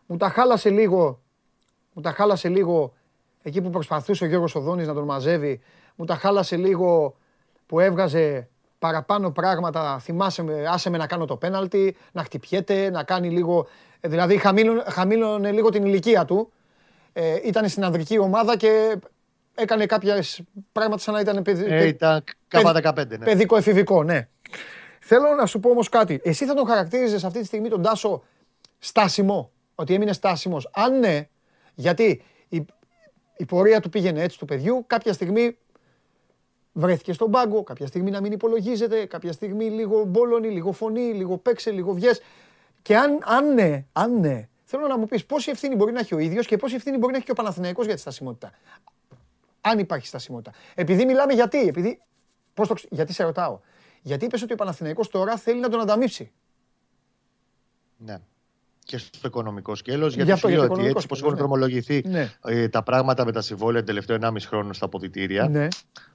Μου τα χάλασε λίγο, μου τα χάλασε λίγο εκεί που προσπαθούσε ο Γιώργος Οδόνης να τον μαζεύει, μου τα χάλασε λίγο που έβγαζε παραπάνω πράγματα. Θυμάσαι με, άσε με να κάνω το πέναλτι, να χτυπιέται, να κάνει λίγο. Ε, δηλαδή χαμήλωνε, λίγο την ηλικία του. Ε, ήταν στην ανδρική ομάδα και έκανε κάποια πράγματα σαν να ήταν παιδί, ε, ήταν 15, ναι. παιδικό εφηβικό, ναι. Θέλω να σου πω όμως κάτι. Εσύ θα τον χαρακτήριζες αυτή τη στιγμή τον Τάσο στάσιμο, ότι έμεινε στάσιμος. Αν ναι, γιατί η, η πορεία του πήγαινε έτσι του παιδιού, κάποια στιγμή βρέθηκε στον πάγκο, κάποια στιγμή να μην υπολογίζεται, κάποια στιγμή λίγο μπόλωνη, λίγο φωνή, λίγο παίξε, λίγο βγες. Και αν, αν ναι, αν ναι, θέλω να μου πεις πόση ευθύνη μπορεί να έχει ο ίδιος και πόση ευθύνη μπορεί να έχει και ο Παναθηναϊκός για τη στασιμότητα. Αν υπάρχει στασιμότητα. Επειδή μιλάμε γιατί, επειδή, πώς το, γιατί σε ρωτάω. Γιατί είπες ότι ο Παναθηναϊκός τώρα θέλει να τον ανταμείψει; Ναι και στο οικονομικό σκέλος. Γιατί αυτό, λέω ότι έτσι όπω έχουν ναι. δρομολογηθεί ναι. Ε, τα πράγματα με τα συμβόλαια τον τελευταίο 1,5 χρόνο στα αποδητήρια, ναι.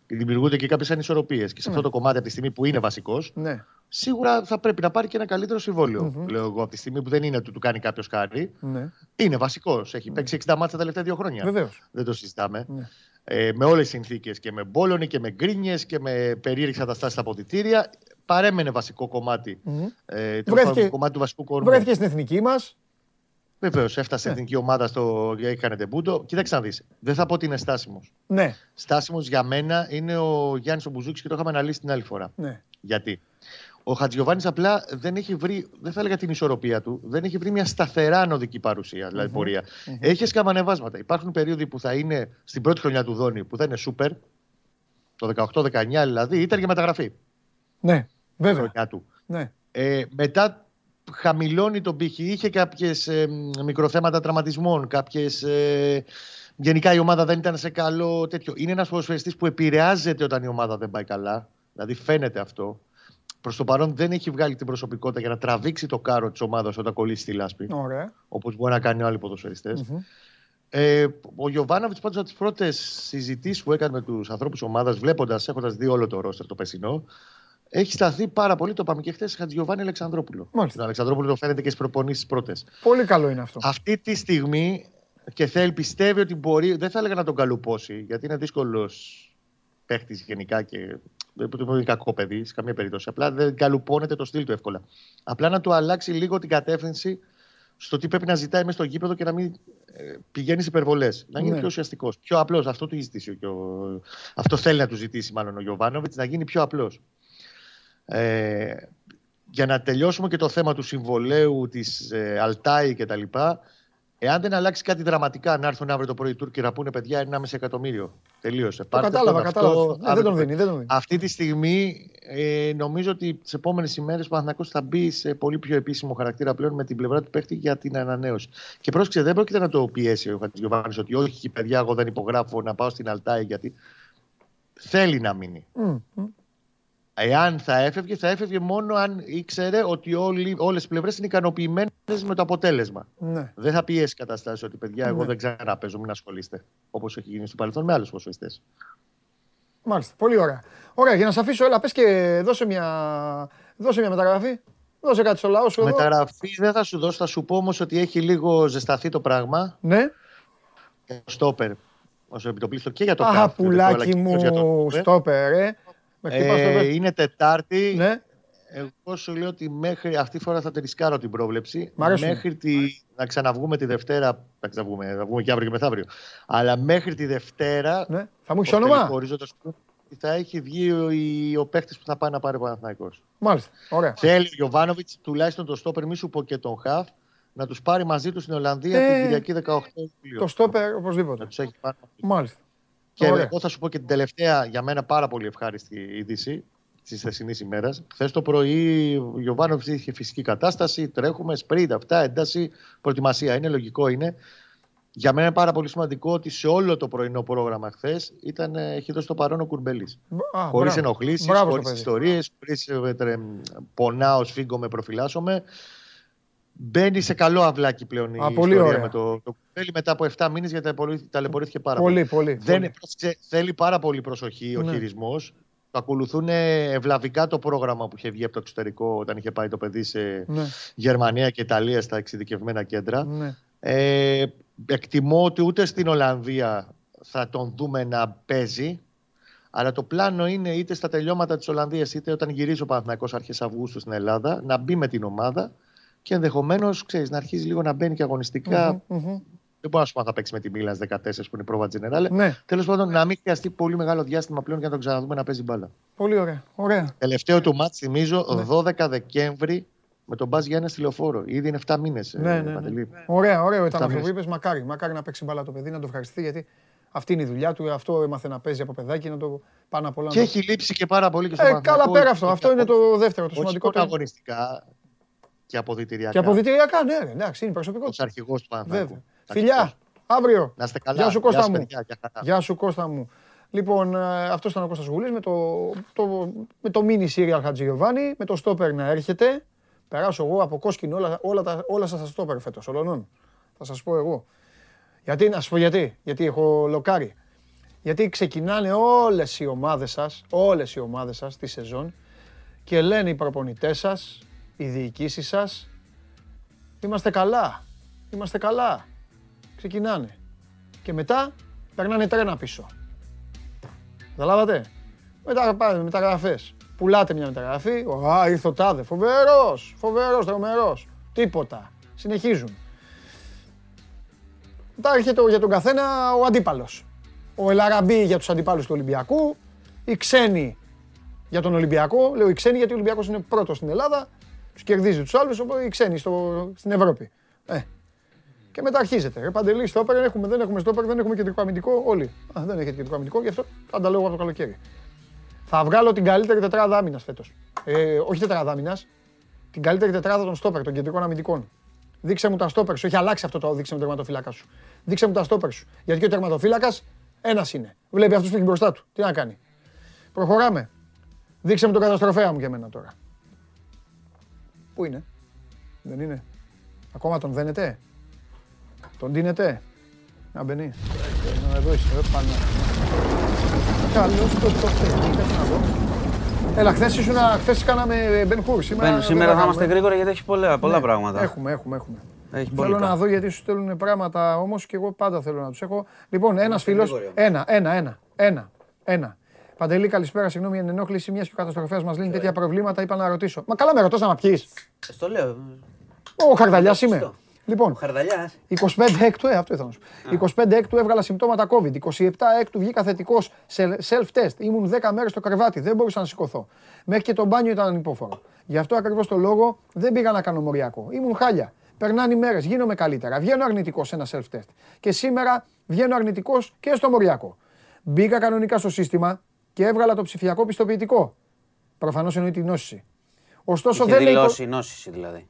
δημιουργούνται και κάποιες ανισορροπίες. Και σε αυτό το κομμάτι, από τη στιγμή που είναι βασικός, ναι. σίγουρα θα πρέπει να πάρει και ένα καλύτερο συμβόλαιο. Mm-hmm. Λέω εγώ, από τη στιγμή που δεν είναι του, του κάνει κάποιος χάρη. Ναι. Είναι βασικός. Έχει παίξει 60 μάτια τα τελευταία δύο χρόνια. Βεβαίως. Δεν το συζητάμε. Ναι. Ε, με όλες τις συνθήκες και με μπόλωνη και με γκρίνιες και με περίεργες καταστάσεις στα αποδητήρια παρέμενε βασικό κομμάτι. Mm-hmm. Ε, το βρέθηκε, κομμάτι του βασικού κορμού. Βρέθηκε στην εθνική μας. Βεβαίως, έφτασε στην ναι. εθνική ομάδα στο έκανε τεμπούτο. Κοίταξε να δεις. Δεν θα πω ότι είναι στάσιμος. Ναι. Στάσιμος για μένα είναι ο Γιάννης Ομπουζούκης και το είχαμε αναλύσει την άλλη φορά. Ναι. Γιατί; Ο Χατζιωβάνη απλά δεν έχει βρει, δεν θα έλεγα την ισορροπία του, δεν έχει βρει μια σταθερά ανωδική παρουσία, δηλαδή mm-hmm. πορεία. Mm-hmm. Έχει σκαμανεβάσματα. Υπάρχουν περίοδοι που θα είναι στην πρώτη χρονιά του Δόνη που θα είναι σούπερ, το 18-19 δηλαδή, ήταν για μεταγραφή. Ναι. Βέβαια. Του. Ναι. Ε, μετά χαμηλώνει τον πύχη. Είχε κάποιες ε, μικροθέματα τραυματισμών, κάποιες, ε, γενικά η ομάδα δεν ήταν σε καλό τέτοιο. Είναι ένας ποδοσφαιριστής που επηρεάζεται όταν η ομάδα δεν πάει καλά. Δηλαδή φαίνεται αυτό. Προς το παρόν δεν έχει βγάλει την προσωπικότητα για να τραβήξει το κάρο της ομάδας όταν κολλήσει τη λάσπη. Όπως μπορεί να κάνει άλλοι Ε, ο Γιωβάνοβιτς, πάντως, από τις πρώτες συζητήσεις που έκανε με τους ανθρώπους ομάδας, βλέποντας, έχοντας δει όλο το ρόστερ το πεσινό, έχει σταθεί πάρα πολύ, το είπαμε και χθες, Χατζιωβάνη Αλεξανδρόπουλο. Μάλιστα. Τον Αλεξανδρόπουλο το φαίνεται και στις προπονήσεις πρώτες. Πολύ καλό είναι αυτό. Αυτή τη στιγμή και θέλει, πιστεύει ότι μπορεί, δεν θα έλεγα να τον καλουπώσει, γιατί είναι δύσκολος παίχτη γενικά και δεν είναι κακό παιδί σε καμία περίπτωση. Απλά δεν καλουπώνεται το στυλ του εύκολα. Απλά να του αλλάξει λίγο την κατεύθυνση στο τι πρέπει να ζητάει μέσα στο γήπεδο και να μην ε, πηγαίνει υπερβολές. Να γίνει ναι. πιο ουσιαστικός. Πιο απλός. Αυτό του ζητήσει. Αυτό θέλει να του ζητήσει μάλλον ο Γιωβάνοβιτς, να γίνει πιο απλός. Ε, για να τελειώσουμε και το θέμα του συμβολέου της ε, Αλτάη και τα λοιπά, εάν δεν αλλάξει κάτι δραματικά, να έρθουν αύριο το πρωί οι Τούρκοι να πούνε παιδιά 1,5 εκατομμύριο. Τελείωσε. Το κατάλαβα, κατάλαβα. Ναι, δεν, τον δίνει, δεν τον δίνει. Αυτή τη στιγμή ε, νομίζω ότι τις επόμενες ημέρες ο Παναθηναϊκός θα μπει σε πολύ πιο επίσημο χαρακτήρα πλέον με την πλευρά του παίχτη για την ανανέωση. Και πρόσεξε, δεν πρόκειται να το πιέσει ο Χατζηγιοβάνη ότι όχι, παιδιά, εγώ δεν υπογράφω να πάω στην Αλτάη γιατί θέλει να μείνει. Mm, mm. Εάν θα έφευγε, θα έφευγε μόνο αν ήξερε ότι όλες οι πλευρές είναι ικανοποιημένες με το αποτέλεσμα. Ναι. Δεν θα πιέσει καταστάσει ότι παιδιά, εγώ ναι. δεν ξαναπέζω, μην ασχολείστε. Όπως έχει γίνει στο παρελθόν με άλλους ποσοστές. Μάλιστα. Πολύ ωραία. Ωραία, για να σε αφήσω, έλα, πες και δώσε μια, δώσε μια μεταγραφή. Δώσε κάτι στο λαό σου. Μεταγραφή δεν θα σου δώσω, θα σου πω όμως ότι έχει λίγο ζεσταθεί το πράγμα. Ναι. Στόπερ. Όσο επιτοπλίστο και για το Αχ, πουλάκι μου, στόπερ, ε. Ε, είναι Τετάρτη. Ναι. Εγώ σου λέω ότι μέχρι αυτή τη φορά θα ρισκάρω την πρόβλεψη. Μέχρι τη, να ξαναβγούμε τη Δευτέρα. Να ξαναβγούμε, θα βγούμε και αύριο και μεθαύριο. Αλλά μέχρι τη Δευτέρα. Ναι. Θα μου έχεις όνομα; Θα έχει βγει ο, ο παίχτης που θα πάει να πάρει ο Παναθναϊκό. Μάλιστα. Ωραία. Θέλει ο Γιωβάνοβιτς τουλάχιστον το στόπερ, μη σου πω και τον Χαφ, να τους πάρει μαζί του στην Ολλανδία ε, την Κυριακή 18 Ιουλίου. Το στόπερ οπωσδήποτε. Να τους έχει πάρει. Μάλιστα. Και Ωραία. εγώ θα σου πω και την τελευταία για μένα πάρα πολύ ευχάριστη είδηση της θεσινής ημέρας. Χθες το πρωί ο Γιωβάνοβιτς είχε φυσική κατάσταση. Τρέχουμε, σπριντ, αυτά, ένταση, προετοιμασία. Είναι λογικό, είναι. Για μένα είναι πάρα πολύ σημαντικό ότι σε όλο το πρωινό πρόγραμμα χθες έχει δώσει το παρόν ο Κουρμπέλης. Χωρίς ενοχλήσεις, χωρίς ιστορίες, χωρίς ε, πονάω, σφίγγω με, προφυλάσσομαι. Μπαίνει σε καλό αυλάκι πλέον η Α, ιστορία με το, το Κουρμπέλη μετά από 7 μήνες γιατί ταλαιπωρήθηκε πάρα πολύ. πολύ. Δεν, πολύ. Θέλει πάρα πολύ προσοχή ο ναι. χειρισμός ακολουθούν ευλαβικά το πρόγραμμα που είχε βγει από το εξωτερικό όταν είχε πάει το παιδί σε ναι. Γερμανία και Ιταλία στα εξειδικευμένα κέντρα. Ναι. Ε, εκτιμώ ότι ούτε στην Ολλανδία θα τον δούμε να παίζει. Αλλά το πλάνο είναι είτε στα τελειώματα της Ολλανδίας είτε όταν γυρίσει ο Παναθυνακό αρχές Αυγούστου στην Ελλάδα να μπει με την ομάδα και ενδεχομένως να αρχίζει λίγο να μπαίνει και αγωνιστικά δεν μπορώ να σου πω αν θα παίξει με τη Μίλαν 14 που είναι η πρόβα Τζενεράλε. Ναι. Τέλος πάντων, να μην χρειαστεί πολύ μεγάλο διάστημα πλέον για να τον ξαναδούμε να παίζει μπάλα. Πολύ ωραία. ωραία. Τελευταίο του μάτς, θυμίζω, ναι. 12 Δεκέμβρη με τον Μπάζ Γιάννης τηλεοφόρο. Ήδη είναι 7 μήνες. Ναι, ναι, ναι. ναι. Ωραία, ωραία. Ήταν αυτό που είπε. Μακάρι, μακάρι να παίξει μπάλα το παιδί, να το ευχαριστεί γιατί αυτή είναι η δουλειά του. Αυτό έμαθε να παίζει από παιδάκι, να το πάνω απ' όλα. Και έχει λείψει και πάρα πολύ και στο ε, Καλά πέρα αυτό. Αυτό είναι το δεύτερο, το σημαντικό. αγωνιστικά και αποδητηριακά. Και αποδητηριακά, ναι, εντάξει, είναι προσωπικό. Ω αρχηγός του Παναθηναϊκού. Φιλιά, Αύριο. Να είστε καλά. Γεια σου Κώστα μου. Γεια σου Κώστα μου. Λοιπόν, ε, αυτός ήταν ο Κώστας Γουλής με το, το, με το mini serial Χατζηγιοβάνι, με το stopper να έρχεται. Περάσω εγώ από κόσκινο όλα, όλα, τα, όλα σας τα stopper φέτος, ολονών. Θα σας πω εγώ. Γιατί, να σας πω γιατί, γιατί έχω λοκάρει. Γιατί ξεκινάνε όλες οι ομάδες σας, όλες οι ομάδες σας τη σεζόν και λένε οι προπονητές σας, οι διοικήσεις σας, είμαστε καλά, είμαστε καλά ξεκινάνε. Και μετά περνάνε τρένα πίσω. Καταλάβατε. Μετά πάνε μεταγραφές. Πουλάτε μια μεταγραφή. Α, ήρθε ο τάδε. Φοβερός, φοβερός, τρομερός. Τίποτα. Συνεχίζουν. Μετά έρχεται για τον καθένα ο αντίπαλος. Ο Ελαραμπή για τους αντιπάλους του Ολυμπιακού. Οι ξένοι για τον Ολυμπιακό. Λέω οι ξένοι γιατί ο Ολυμπιακός είναι πρώτος στην Ελλάδα. Τους κερδίζει τους άλλους. Οπότε οι ξένοι στο, στην Ευρώπη. Ε, και μετά αρχίζεται. Ρε Παντελή, στόπερ έχουμε, δεν έχουμε στόπερ, δεν έχουμε κεντρικό αμυντικό. Όλοι. Α, δεν έχετε κεντρικό αμυντικό, γι' αυτό θα τα λέω από το καλοκαίρι. Θα βγάλω την καλύτερη τετράδα άμυνας φέτος. Ε, όχι τετράδα άμυνας, την καλύτερη τετράδα των στόπερ, των κεντρικών αμυντικών. Δείξε μου τα στόπερ σου. Έχει αλλάξει αυτό το δείξε μου τερματοφύλακα σου. Δείξε μου τα στόπερ σου. Γιατί και ο τερματοφύλακας ένας είναι. Βλέπει αυτούς που έχει μπροστά του. Τι να κάνει. Προχωράμε. Δείξε μου τον καταστροφέα μου για μένα τώρα. Πού είναι; Δεν είναι. Ακόμα τον δένετε; Τον δίνετε. Να μπαίνει. Εδώ είσαι, εδώ πάνω. Καλώς το το να δω. Έλα, χθες ήσουν, χθες κάναμε Ben Hur. Σήμερα, σήμερα θα είμαστε γρήγορα γιατί έχει πολλά, πολλά ναι, πράγματα. Έχουμε, έχουμε, έχουμε. Έχει θέλω να δω γιατί σου στέλνουν πράγματα όμως και εγώ πάντα θέλω να τους έχω. Λοιπόν, ένας φίλος. Ένα, ένα, ένα, ένα, ένα. Παντελή, καλησπέρα. Συγγνώμη για την ενόχληση. Μιας και ο καταστροφέας μας λύνει τέτοια προβλήματα. Είπα να ρωτήσω. Μα καλά με ρωτώ να με πιει. Στο λέω. Ο Χαρδαλιάς είμαι. Λοιπόν, 25 έκτου, ε, αυτό ήθελα να σου 25 έκτου έβγαλα συμπτώματα COVID. 27 έκτου βγήκα θετικός self-test. Ήμουν 10 μέρες στο κρεβάτι, δεν μπορούσα να σηκωθώ. Μέχρι και το μπάνιο ήταν ανυπόφορο. Γι' αυτό ακριβώς το λόγο δεν πήγα να κάνω μοριακό. Ήμουν χάλια. Περνάνε οι μέρες, γίνομαι καλύτερα. Βγαίνω αρνητικός σε ένα self-test. Και σήμερα βγαίνω αρνητικός και στο μοριακό. Μπήκα κανονικά στο σύστημα και έβγαλα το ψηφιακό πιστοποιητικό. Προφανώς εννοεί την νόση. Ωστόσο δεν λέει. νόση δηλαδή.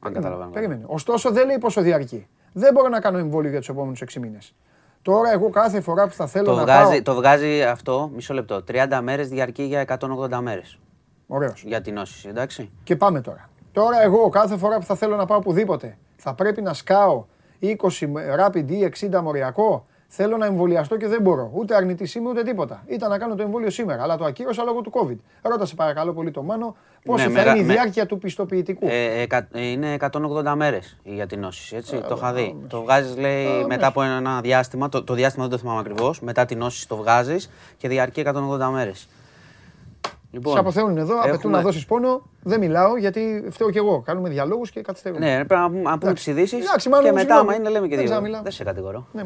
Αν καταλαβαίνω. Περίμενε. Ωστόσο δεν λέει πόσο διαρκεί. Δεν μπορώ να κάνω εμβόλιο για τους επόμενους 6 μήνες. Τώρα εγώ κάθε φορά που θα θέλω το να βγάζει, πάω... Το βγάζει αυτό, μισό λεπτό, 30 μέρες διαρκεί για 180 μέρες. Ωραίος. Για την νόση, εντάξει. Και πάμε τώρα. Τώρα εγώ κάθε φορά που θα θέλω να πάω οπουδήποτε θα πρέπει να σκάω 20 rapid ή 60 μοριακό; Θέλω να εμβολιαστώ και δεν μπορώ. Ούτε αρνητή είμαι ούτε τίποτα. Ήταν να κάνω το εμβόλιο σήμερα, αλλά το ακύρωσα λόγω του COVID. Ρώτασε παρακαλώ πολύ το Μάνο πόση ναι, θα είναι η διάρκεια του πιστοποιητικού. Ε, ε, είναι 180 μέρες για την νόση. Έτσι. το είχα δει. Το βγάζεις, λέει, μετά από ένα διάστημα. Το, το διάστημα δεν το θυμάμαι ακριβώς. Μετά την νόση το βγάζεις και διαρκεί 180 μέρες. Λοιπόν, σε αποθέουν εδώ, έχουμε... απαιτούν να δώσεις πόνο. Δεν μιλάω γιατί φταίω κι εγώ. Κάνουμε διαλόγους και καθυστερούμε. Ναι, πρέπει να πούμε τις ειδήσεις. Και μετά, άμα είναι, λέμε και δύο. Δεν σε κατηγορώ. Ναι,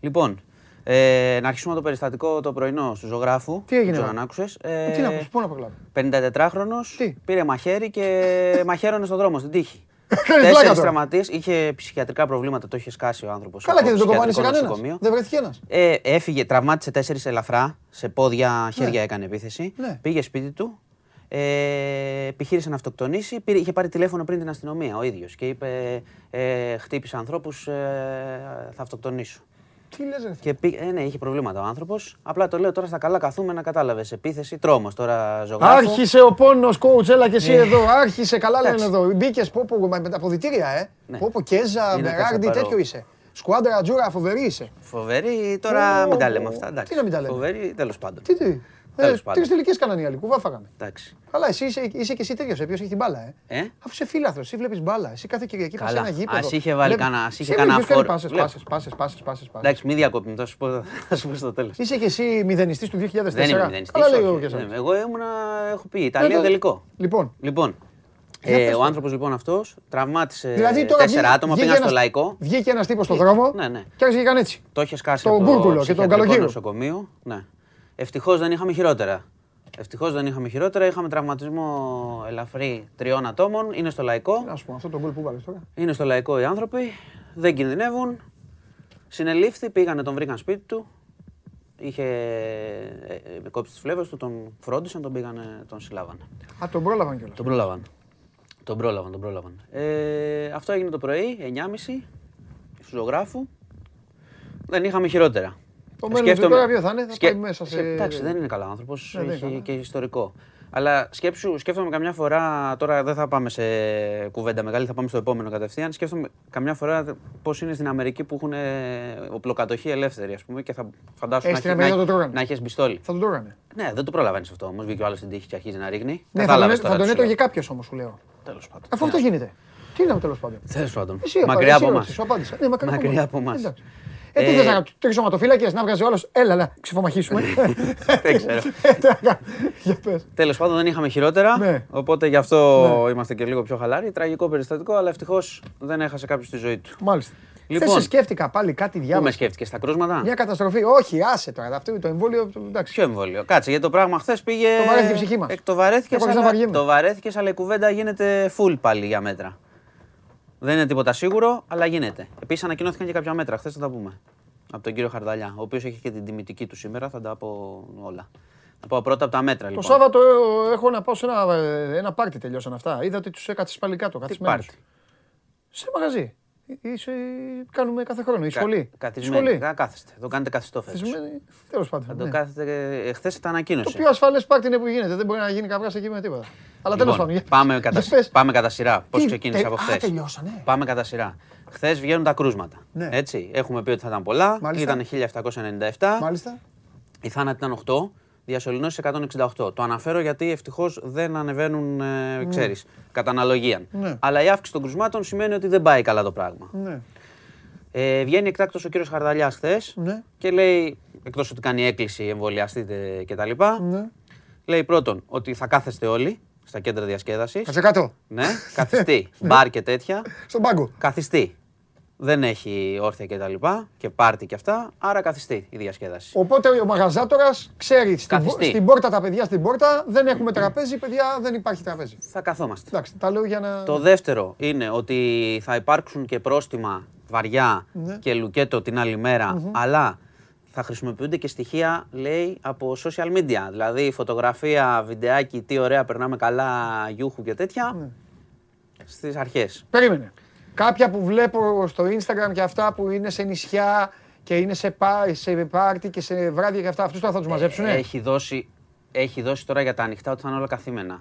Λοιπόν, ε, να αρχίσουμε το περιστατικό το πρωινό του ζωγράφου. Τι έγινε. αν άκουσες. Ε, τι να πω, πού να πω 54χρονο πήρε μαχαίρι και <laughs> μαχαίρωνε στον δρόμο στην τύχη. Τέσσερις τραυματίες. Είχε ψυχιατρικά προβλήματα, το είχε σκάσει ο άνθρωπος. Καλά, και δεν το κομμάνισε κανένας. Δεν βρέθηκε ένας. Ε, έφυγε, τραυμάτισε τέσσερις ελαφρά. Σε πόδια, χέρια ναι. έκανε επίθεση. Ναι. Πήγε σπίτι του. Ε, επιχείρησε να αυτοκτονήσει. Πήρε, είχε πάρει τηλέφωνο πριν την αστυνομία ο ίδιος και είπε: ε, Χτύπησε ανθρώπους, ε, θα αυτοκτονήσω. Τι λες, ρε. Και πή... ε, ναι, είχε προβλήματα ο άνθρωπος. Απλά το λέω τώρα στα καλά καθούμε να κατάλαβες. Επίθεση, τρόμος τώρα ζωγράφο. Άρχισε ο πόνος, coach, έλα και εσύ ε. εδώ. Άρχισε, καλά λένε εδώ. Μπήκες πόπο με τα αποδητήρια, ε. Ναι. Πόπο, Κέζα, Μπεράρντι, τέτοιο είσαι. Σκουάντρα Τζούρα, φοβερή είσαι. Φοβερή, τώρα μην τα λέμε αυτά. Τι να μην τα λέμε; Φοβερή, τέλος πάντων. Τι, τι; Ε, Τρει τελικές κάνανε οι άλλοι. Κουβά φάγαμε. Εντάξει. Καλά, εσύ είσαι, είσαι και εσύ τέτοιος. Ποιο έχει την μπάλα, ε. ε; Αφού είσαι φίλαθρος, εσύ βλέπεις μπάλα. Εσύ κάθε Κυριακή πας ένα γήπεδο. Α είχε βάλει κανένα. Α είχε κανένα φόρ. Πάσες, πάσες, πάσες, πάσες, πάσες. Εντάξει, μην διακόπτει, θα σου πω στο τέλος. Είσαι και εσύ μηδενιστής του 2004. Δεν είμαι μηδενιστής. Εγώ ήμουν, έχω πει, Ιταλία τελικό. Λοιπόν. Λοιπόν, ε, ο άνθρωπος λοιπόν αυτός τραυμάτισε δηλαδή, τέσσερα άτομα, πήγαν στο λαϊκό. Βγήκε ένας τύπος στον δρόμο ναι, ναι. και άρχισε και έτσι. Το είχες σκάσει το Μπούρκουλο και τον Καλοκύριο. νοσοκομείο. Ναι. Ευτυχώς δεν είχαμε χειρότερα. Ευτυχώς δεν είχαμε χειρότερα. Είχαμε τραυματισμό ελαφρύ τριών ατόμων. Είναι στο λαϊκό. Α πούμε, αυτό το γκολ που βάλες τώρα. Είναι στο λαϊκό οι άνθρωποι. Δεν κινδυνεύουν. Συνελήφθη, πήγανε, τον βρήκαν σπίτι του. Είχε ε, ε, κόψει τις φλέβες του, τον φρόντισαν, τον πήγανε, τον συλλάβανε. Α, τον πρόλαβαν κιόλας. Τον πρόλαβαν. Τον πρόλαβαν, τον πρόλαβαν. Ε, αυτό έγινε το πρωί, 9.30 στους ζωγράφου. Δεν είχαμε χειρότερα. Το μέλλον του τώρα ποιο θα είναι, θα πάει μέσα σε... Εντάξει, δεν είναι καλά άνθρωπος, ναι, έχει και ιστορικό. Αλλά σκέψου, σκέφτομαι καμιά φορά, τώρα δεν θα πάμε σε κουβέντα μεγάλη, θα πάμε στο επόμενο κατευθείαν. Σκέφτομαι καμιά φορά πώς είναι στην Αμερική που έχουν οπλοκατοχή ελεύθερη, ας πούμε, και θα φαντάσου να, να, να έχεις πιστόλι. Θα το τρώγανε. Ναι, δεν το προλαβαίνεις αυτό όμως. Βγήκε ο άλλος στην τύχη και αρχίζει να ρίχνει. Ναι, θα, τον, θα τον έτρωγε κάποιος όμως, σου λέω. Τέλος πάντων. Αφού αυτό γίνεται. Τι είναι τέλος πάντων. Τέλος πάντων. Μακριά από εμά. Μακριά από εμά. Ε, τι θες να τρεις σωματοφύλακες, να βγάζει όλος, έλα να ξεφομαχίσουμε. <laughs> Δεν ξέρω. <laughs> Ε, Τέλος πάντων δεν είχαμε χειρότερα, ναι. οπότε γι' αυτό ναι. είμαστε και λίγο πιο χαλάροι. Τραγικό περιστατικό, αλλά ευτυχώς δεν έχασε κάποιος τη ζωή του. Μάλιστα. Λοιπόν, σε σκέφτηκα πάλι κάτι διάβασα. Πού με σκέφτηκες στα κρούσματα; Μια καταστροφή. Όχι, άσε τώρα. Αυτό το εμβόλιο. Εντάξει. Ποιο εμβόλιο; Κάτσε γιατί το πράγμα χθες πήγε. Το βαρέθηκε η ψυχή μας. Ε, το βαρέθηκες, αλλά... το βαρέθηκες, αλλά η κουβέντα γίνεται full πάλι για μέτρα. Δεν είναι τίποτα σίγουρο, αλλά γίνεται. Επίσης ανακοινώθηκαν και κάποια μέτρα. Χθες θα τα πούμε. Από τον κύριο Χαρδαλιά, ο οποίος έχει και την τιμητική του σήμερα. Θα τα πω όλα. Να πω πρώτα από τα μέτρα λοιπόν. Το Σάββατο ε, έχω να πάω σε ένα, ε, ένα πάρτι τελειώσαν αυτά. Είδα ότι τους έκατσε πάλι κάτω. Τι πάρτι; Σε μαγαζί. Είσαι, κάνουμε κάθε χρόνο. Η σχολή. Καθισμένη. Σχολή. Κάθεστε. Το κάνετε καθιστό φέτος. Τέλος πάντων. Θα το ναι. κάθετε. Εχθέ τα ανακοίνωση. Το πιο ασφαλές πάρτι είναι που γίνεται. Δεν μπορεί να γίνει καβγά εκεί με τίποτα. Αλλά τέλος λοιπόν, πάντων. Πάμε, κατά, πάμε κατά σειρά. Πώς ξεκίνησε από χθες; τελειώσανε. Πάμε κατά σειρά. Χθες βγαίνουν τα κρούσματα. Ναι. Έτσι. Έχουμε πει ότι θα ήταν πολλά. Ήταν 1797. Μάλιστα. Η θάνατη ήταν 8 διασωληνώσεις 168. Το αναφέρω γιατί ευτυχώς δεν ανεβαίνουν, ε, ναι. ξέρεις, κατά αναλογία. Ναι. Αλλά η αύξηση των κρουσμάτων σημαίνει ότι δεν πάει καλά το πράγμα. Ναι. Ε, βγαίνει εκτάκτο ο κύριος Χαρδαλιάς χθες ναι. και λέει, εκτός ότι κάνει έκκληση, εμβολιαστείτε κτλ. Ναι. Λέει πρώτον ότι θα κάθεστε όλοι στα κέντρα διασκέδασης. Κάτσε κάτω. Ναι, <laughs> καθιστή. Μπαρ και τέτοια. Στον πάγκο. Καθιστή δεν έχει όρθια και τα λοιπά και πάρτι και αυτά, άρα καθιστεί η διασκέδαση. Οπότε ο μαγαζάτορας ξέρει στην, στην πόρτα τα παιδιά στην πόρτα, δεν έχουμε τραπέζι, παιδιά δεν υπάρχει τραπέζι. Θα καθόμαστε. Εντάξει, τα λέω για να... Το δεύτερο είναι ότι θα υπάρξουν και πρόστιμα βαριά ναι. και λουκέτο την άλλη αλλά θα χρησιμοποιούνται και στοιχεία, λέει, από social media. Δηλαδή φωτογραφία, βιντεάκι, τι ωραία, περνάμε καλά, γιούχου και τέτοια, ναι. στις αρχές. Περίμενε. Κάποια που βλέπω στο Instagram και αυτά που είναι σε νησιά και είναι σε, πά, σε πάρτι και σε βράδια και αυτά, αυτούς τώρα θα τους μαζέψουν. Έχει δώσει, έχει δώσει τώρα για τα ανοιχτά ότι θα είναι όλα καθήμενα.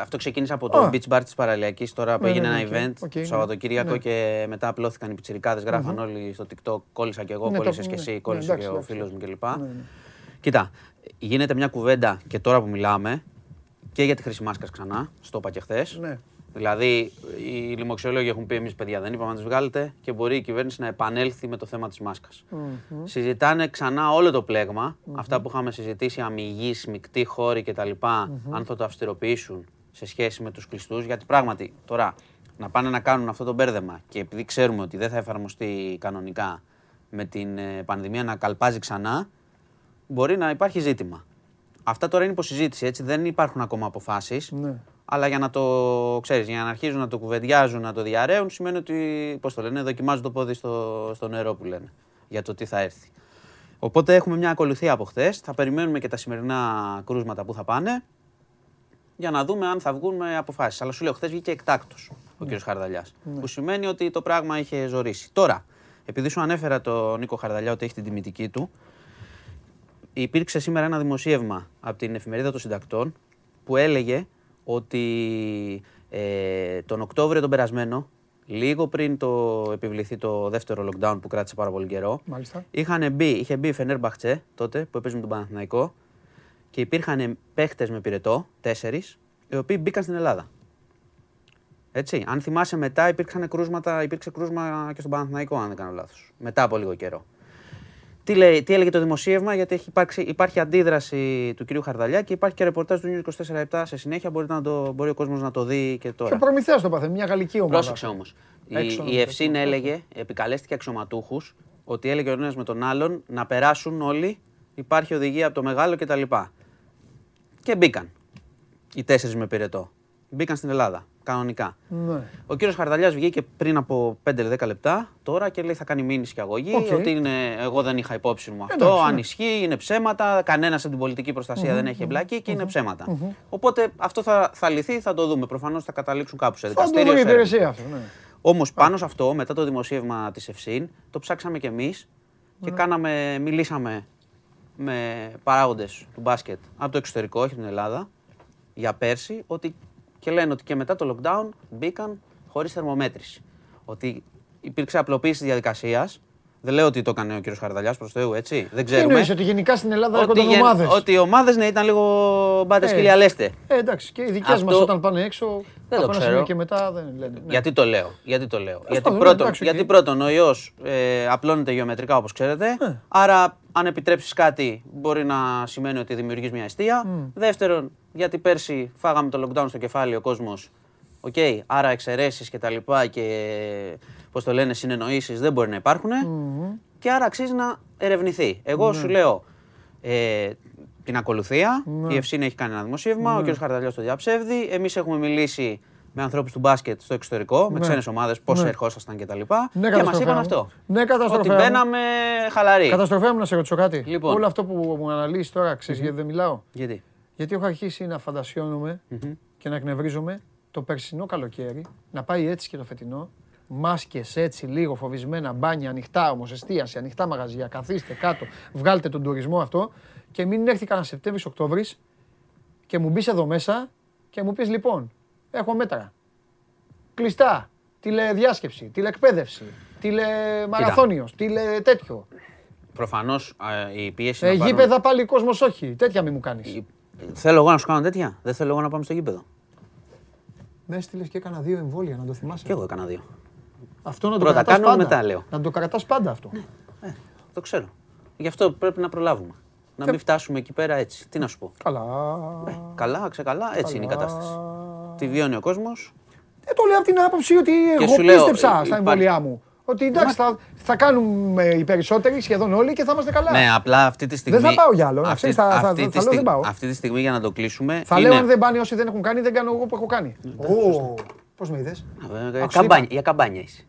αυτό ξεκίνησε από το beach bar της Παραλιακής τώρα που ναι, έγινε ναι, ένα event το ναι. Σαββατοκύριακο και μετά απλώθηκαν οι πιτσιρικάδες, γράφαν όλοι στο TikTok, κόλλησα και εγώ, κόλλησες και εσύ, κόλλησε και ο φίλος μου κλπ. Κοίτα, γίνεται μια κουβέντα και τώρα που μιλάμε και για τη χρήση μάσκας ξανά, στο είπα και χθες. Δηλαδή, οι λοιμοξιολόγοι έχουν πει: Εμείς, παιδιά, δεν είπαμε να τις βγάλετε και μπορεί η κυβέρνηση να επανέλθει με το θέμα της μάσκας. Συζητάνε ξανά όλο το πλεγμα αυτά που είχαμε συζητήσει, αμυγή, μεικτή χώρη κτλ. Αν θα το αυστηροποιήσουν σε σχέση με τους κλειστούς. Γιατί πράγματι τώρα να πάνε να κάνουν αυτό το μπέρδεμα και επειδή ξέρουμε ότι δεν θα εφαρμοστεί κανονικά με την ε, πανδημία να καλπάζει ξανά, μπορεί να υπάρχει ζήτημα. Αυτά τώρα είναι υποσυζήτηση, έτσι δεν υπάρχουν ακόμα αποφάσεις. Ναι. Αλλά για να το ξέρεις, για να αρχίζουν να το κουβεντιάζουν, να το διαραίουν, σημαίνει ότι, πώς το λένε, δοκιμάζουν το πόδι στο, στο νερό που λένε για το τι θα έρθει. Οπότε έχουμε μια ακολουθία από χθες. Θα περιμένουμε και τα σημερινά κρούσματα που θα πάνε για να δούμε αν θα βγουν με αποφάσεις. Αλλά σου λέω, χθες βγήκε εκτάκτος ο ναι. κ. Χαρδαλιάς. Ναι. Που σημαίνει ότι το πράγμα είχε ζωρίσει. Τώρα, επειδή σου ανέφερα τον Νίκο Χαρδαλιά ότι έχει την τιμητική του, υπήρξε σήμερα ένα δημοσίευμα από την εφημερίδα των συντακτών που έλεγε ότι ε, τον Οκτώβριο τον περασμένο, λίγο πριν το επιβληθεί το δεύτερο lockdown που κράτησε πάρα πολύ καιρό, είχαν μπει, είχε μπει η Φενέρ Μπαχτσέ τότε που έπαιζε με τον Παναθηναϊκό και υπήρχαν παίχτες με πυρετό, τέσσερις, οι οποίοι μπήκαν στην Ελλάδα. Έτσι. Αν θυμάσαι μετά υπήρξαν κρούσματα, υπήρξε κρούσμα και στον Παναθηναϊκό, αν δεν κάνω λάθος. Μετά από λίγο καιρό. Τι, λέει, τι έλεγε το δημοσίευμα, γιατί έχει υπάρξει, υπάρχει αντίδραση του κυρίου Χαρδαλιά και υπάρχει και ρεπορτάζ του 24-7 σε συνέχεια. Μπορεί, να το, μπορεί ο κόσμος να το δει και τώρα. Και ο προμηθέας το πάθε, μια γαλλική ομάδα. Πρόσεξε όμως. Η, η Ευσύν έλεγε, επικαλέστηκε αξιωματούχους, ότι έλεγε ο ένας με τον άλλον να περάσουν όλοι. Υπάρχει οδηγία από το μεγάλο κτλ. Και, και μπήκαν οι τέσσερις με πυρετό. Μπήκαν στην Ελλάδα κανονικά. Ναι. Ο κύριος Χαρδαλιάς βγήκε πριν από 5-10 λεπτά τώρα και λέει θα κάνει μήνυση και αγωγή. Okay. Ότι είναι, εγώ δεν είχα υπόψη μου αυτό. Εντάξει, αν ναι. ισχύει, είναι ψέματα. Κανένας από την πολιτική δεν έχει εμπλακεί και είναι ψέματα. Οπότε αυτό θα, θα λυθεί, θα το δούμε. Προφανώς θα καταλήξουν κάπου σε δικαστήριο. Θα το υπηρεσία αυτό. Ναι. Όμως πάνω σε αυτό, μετά το δημοσίευμα της Ευσύν, το ψάξαμε κι εμείς και ναι. κάναμε, μιλήσαμε με παράγοντες του μπάσκετ από το εξωτερικό, όχι την Ελλάδα, για πέρσι, ότι και λένε ότι και μετά το lockdown μπήκαν χωρίς θερμομέτρηση. Ότι υπήρξε απλοποίηση της διαδικασίας. Δεν λέω ότι το έκανε ο κ. Χαρδαλιάς προς Θεού, έτσι. Δεν ξέρουμε. Τι εννοείς, ότι γενικά στην Ελλάδα έρχονται ομάδες; Ότι οι ομάδες ναι, ήταν λίγο μπάτες ε, λέστε. Ε, εντάξει, και οι δικές Αυτό... μας όταν πάνε έξω. Δεν το ξέρω. Και μετά δεν λένε. Ναι. Γιατί το λέω. Γιατί, το λέω. γιατί, πρώτον, γιατί πρώτον, ο ιός ε, απλώνεται γεωμετρικά όπως ξέρετε. Ε. Άρα, αν επιτρέψεις κάτι, μπορεί να σημαίνει ότι δημιουργείς μια εστία. Mm. Δεύτερον, γιατί πέρσι φάγαμε το lockdown στο κεφάλι ο κόσμος. OK, okay, άρα εξαιρέσεις και τα λοιπά και πώς το λένε, συνεννοήσεις δεν μπορεί να υπάρχουν. Mm-hmm. Και άρα αξίζει να ερευνηθεί. Εγώ mm-hmm. σου λέω ε, την ακολουθία. Mm-hmm. Η Ευσύνη έχει κάνει ένα δημοσίευμα. Ο κ. Χαρταλιό το διαψεύδει. Εμείς έχουμε μιλήσει με ανθρώπους του μπάσκετ στο εξωτερικό, με ξένες ομάδες, πώς ερχόσασταν κτλ. Ναι, και μας είπαν αυτό. Ναι, Ότι μπαίναμε χαλαροί. Καταστροφέ μου να σε ρωτήσω κάτι. Λοιπόν. Όλο αυτό που μου αναλύσει τώρα, ξέρεις γιατί δεν μιλάω; Γιατί; Γιατί έχω αρχίσει να φαντασιώνομαι και να εκνευρίζομαι το περσινό καλοκαίρι, να πάει έτσι και το φετινό. Μάσκες έτσι, λίγο φοβισμένα, μπάνια, ανοιχτά όμω, εστίαση, ανοιχτά μαγαζιά. Καθίστε κάτω, βγάλτε τον τουρισμό αυτό και μην έρθει κανένα Σεπτέμβρη-Οκτώβρη και μου μπεις εδώ μέσα και μου πεις λοιπόν, έχω μέτρα. Κλειστά, τηλεδιάσκεψη, τηλεεκπαίδευση, τηλεμαραθώνιος, τηλε τέτοιο. Προφανώς η πίεση. Ε, γήπεδα πάλι κόσμος όχι. Τέτοια μη μου κάνεις. Θέλω εγώ να σου κάνω τέτοια. Δεν θέλω εγώ να πάμε στο γήπεδο. Με έστειλε και έκανα δύο εμβόλια, να το θυμάσαι. Και εγώ έκανα δύο. Αυτό να το Πρώτα κάνω, πάντα. μετά λέω. Να το κρατάς πάντα αυτό. Ναι, ε, το ξέρω. Γι' αυτό πρέπει να προλάβουμε. Να μην φτάσουμε εκεί πέρα έτσι. Τι να σου πω. Καλά. Ε, καλά, ξεκαλά, έτσι είναι η κατάσταση. Τη βιώνει ο κόσμος. Ε, το λέω από την άποψη ότι εγώ πίστεψα στα εμβόλια μου. Ότι εντάξει, θα, θα κάνουμε οι περισσότεροι, σχεδόν όλοι και θα είμαστε καλά. Ναι, απλά αυτή τη στιγμή. Δεν θα πάω για άλλο. Αυτή, θα, θα, αυτή, θα, θα, δεν πάω. αυτή τη στιγμή για να το κλείσουμε. Θα είναι... λέω αν δεν πάνε όσοι δεν έχουν κάνει, δεν κάνω εγώ που έχω κάνει. Oh. Πώς με είδες; Για καμπάνια είσαι.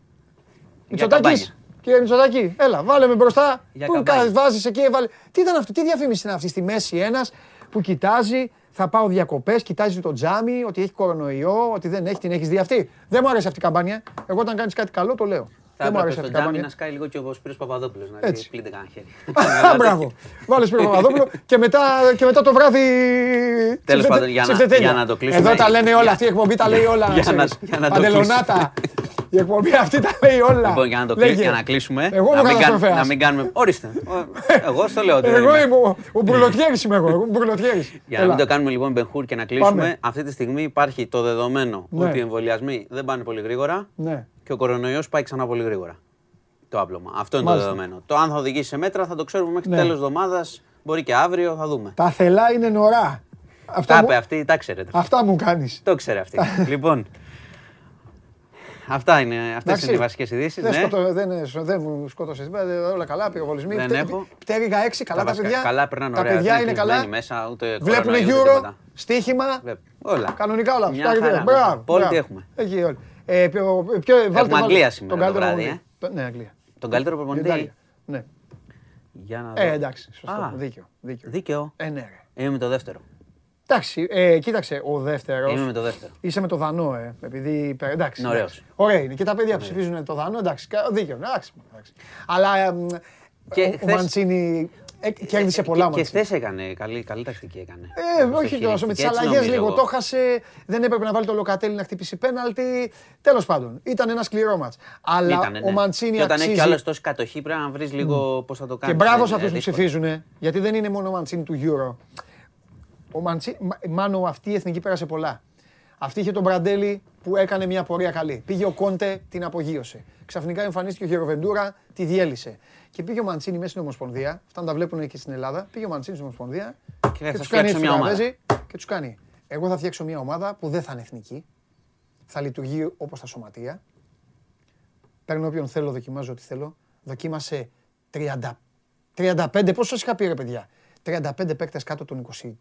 Μητσοτάκης. Κύριε Μητσοτάκη, έλα, βάλε με μπροστά. Πού βάζει εκεί, έβαλε. Τι ήταν αυτό, τι διαφήμιση είναι αυτή στη μέση ένας που κοιτάζει, θα πάω διακοπές, κοιτάζει το τζάμι, ότι έχει κορονοϊό, ότι δεν έχει, την έχεις δει αυτή. Δεν μου αρέσει αυτή η καμπάνια. Εγώ όταν κάνεις κάτι καλό το λέω. Θα έπρεπε στο τζάμι να σκάει λίγο και ο Σπύρος Παπαδόπουλος, να Έτσι. πλύντε κανένα χέρι. <laughs> Μπράβο. Βάλε Σπύρο Παπαδόπουλο και μετά, και μετά το βράδυ... Τέλος πάντων, για να, για να το κλείσουμε. Εδώ τα λένε όλα, αυτή η εκπομπή τα λέει όλα. Για να, Παντελονάτα. Η εκπομπή αυτή τα λέει όλα. Λοιπόν, για να, το κλείσουμε, για να κλείσουμε. Εγώ να, μην κάν, να μην κάνουμε. Ορίστε. εγώ στο λέω. εγώ είμαι ο, ο Μπουρλοτιέρη είμαι εγώ. εγώ για να μην το κάνουμε λοιπόν Μπενχούρ και να κλείσουμε. Πάμε. Αυτή τη στιγμή υπάρχει το δεδομένο ναι. ότι οι εμβολιασμοί δεν πάνε πολύ γρήγορα ναι. Και ο κορονοϊός πάει ξανά πολύ γρήγορα. Το άπλωμα. Αυτό είναι Μάλιστα. το δεδομένο. Το αν θα οδηγήσει σε μέτρα θα το ξέρουμε μέχρι ναι. τέλος εβδομάδας. Μπορεί και αύριο, θα δούμε. Τα θελά είναι νωρά. Αυτά τα μου... αυτή, τα ξέρετε. Αυτά μου κάνεις. Το ξέρει αυτή. <laughs> λοιπόν, Αυτά είναι, αυτές είναι οι βασικές ειδήσεις. Δεν, ναι. σκοτω, δεν, δεν μου σκότωσες όλα καλά, πυροβολισμοί. Δεν έχω. Πτέρυγα 6, καλά τα, παιδιά. Καλά περνάνε ωραία. Τα παιδιά είναι καλά. Μέσα, ούτε Βλέπουν γύρω, στοίχημα. Όλα. Κανονικά όλα. Μια χαρά. Μπράβο. Όλοι τι έχουμε. Εκεί όλοι. Ε, ποιο, ποιο, έχουμε Αγγλία σήμερα το βράδυ. Ε. Ναι, Αγγλία. Τον καλύτερο προπονητή; Ναι. Για να δω. Ε, εντάξει, σωστό. Δίκαιο. Δίκαιο. Ε, ναι, Είμαι με το δεύτερο. Εντάξει, ε, κοίταξε, ο δεύτερος. Είμαι με το δεύτερο. Είσαι με το Δανό, ε. Επειδή. Εντάξει. Ωραίος. Ωραία είναι. Και τα παιδιά που ψηφίζουν το Δανό, εντάξει. Δίκαιο. Εντάξει. εντάξει. Αλλά ε, και ο, ο Μαντσίνη ε, κέρδισε πολλά Και χθες έκανε. Καλή, καλή τακτική έκανε. Ε, όχι τόσο. Με τις αλλαγές λίγο το χάσε. Δεν έπρεπε να βάλει το Λοκατέλη να χτυπήσει πέναλτι. Τέλος πάντων, ήταν ένα σκληρό μάτς. Αλλά Ήτανε, ναι. ο Μαντσίνη. Και όταν έχει άλλος τόση κατοχή πρέπει να βρεις λίγο mm. πώς θα το κάνεις. Και μπράβο σε αυτούς που ψηφίζουν. Γιατί δεν είναι μόνο ο Μαντσίνη του Euro. Ο Μαντσι... Μάνο αυτή η εθνική πέρασε πολλά. Αυτή είχε τον Μπραντέλη που έκανε μια πορεία καλή. Πήγε ο Κόντε, την απογείωσε. Ξαφνικά εμφανίστηκε ο Γεροβεντούρα, τη διέλυσε. Και πήγε ο Μαντσίνη μέσα στην Ομοσπονδία. Αυτά να τα βλέπουν και στην Ελλάδα. Πήγε ο Μαντσίνη στην Ομοσπονδία και, και τους κάνει μια ομάδα. Και τους κάνει. Εγώ θα φτιάξω μια ομάδα που δεν θα είναι εθνική. Θα λειτουργεί όπως τα σωματεία. Παίρνω όποιον θέλω, δοκιμάζω ό,τι θέλω. Δοκίμασε 30, 35. Πόσο είχα πει, ρε παιδιά; 35 παίκτες κάτω των 23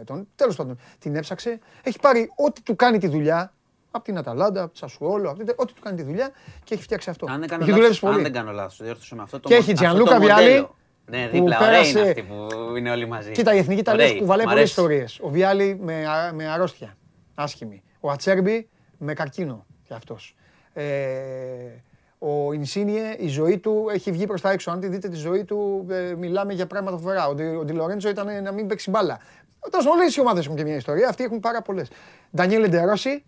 ετών. Τέλος πάντων, την έψαξε. Έχει πάρει ό,τι του κάνει τη δουλειά. Από την Αταλάντα, από τη Σασουόλο, ό,τι του κάνει τη δουλειά και έχει φτιάξει αυτό. Αν δεν κάνω, λάθος, αν δεν κάνω λάθος, διόρθωσε με αυτό το Και έχει Τζιανλούκα Βιάλη. Ναι, δίπλα, ωραία είναι αυτοί που είναι όλοι μαζί. Κοίτα, η Εθνική Ιταλία κουβαλάει πολλές ιστορίες. Ο Βιάλη με, με αρρώστια, άσχημη. Ο Ατσέρμπι με καρκίνο κι αυτός. Ε, ο Ινσίνιε, η ζωή του έχει βγει προς τα έξω. Αν τη δείτε τη ζωή του, ε, μιλάμε για πράγματα φοβερά. Ο, ο Ντι Λορέντζο ήταν να μην παίξει μπάλα. Τέλο όλες οι ομάδες έχουν και μια ιστορία. Αυτοί έχουν πάρα πολλές. Ντανιέλ Εντερόση,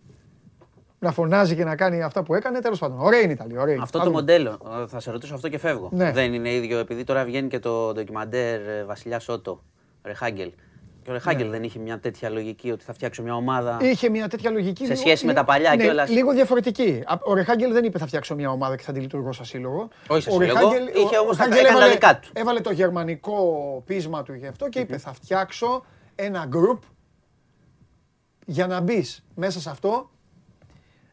να φωνάζει και να κάνει αυτά που έκανε. Τέλος πάντων. Ωραία είναι η Ιταλία. Ωραία. Αυτό το μοντέλο. Θα σε ρωτήσω αυτό και φεύγω. Ναι. Δεν είναι ίδιο, επειδή τώρα βγαίνει και το ντοκιμαντέρ ε, Βασιλιά Σότο, Ρεχάγκελ. Και ο Ρεχάγκελ ναι. δεν είχε μια τέτοια λογική ότι θα φτιάξω μια ομάδα. Είχε μια τέτοια λογική. Σε σχέση με τα παλιά ναι, κιόλας. Λίγο διαφορετική. Ο Ρεχάγκελ δεν είπε θα φτιάξω μια ομάδα και θα τη λειτουργώ σαν σύλλογο. Όχι σαν σύλλογο. Είχε όμως τα, έβαλε, δικά του. Έβαλε το γερμανικό πείσμα του γι' αυτό και είπε θα φτιάξω ένα group για να μπεις μέσα σε αυτό.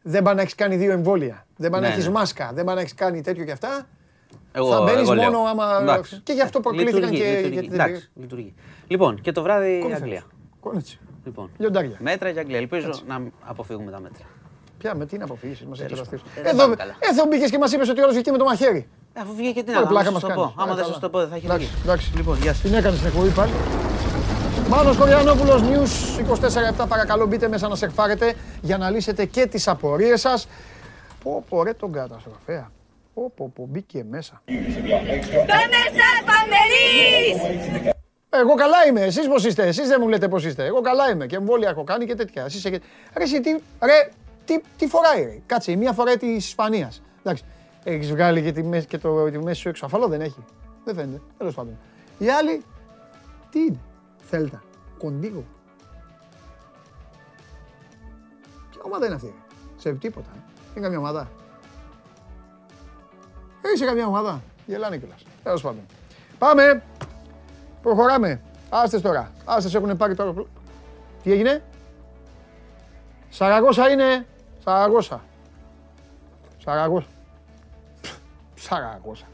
Δεν πάνε να έχεις κάνει δύο εμβόλια. Δεν πάνε να ναι, έχεις μάσκα. Δεν πάνε να έχεις κάνει τέτοιο κι αυτά. Εγώ, θα μπαίνεις μόνο άμα. Εντάξει. Και γι' αυτό προκλήθηκαν και λειτουργεί, για την Εντάξει, λειτουργεί. Λοιπόν, και το βράδυ η Αγγλία. Κόνετσι. Λοιπόν, Λιοντάρια. Μέτρα για Αγγλία. Ελπίζω Έτσι. να αποφύγουμε τα μέτρα. Ποια με τι να αποφύγεις, μας έχει Εδώ, εδώ μπήκες και μας είπες ότι όλο βγήκε με το μαχαίρι. Ε, αφού βγήκε και τι να κάνεις. Άμα δεν σα το πω, δεν θα έχει Εντάξει, λοιπόν, γεια σας. Την έκανες στην εκπομπή πάλι. Μάνος Κοριανόπουλος, News 24-7, παρακαλώ μπείτε μέσα να σερφάρετε για να λύσετε και τις απορίες σας. Πω πω ρε τον καταστροφέα. Πω πω πω μπήκε μέσα. Εγώ καλά είμαι. Εσείς πώς είστε; Εσείς δεν μου λέτε πώς είστε. Εγώ καλά είμαι. Και εμβόλια έχω κάνει και τέτοια. Εσείς έχετε... Ρε, εσύ, τι, ρε, τι, τι φοράει. Ρε; Κάτσε, η μία φοράει της Ισπανίας. Εντάξει. Έχεις βγάλει και, τη, και το, τη μέση σου έξω. Αφαλό δεν έχει. Δεν φαίνεται. Τέλος πάντων. Η άλλη, τι είναι; Θέλτα. Κοντίγο. Τι ομάδα είναι αυτή. Σε τίποτα. Είναι καμία ομάδα. Είσαι καμία ομάδα. Γελάνε κιόλα. Τέλο πάντων. Πάμε. Προχωράμε. Άστε τώρα. Άστε έχουν πάρει τώρα. Τι έγινε. Σαραγώσα είναι. Σαραγώσα. Σαραγώσα. Σαραγώσα.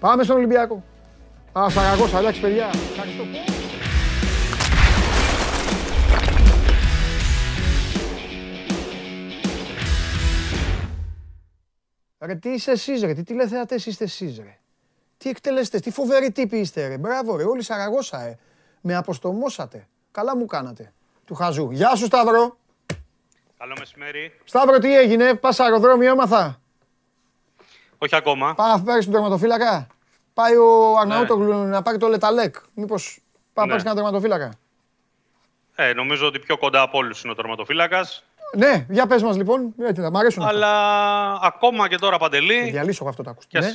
Πάμε στον Ολυμπιακό. Α, Σαραγώσα, εντάξει παιδιά. Ευχαριστώ. Ρε τι είσαι εσείς ρε, τι τηλεθεατές είστε εσείς ρε. Τι εκτελέστε, τι φοβεροί τύποι είστε ρε. Μπράβο ρε, όλοι Σαραγώσα ε. Με αποστομώσατε. Καλά μου κάνατε. Του χαζού. Γεια σου Σταύρο. Καλό μεσημέρι. Σταύρο τι έγινε, πας αεροδρόμιο έμαθα. Όχι ακόμα. Πάει να πάρεις τον τερματοφύλακα. Πάει ο Αρναούτογλου ναι. να πάρει το Λεταλέκ. Μήπως πάει να ναι. πάρεις ένα τερματοφύλακα. Ε, νομίζω ότι πιο κοντά από όλους είναι ο τερματοφύλακας. Ναι, για πες μας λοιπόν. Μ' αρέσουν Αλλά ακόμα και τώρα παντελή. Διαλύσω αυτό το ακούστηκε. Και, Ναι.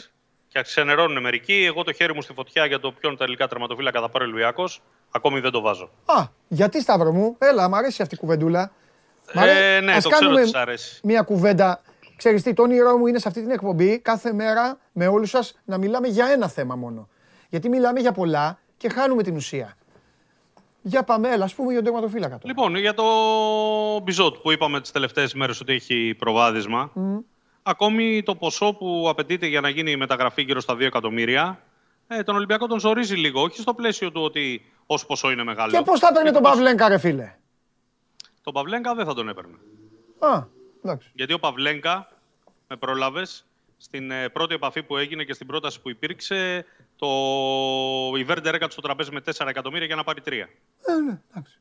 και ξενερώνουν μερικοί. Εγώ το χέρι μου στη φωτιά για το ποιον τελικά τερματοφύλακα θα πάρει ο Λουιάκος. Ακόμη δεν το βάζω. Α, γιατί Σταύρο μου, έλα, μ' αρέσει αυτή η κουβεντούλα. Μ' αρέ- Ε, ναι, Ας το ξέρω κάνουμε ότι σ' αρέσει. Μια κουβέντα. Ξέρεις τι, το όνειρό μου είναι σε αυτή την εκπομπή κάθε μέρα με όλους σας να μιλάμε για ένα θέμα μόνο. Γιατί μιλάμε για πολλά και χάνουμε την ουσία. Για πάμε, έλα, ας πούμε για τον τερματοφύλακα τώρα. Λοιπόν, για το Μπιζότ που είπαμε τις τελευταίες μέρες ότι έχει προβάδισμα. Ακόμη το ποσό που απαιτείται για να γίνει η μεταγραφή γύρω στα 2 εκατομμύρια, ε, τον Ολυμπιακό τον ζορίζει λίγο. Όχι στο πλαίσιο του ότι ως ποσό είναι μεγάλο. Και πώς θα παίρνει Γιατί τον πώς- Παυλένκα, ρε φίλε; Τον Παυλέγκα δεν θα τον έπαιρνε. Α, εντάξει. Γιατί ο Παυλέγκα, με πρόλαβες, στην ε, πρώτη επαφή που έγινε και στην πρόταση που υπήρξε, το... η Βέρντερ έκατσε στο τραπέζι με 4 εκατομμύρια για να πάρει 3. Ε, ναι, εντάξει.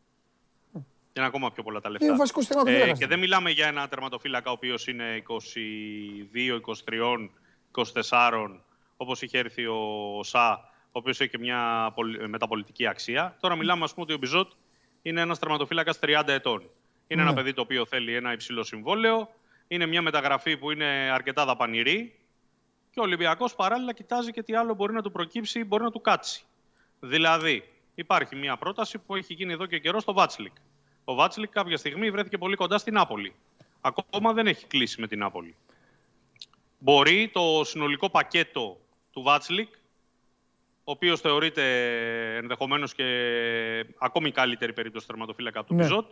Είναι ακόμα πιο πολλά τα λεφτά. Είναι βασικός τερματοφύλακας. και δεν μιλάμε για ένα τερματοφύλακα ο οποίος είναι 22, 23, 24, όπως είχε έρθει ο Σα, ο οποίος έχει και μια πολ- μεταπωλητική αξία. Τώρα μιλάμε, ας πούμε, ότι ο Μπιζότ είναι ένας τερματοφύλακας 30 ετών. Είναι ένα Ναι. παιδί το οποίο θέλει ένα υψηλό συμβόλαιο. Είναι μια μεταγραφή που είναι αρκετά δαπανηρή. Και ο Ολυμπιακός παράλληλα κοιτάζει και τι άλλο μπορεί να του προκύψει ή μπορεί να του κάτσει. Δηλαδή, υπάρχει μια πρόταση που έχει γίνει εδώ και καιρό στο Βάτσλικ. Ο Βάτσλικ κάποια στιγμή βρέθηκε πολύ κοντά στην Νάπολη. Ακόμα δεν έχει κλείσει με την Νάπολη. Μπορεί το συνολικό πακέτο του Βάτσλικ, ο οποίος θεωρείται ενδεχομένως και ακόμη καλύτερη περίπτωση τερματοφύλακα από τον Ναι. Πιζότ,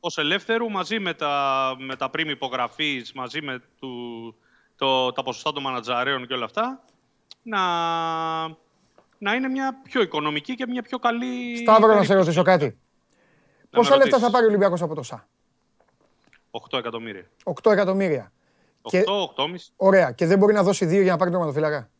ως ελεύθερου μαζί με τα, με τα πριμ υπογραφής, μαζί με του, το, τα ποσοστά των μανατζαρέων και όλα αυτά, να, να είναι μια πιο οικονομική και μια πιο καλή... Σταύρο, να σε περίπτωση. ρωτήσω κάτι. Να Πόσα με λεφτά θα ρωτήσεις. πάρει ο Ολυμπιακός από το ΣΑ; 8 εκατομμύρια. 8 εκατομμύρια. 8, Και- 8,5. Ωραία. Και δεν μπορεί να δώσει δύο για να πάρει τον τερματοφύλακα.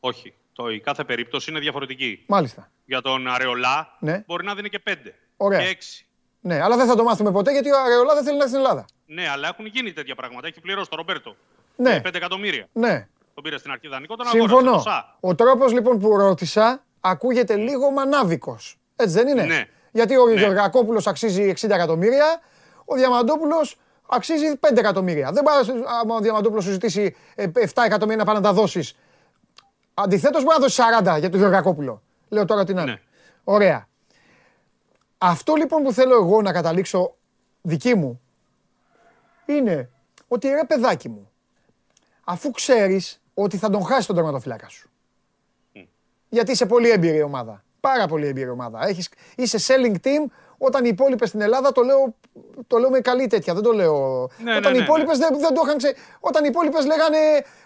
Όχι. Το, η κάθε περίπτωση είναι διαφορετική. Μάλιστα. Για τον Αρεολά Ναι. μπορεί να δίνει και 5 Ωραία. και 6. Ναι, αλλά δεν θα το μάθουμε ποτέ γιατί ο Αρεολά δεν θέλει να έρθει στην Ελλάδα. Ναι, αλλά έχουν γίνει τέτοια πράγματα. Έχει πληρώσει τον Ρομπέρτο. Ναι. 5 εκατομμύρια. Ναι. Τον πήρε στην αρχή δανεικό, τον αγόρασε. Συμφωνώ. το ΣΑ. Ο τρόπος λοιπόν που ρώτησα ακούγεται λίγο μανάβικος. Έτσι δεν είναι; Ναι. Γιατί ο Ναι. Γεωργακόπουλος αξίζει 60 εκατομμύρια, ο Διαμαντόπουλος αξίζει 5 εκατομμύρια. Δεν μπορεί, άμα ο Διαμαντόπουλος σου ζητήσει ε, 7 εκατομμύρια να πάει να τα δώσεις. Αντιθέτως, μπορεί να δώσει 40 για τον Γεωργακόπουλο. Λέω τώρα την άλλη. Ναι. Ωραία. Αυτό λοιπόν που θέλω εγώ να καταλήξω δική μου είναι ότι ρε παιδάκι μου, αφού ξέρεις ότι θα τον χάσεις τον τερματοφύλακα σου. Γιατί είσαι πολύ έμπειρη ομάδα. Πάρα πολύ έμπειρη ομάδα. Έχεις, είσαι selling team όταν οι υπόλοιπες στην Ελλάδα το λέω, το λέω με καλή τέτοια. Δεν το λέω. Ναι, όταν ναι, οι ναι, υπόλοιπες δεν, δεν το είχαν ξε... Όταν οι υπόλοιπες λέγανε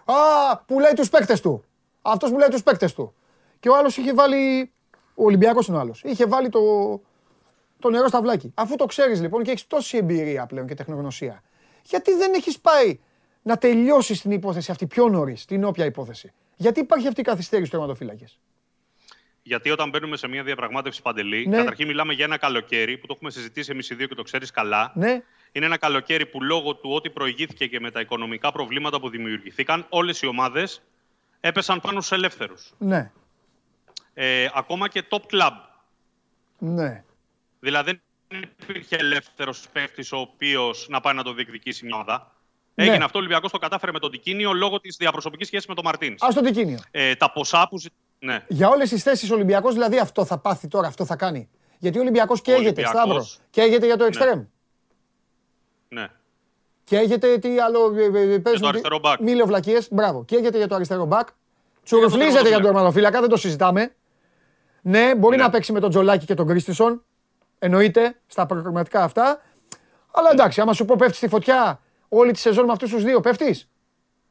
Α, πουλάει τους παίκτες του. Αυτός πουλάει τους παίκτες του. Και ο άλλος είχε βάλει. Ο Ολυμπιακός είναι ο άλλος. Είχε βάλει το, το νερό στα βλάκι. Αφού το ξέρεις λοιπόν και έχεις τόση εμπειρία πλέον και τεχνογνωσία, γιατί δεν έχεις πάει να τελειώσει την υπόθεση αυτή πιο νωρίς, την όποια υπόθεση. Γιατί υπάρχει αυτή η καθυστέρηση στους τερματοφύλακες; Γιατί όταν μπαίνουμε σε μια διαπραγμάτευση παντελή, Ναι. καταρχήν μιλάμε για ένα καλοκαίρι που το έχουμε συζητήσει εμείς οι δύο και το ξέρεις καλά. Ναι, Είναι ένα καλοκαίρι που λόγω του ότι προηγήθηκε και με τα οικονομικά προβλήματα που δημιουργηθήκαν, όλες οι ομάδες έπεσαν πάνω στους ελεύθερους. ναι, Ε, ακόμα και top club. ναι. Δηλαδή δεν υπήρχε ελεύθερος παίκτης ο οποίος να πάει να το διεκδικήσει μια ομάδα. Ναι. Έγινε αυτό, ο Ολυμπιακός το κατάφερε με τον Τικίνιο λόγω της διαπροσωπικής σχέσης με τον Μαρτίν. Α το τικίνιο. Ε, τα ποσά που. ζη- Ναι. Για όλες τις θέσεις ο Ολυμπιακός δηλαδή αυτό θα πάθει τώρα, αυτό θα κάνει. Γιατί ο Ολυμπιακός καίγεται, Ολυμπιακός. Σταύρο. Καίγεται για το εξτρέμ. ναι. Καίγεται τι άλλο. ε, ε, παίζουν, αριστερό μπακ. Μη λέω βλακίες, Μπράβο. Καίγεται για το αριστερό μπακ. Τσουρουφλίζεται για τον τερματοφύλακα, δεν το συζητάμε. Ναι, μπορεί Ναι. να παίξει με τον Τζολάκη και τον Κρίστισον. Εννοείται στα προγραμματικά αυτά. Αλλά εντάξει, άμα σου πω πέφτει στη φωτιά όλη τη σεζόν με αυτούς τους δύο, πέφτεις.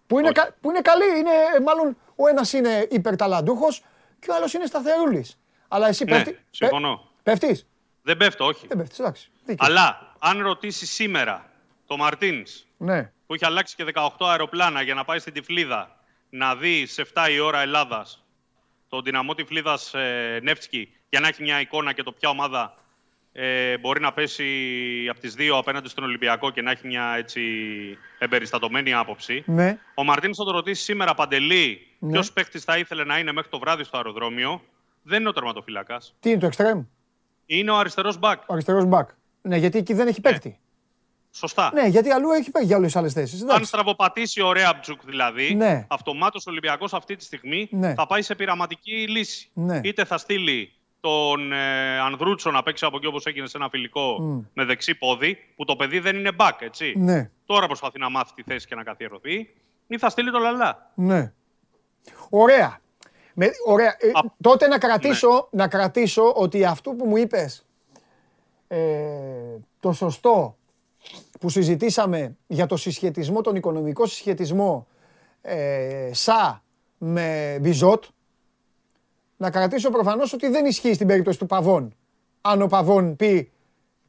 Που, είναι Όχι. κα- που είναι καλοί, είναι, ε, μάλλον ο ένας είναι υπερταλαντούχος και ο άλλος είναι σταθερούλης. Αλλά εσύ Ναι, πέφτει. συμφωνώ. Πέφτεις. Δεν πέφτω, όχι. Δεν πέφτεις, εντάξει. Δίκιο. Αλλά αν ρωτήσεις σήμερα το Μαρτίνς Ναι. που έχει αλλάξει και 18 αεροπλάνα για να πάει στην Τυφλίδα να δει σε 7 η ώρα Ελλάδας τον δυναμό Τυφλίδας ε, Νεύτσκι για να έχει μια εικόνα και το ποια ομάδα ε, μπορεί να πέσει από τις δύο απέναντι στον Ολυμπιακό και να έχει μια έτσι εμπεριστατωμένη άποψη. Ναι. Ο Μαρτίν θα το ρωτήσει σήμερα παντελή Ναι. ποιος παίχτης θα ήθελε να είναι μέχρι το βράδυ στο αεροδρόμιο. Δεν είναι ο τερματοφύλακα. Τι είναι το εξτρέμ, Είναι ο αριστερός μπακ. ο αριστερός μπακ. Ναι, γιατί εκεί δεν έχει παίκτη. Σωστά. Ναι, γιατί αλλού έχει πάει για όλες τις άλλες θέσεις. Αν στραβοπατήσει ο Ρέαμπτζουκ δηλαδή, ναι. αυτομάτως ο Ολυμπιακός αυτή τη στιγμή ναι. θα πάει σε πειραματική λύση. Ναι. Είτε θα στείλει τον ε, Ανδρούτσο να παίξει από εκεί όπως έγινε σε ένα φιλικό με δεξί πόδι, που το παιδί δεν είναι back, έτσι. Ναι. Τώρα προσπαθεί να μάθει τη θέση και να καθιερωθεί. Ή θα στείλει το Λαλά. Ναι. Ωραία. Με, ωραία. Ε, τότε να κρατήσω, ναι. να κρατήσω ότι αυτό που μου είπες ε, το σωστό που συζητήσαμε για το συσχετισμό, τον οικονομικό συσχετισμό ε, ΣΑ με Μπιζότ, να κρατήσω προφανώς ότι δεν ισχύει στην περίπτωση του Παβών. Αν ο Παβών πει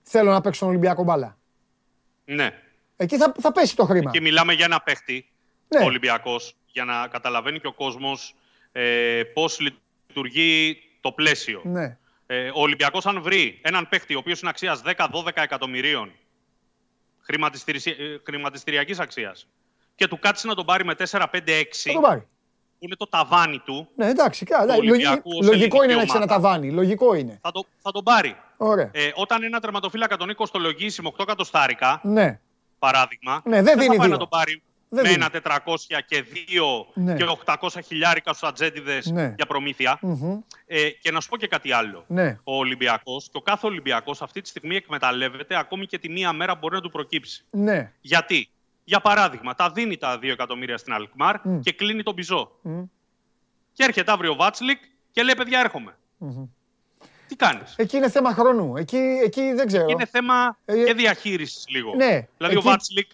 θέλω να παίξω τον Ολυμπιακό μπάλα. Ναι. Εκεί θα, θα πέσει το χρήμα. Και μιλάμε για ένα παίχτη, ναι. ο Ολυμπιακός, για να καταλαβαίνει και ο κόσμος ε, πώς λειτουργεί το πλαίσιο. Ναι. Ε, ο Ολυμπιακός αν βρει έναν παίχτη ο οποίος είναι αξίας 10-12 εκατομμυρίων ε, χρηματιστηριακής αξίας και του κάτσει να τον πάρει με 4-5-6 θα τον πάρει. Που είναι το ταβάνι του ναι, εντάξει, καλά, λογικό είναι να έχει ένα ταβάνι, λογικό είναι. Θα, το, θα τον πάρει. Ωραία. Ε, όταν ένα τερματοφύλακα τον κοστολογήσει με 8 εκατοστάρικα, ναι. παράδειγμα, ναι, δεν, δεν θα πάει να τον πάρει δεν με ένα 400 και 2 ναι. και 800 χιλιάρικα στους ατζέντιδες ναι. για προμηθεια Ε, και να σου πω και κάτι άλλο. Ναι. Ο Ολυμπιακός και ο κάθε Ολυμπιακός αυτή τη στιγμή εκμεταλλεύεται ακόμη και τη μία μέρα μπορεί να του προκύψει. Ναι. Γιατί, για παράδειγμα, τα δίνει τα 2 εκατομμύρια στην Αλκμάρ και κλείνει τον Πιζό. Και έρχεται αύριο ο Βάτσλικ και λέει: Παιδιά, έρχομαι. Τι κάνεις; Εκεί είναι θέμα χρόνου. Εκεί, εκεί δεν ξέρω. Είναι θέμα ε, και διαχείρισης λίγο. Ναι. Δηλαδή ο Βάτσλικ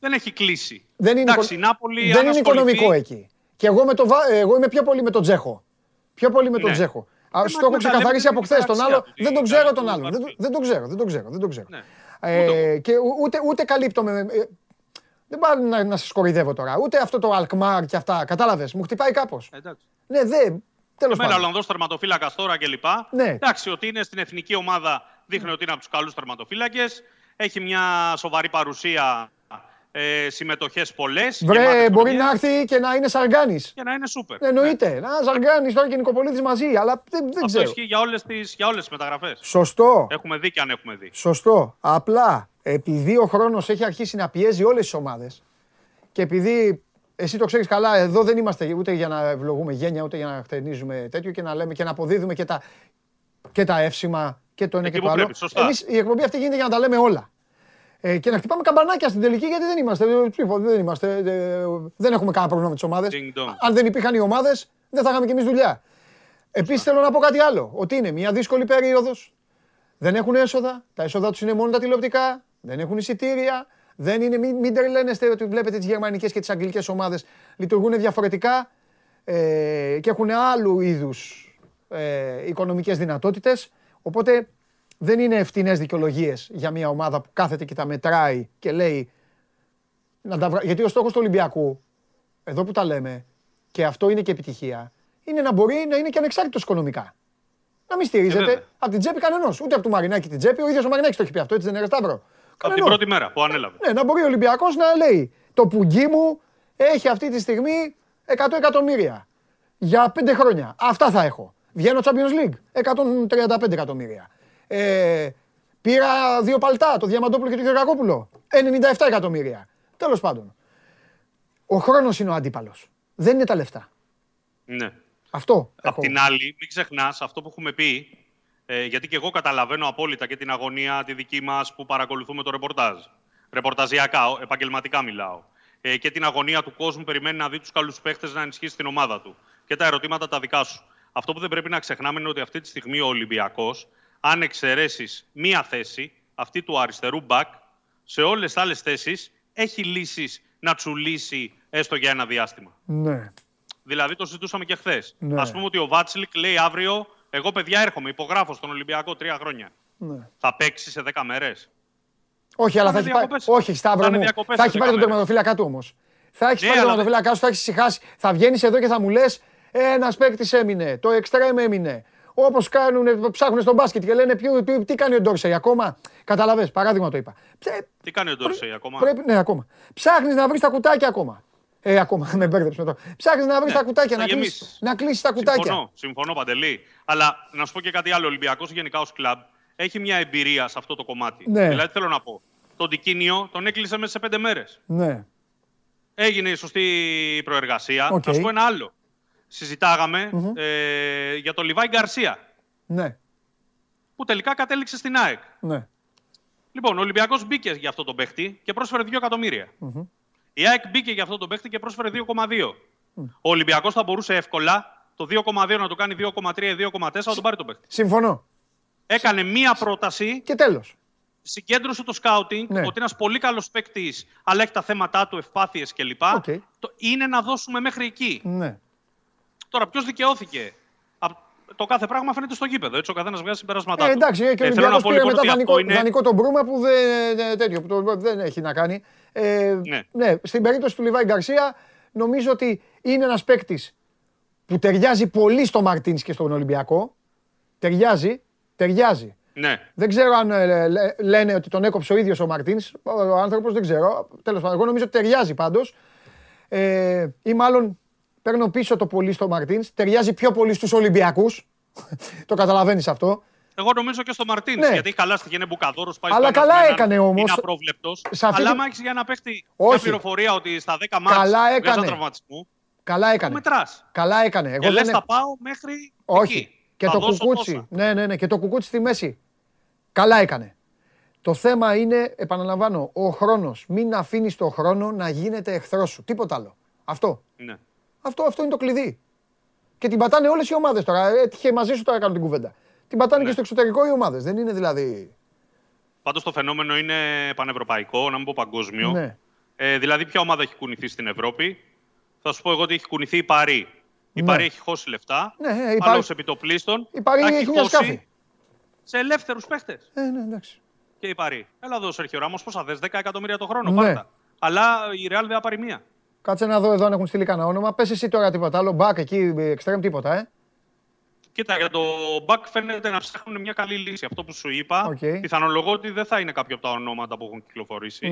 δεν έχει κλείσει. Δεν είναι, Εντάξει, Νάπολη, δεν είναι οικονομικό εκεί. Και εγώ, με το, εγώ είμαι πιο πολύ με τον Τζέχο. Πιο πολύ με τον ναι. Τζέχο. Α, το έχω ξεκαθαρίσει από χθες. Τον άλλο δεν τον ξέρω τον άλλον. Δεν, δεν τον ξέρω, δεν τον ξέρω. Δεν τον ξέρω. Ναι. Ε, και ούτε, ούτε καλύπτομαι. Ε, δεν πάω να, να σα κοροϊδεύω τώρα. Ούτε αυτό το Αλκμάρ και αυτά. Κατάλαβες. Μου χτυπάει κάπως. Ναι, δεν. Τέλος πάντων. Ένα Ολλανδός τερματοφύλακας τώρα κλπ. Ναι. Εντάξει, ότι είναι στην εθνική ομάδα δείχνει ότι είναι από τους καλούς τερματοφύλακες. Έχει μια σοβαρή παρουσία ε, συμμετοχές πολλές. Βρε, μπορεί να έρθει και να είναι Σαργάνης. Και να είναι σούπερ. Εννοείται. Ναι. Να Σαργάνης τώρα και Νικοπολίτη μαζί, αλλά δεν, δεν Αυτό ξέρω. ισχύει για όλες τις τις μεταγραφές. Σωστό. Έχουμε δει και αν έχουμε δει. Σωστό. Απλά επειδή ο χρόνος έχει αρχίσει να πιέζει όλες τις ομάδες και επειδή εσύ το ξέρεις καλά, εδώ δεν είμαστε ούτε για να ευλογούμε γένια, ούτε για να χτενίζουμε τέτοιο και να λέμε και να αποδίδουμε και τα, και τα εύσημα και το ένα και το άλλο. Εμείς, η εκπομπή αυτή γίνεται για να τα λέμε όλα. Ε, και να χτυπάμε καμπανάκια στην τελική γιατί δεν είμαστε. Ε, δεν, είμαστε ε, δεν έχουμε κανένα πρόβλημα με τις ομάδες. Αν δεν υπήρχαν οι ομάδες, δεν θα είχαμε κι εμείς δουλειά. Επίσης θέλω να πω κάτι άλλο. Ότι είναι μια δύσκολη περίοδος. Δεν έχουν έσοδα. Τα έσοδα τους είναι μόνο τα τηλεοπτικά. Δεν έχουν εισιτήρια. Δεν είναι, μην, μην τρελαίνεστε ότι βλέπετε τις γερμανικές και τις αγγλικές ομάδες λειτουργούν διαφορετικά ε, και έχουν άλλου είδους ε, οικονομικές δυνατότητες. Οπότε δεν είναι ευθυνές δικαιολογίες για μια ομάδα που κάθεται και τα μετράει και λέει. Να τα Γιατί ο στόχος του Ολυμπιακού, εδώ που τα λέμε, και αυτό είναι και επιτυχία, είναι να μπορεί να είναι και ανεξάρτητος οικονομικά. Να μην στηρίζεται ε, από την τσέπη κανενό. Ούτε από του Μαρινάκη την τσέπη. Ο ίδιος ο Μαρινάκης το έχει πει αυτό, έτσι δεν είναι Σταύρο; Από την πρώτη μέρα που ανέλαβε. Ναι, να μπορεί ο Ολυμπιακός να λέει το πουγγί μου έχει αυτή τη στιγμή 100 εκατομμύρια. Για 5 χρόνια. Αυτά θα έχω. Βγαίνω Champions League. 135 εκατομμύρια. Ε, πήρα δύο παλτά, το Διαμαντόπουλο και το Γεωργακόπουλο. 97 εκατομμύρια. Τέλος πάντων. Ο χρόνος είναι ο αντίπαλος. Δεν είναι τα λεφτά. Ναι. Αυτό. Απ' την άλλη, μην ξεχνάς αυτό που έχουμε πει, ε, γιατί και εγώ καταλαβαίνω απόλυτα και την αγωνία τη δική μας που παρακολουθούμε το ρεπορτάζ. Ρεπορταζιακά, επαγγελματικά μιλάω. Ε, και την αγωνία του κόσμου περιμένει να δει τους καλούς παίχτες να ενισχύσει την ομάδα του. Και τα ερωτήματα τα δικά σου. Αυτό που δεν πρέπει να ξεχνάμε είναι ότι αυτή τη στιγμή ο Ολυμπιακός αν εξαιρέσεις μία θέση, αυτή του αριστερού μπακ, σε όλες τις άλλες θέσεις έχει λύσεις να τσουλήσει έστω για ένα διάστημα. Ναι. Δηλαδή το συζητούσαμε και χθες. Ναι. Α πούμε ότι ο Βάτσλικ λέει αύριο: Εγώ παιδιά έρχομαι, υπογράφω στον Ολυμπιακό τρία χρόνια. Ναι. Θα παίξει σε δέκα μέρες. Όχι, αλλά θα, έχει πάρει. Όχι, Σταύρο μου. Θα έχει πάρει τον τερματοφύλακα του όμως. Θα έχεις ναι, πάρει τον τερματοφύλακα σου, θα έχεις ησυχάσει. Θα βγαίνεις εδώ και θα μου λες: Ένας παίκτης έμεινε, το εξτρέμ έμεινε, Όπως ψάχνουν στο μπάσκετ και λένε ποιο, ποιο, τι κάνει ο Ντόρσεϊ ακόμα; Καταλαβες, παράδειγμα το είπα. Τι κάνει ο Ντόρσεϊ ακόμα; Πρέπει, ναι, ακόμα. Ψάχνεις να βρεις τα κουτάκια ακόμα. Ε, ακόμα, <laughs> με μπέρδεψε με το. Ψάχνεις να βρεις ναι, τα κουτάκια, να κλείσει να κλείσεις τα κουτάκια. Συμφωνώ, συμφωνώ παντελή. Αλλά να σου πω και κάτι άλλο. Ο Ολυμπιακός γενικά ως κλαμπ έχει μια εμπειρία σε αυτό το κομμάτι. Ναι. Δηλαδή θέλω να πω. τον Τικίνιο τον έκλεισε μέσα σε πέντε μέρες. Ναι. Έγινε η σωστή προεργασία. Okay. Να σου πω ένα άλλο. ε, για τον Λιβάη Γκαρσία. Ναι. Που τελικά κατέληξε στην ΑΕΚ. Ναι. Λοιπόν, ο Ολυμπιακός μπήκε για αυτό τον παίχτη και πρόσφερε 2 εκατομμύρια. Η ΑΕΚ μπήκε για αυτό τον παίχτη και πρόσφερε 2,2. Ο Ολυμπιακός θα μπορούσε εύκολα το 2,2 να το κάνει 2,3-2,4 να τον πάρει τον παίχτη. Συμφωνώ. Έκανε μία πρόταση. Και τέλος. Συγκέντρωσε το σκάουτινγκ ναι. ότι ένας πολύ καλός παίκτης, αλλά έχει τα θέματα του, ευπάθειες κλπ. Okay. Το είναι να δώσουμε μέχρι εκεί. Ναι. Τώρα, ποιος δικαιώθηκε; Το κάθε πράγμα φαίνεται στο γήπεδο. Έτσι, ο καθένας βγάζει συμπεράσματά ε, εντάξει, και ο ε, Ολυμπιακός πήρε μετά δανεικό, είναι... δανεικό τον Μπρούμα που δεν, τέτοιο, που το, δεν έχει να κάνει. Ε, ναι. ναι. Στην περίπτωση του Λιβάη Γκαρσία, νομίζω ότι είναι ένας παίκτης που ταιριάζει πολύ στο Μαρτίνς και στον Ολυμπιακό. Ταιριάζει. Ταιριάζει. Ναι. Δεν ξέρω αν ε, λένε ότι τον έκοψε ο ίδιος ο Μαρτίνς. Ο άνθρωπος δεν ξέρω. Τέλος πάντων, εγώ νομίζω ότι ταιριάζει πάντως. Ε, ή μάλλον παίρνω πίσω το πολύ στο Μαρτίνς. Ταιριάζει πιο πολύ στους Ολυμπιακούς. το καταλαβαίνεις αυτό. Εγώ νομίζω και στο Μαρτίνς. Ναι. Γιατί καλά στη είναι μπουκαδόρος. Αλλά καλά έκανε όμως. Είναι απρόβλεπτος. Αλλά άμα έχεις για να παίχτη μια πληροφορία ότι στα 10 μάτια έκανε. τραυματισμού. Καλά έκανε. Μετράς. Καλά έκανε. Εγώ και λες θα πάω μέχρι Όχι. Εκεί. Και το κουκούτσι. Ναι, ναι, ναι. Και το κουκούτσι στη μέση. Καλά έκανε. Το θέμα είναι, επαναλαμβάνω, ο χρόνος. Μην αφήνεις το χρόνο να γίνεται εχθρός σου. Τίποτα άλλο. Αυτό. Ναι. Αυτό, αυτό είναι το κλειδί. Και την πατάνε όλες οι ομάδες τώρα. Έτυχε μαζί σου τώρα κάνω την κουβέντα. Την πατάνε ναι. και στο εξωτερικό οι ομάδες. Δεν είναι δηλαδή. Πάντως το φαινόμενο είναι πανευρωπαϊκό, να μην πω παγκόσμιο. Ναι. Ε, δηλαδή, ποια ομάδα έχει κουνηθεί στην Ευρώπη; Θα σου πω εγώ ότι έχει κουνηθεί η Παρή. Η ναι. Παρή έχει χώσει λεφτά. Ναι, ναι η Παρή... επιτοπλίστων. Η Παρή έχει, έχει μια σκάφη. Σε ελεύθερους παίχτες. Ε, ναι, εντάξει. Και η Παρή. Έλα εδώ, Σέρχιο Ράμος, πόσα θε, 10 εκατομμύρια το χρόνο. Ναι. Πάρτα. Αλλά η Real δεν θα πάρει μία. Κάτσε να δω εδώ αν έχουν στείλει κανένα όνομα. Πες εσύ τώρα τίποτα άλλο. Μπακ εκεί, εξτρέμ τίποτα, ε. Κοίτα, για το back φαίνεται να ψάχνουν μια καλή λύση. Αυτό που σου είπα, okay. πιθανολογώ ότι δεν θα είναι κάποιο από τα ονόματα που έχουν κυκλοφορήσει.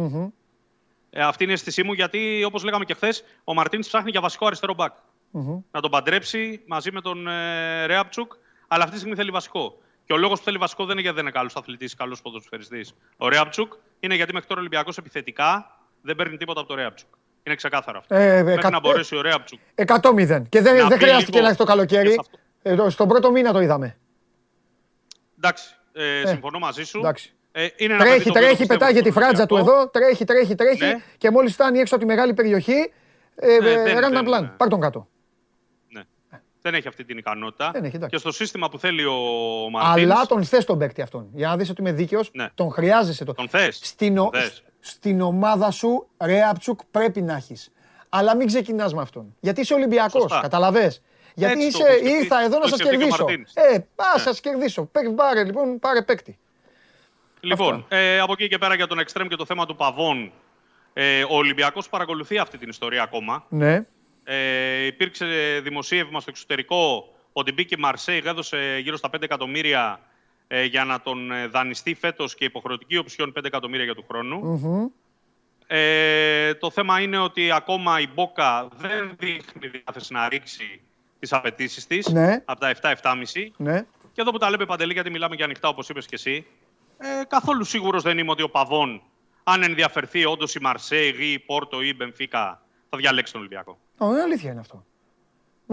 Ε, αυτή είναι η αίσθησή μου, γιατί όπως λέγαμε και χθες, ο Μαρτίνς ψάχνει για βασικό αριστερό back. Να τον παντρέψει μαζί με τον ε, Ρέαπτσουκ, αλλά αυτή τη στιγμή θέλει βασικό. Και ο λόγος που θέλει βασικό δεν είναι γιατί δεν είναι καλός αθλητής, καλός ποδοσφαιριστής. Ο Ρέαπτσουκ είναι γιατί μέχρι τώρα ο Ολυμπιακός επιθετικά δεν παίρνει τίποτα από τον Ρέαπτσουκ. Είναι ξεκάθαρο αυτό. Ε, Μέχρι να μπορέσει ο Ρέαπτσουκ. 100-0. Και δεν, δεν χρειάστηκε να έχει το καλοκαίρι. Ε, στον πρώτο μήνα το είδαμε. Εντάξει. Ε, ε, συμφωνώ μαζί σου. Εντάξει. Ε, είναι τρέχει, τρέχει, πετάγει τη φράτζα του εδώ. Τρέχει, τρέχει, τρέχει. Ναι. Και μόλις φτάνει έξω από τη μεγάλη περιοχή. Ε, ναι, ε, πλάν. Πάρ τον κάτω. Ναι. Δεν έχει αυτή την ικανότητα. Δεν έχει, και στο σύστημα που θέλει ο Μαρτίνς... Αλλά τον θες τον παίκτη αυτόν. Για να δεις ότι είμαι δίκαιος, ναι. τον χρειάζεσαι. Τον, τον θες. Στην, ο... στην ομάδα σου, Ρέαπτσουκ, πρέπει να έχεις. Αλλά μην ξεκινάς με αυτόν. Γιατί είσαι Ολυμπιακός. Καταλαβέ. Γιατί είσαι, ήρθα εδώ να σας κερδίσω. Ε, α, ναι. σας κερδίσω. Πάρε λοιπόν, πάρε παίκτη. Λοιπόν, ε, από εκεί και πέρα για τον Εκστρέμ και το θέμα του Παβών, ε, ο Ολυμπιακός παρακολουθεί αυτή την ιστορία ακόμα. Ναι. Ε, υπήρξε δημοσίευμα στο εξωτερικό ότι μπήκε η Μαρσέη, έδωσε γύρω στα 5 εκατομμύρια ε, για να τον ε, δανειστεί φέτος και υποχρεωτική οψιόν 5 εκατομμύρια για του χρόνου. Ε, το θέμα είναι ότι ακόμα η Μπόκα δεν δείχνει διάθεση να ρίξει τις απαιτήσεις της ναι. από τα 7-7,5. Ναι. Και εδώ που τα λέμε παντελή, γιατί μιλάμε για ανοιχτά, όπως είπες και εσύ, ε, καθόλου σίγουρος δεν είμαι ότι ο Παβών, αν ενδιαφερθεί όντως η Μαρσέη, η Πόρτο ή η Μπενφίκα, θα διαλέξει τον Ολυμπιακό. Ω, αλήθεια είναι αυτό.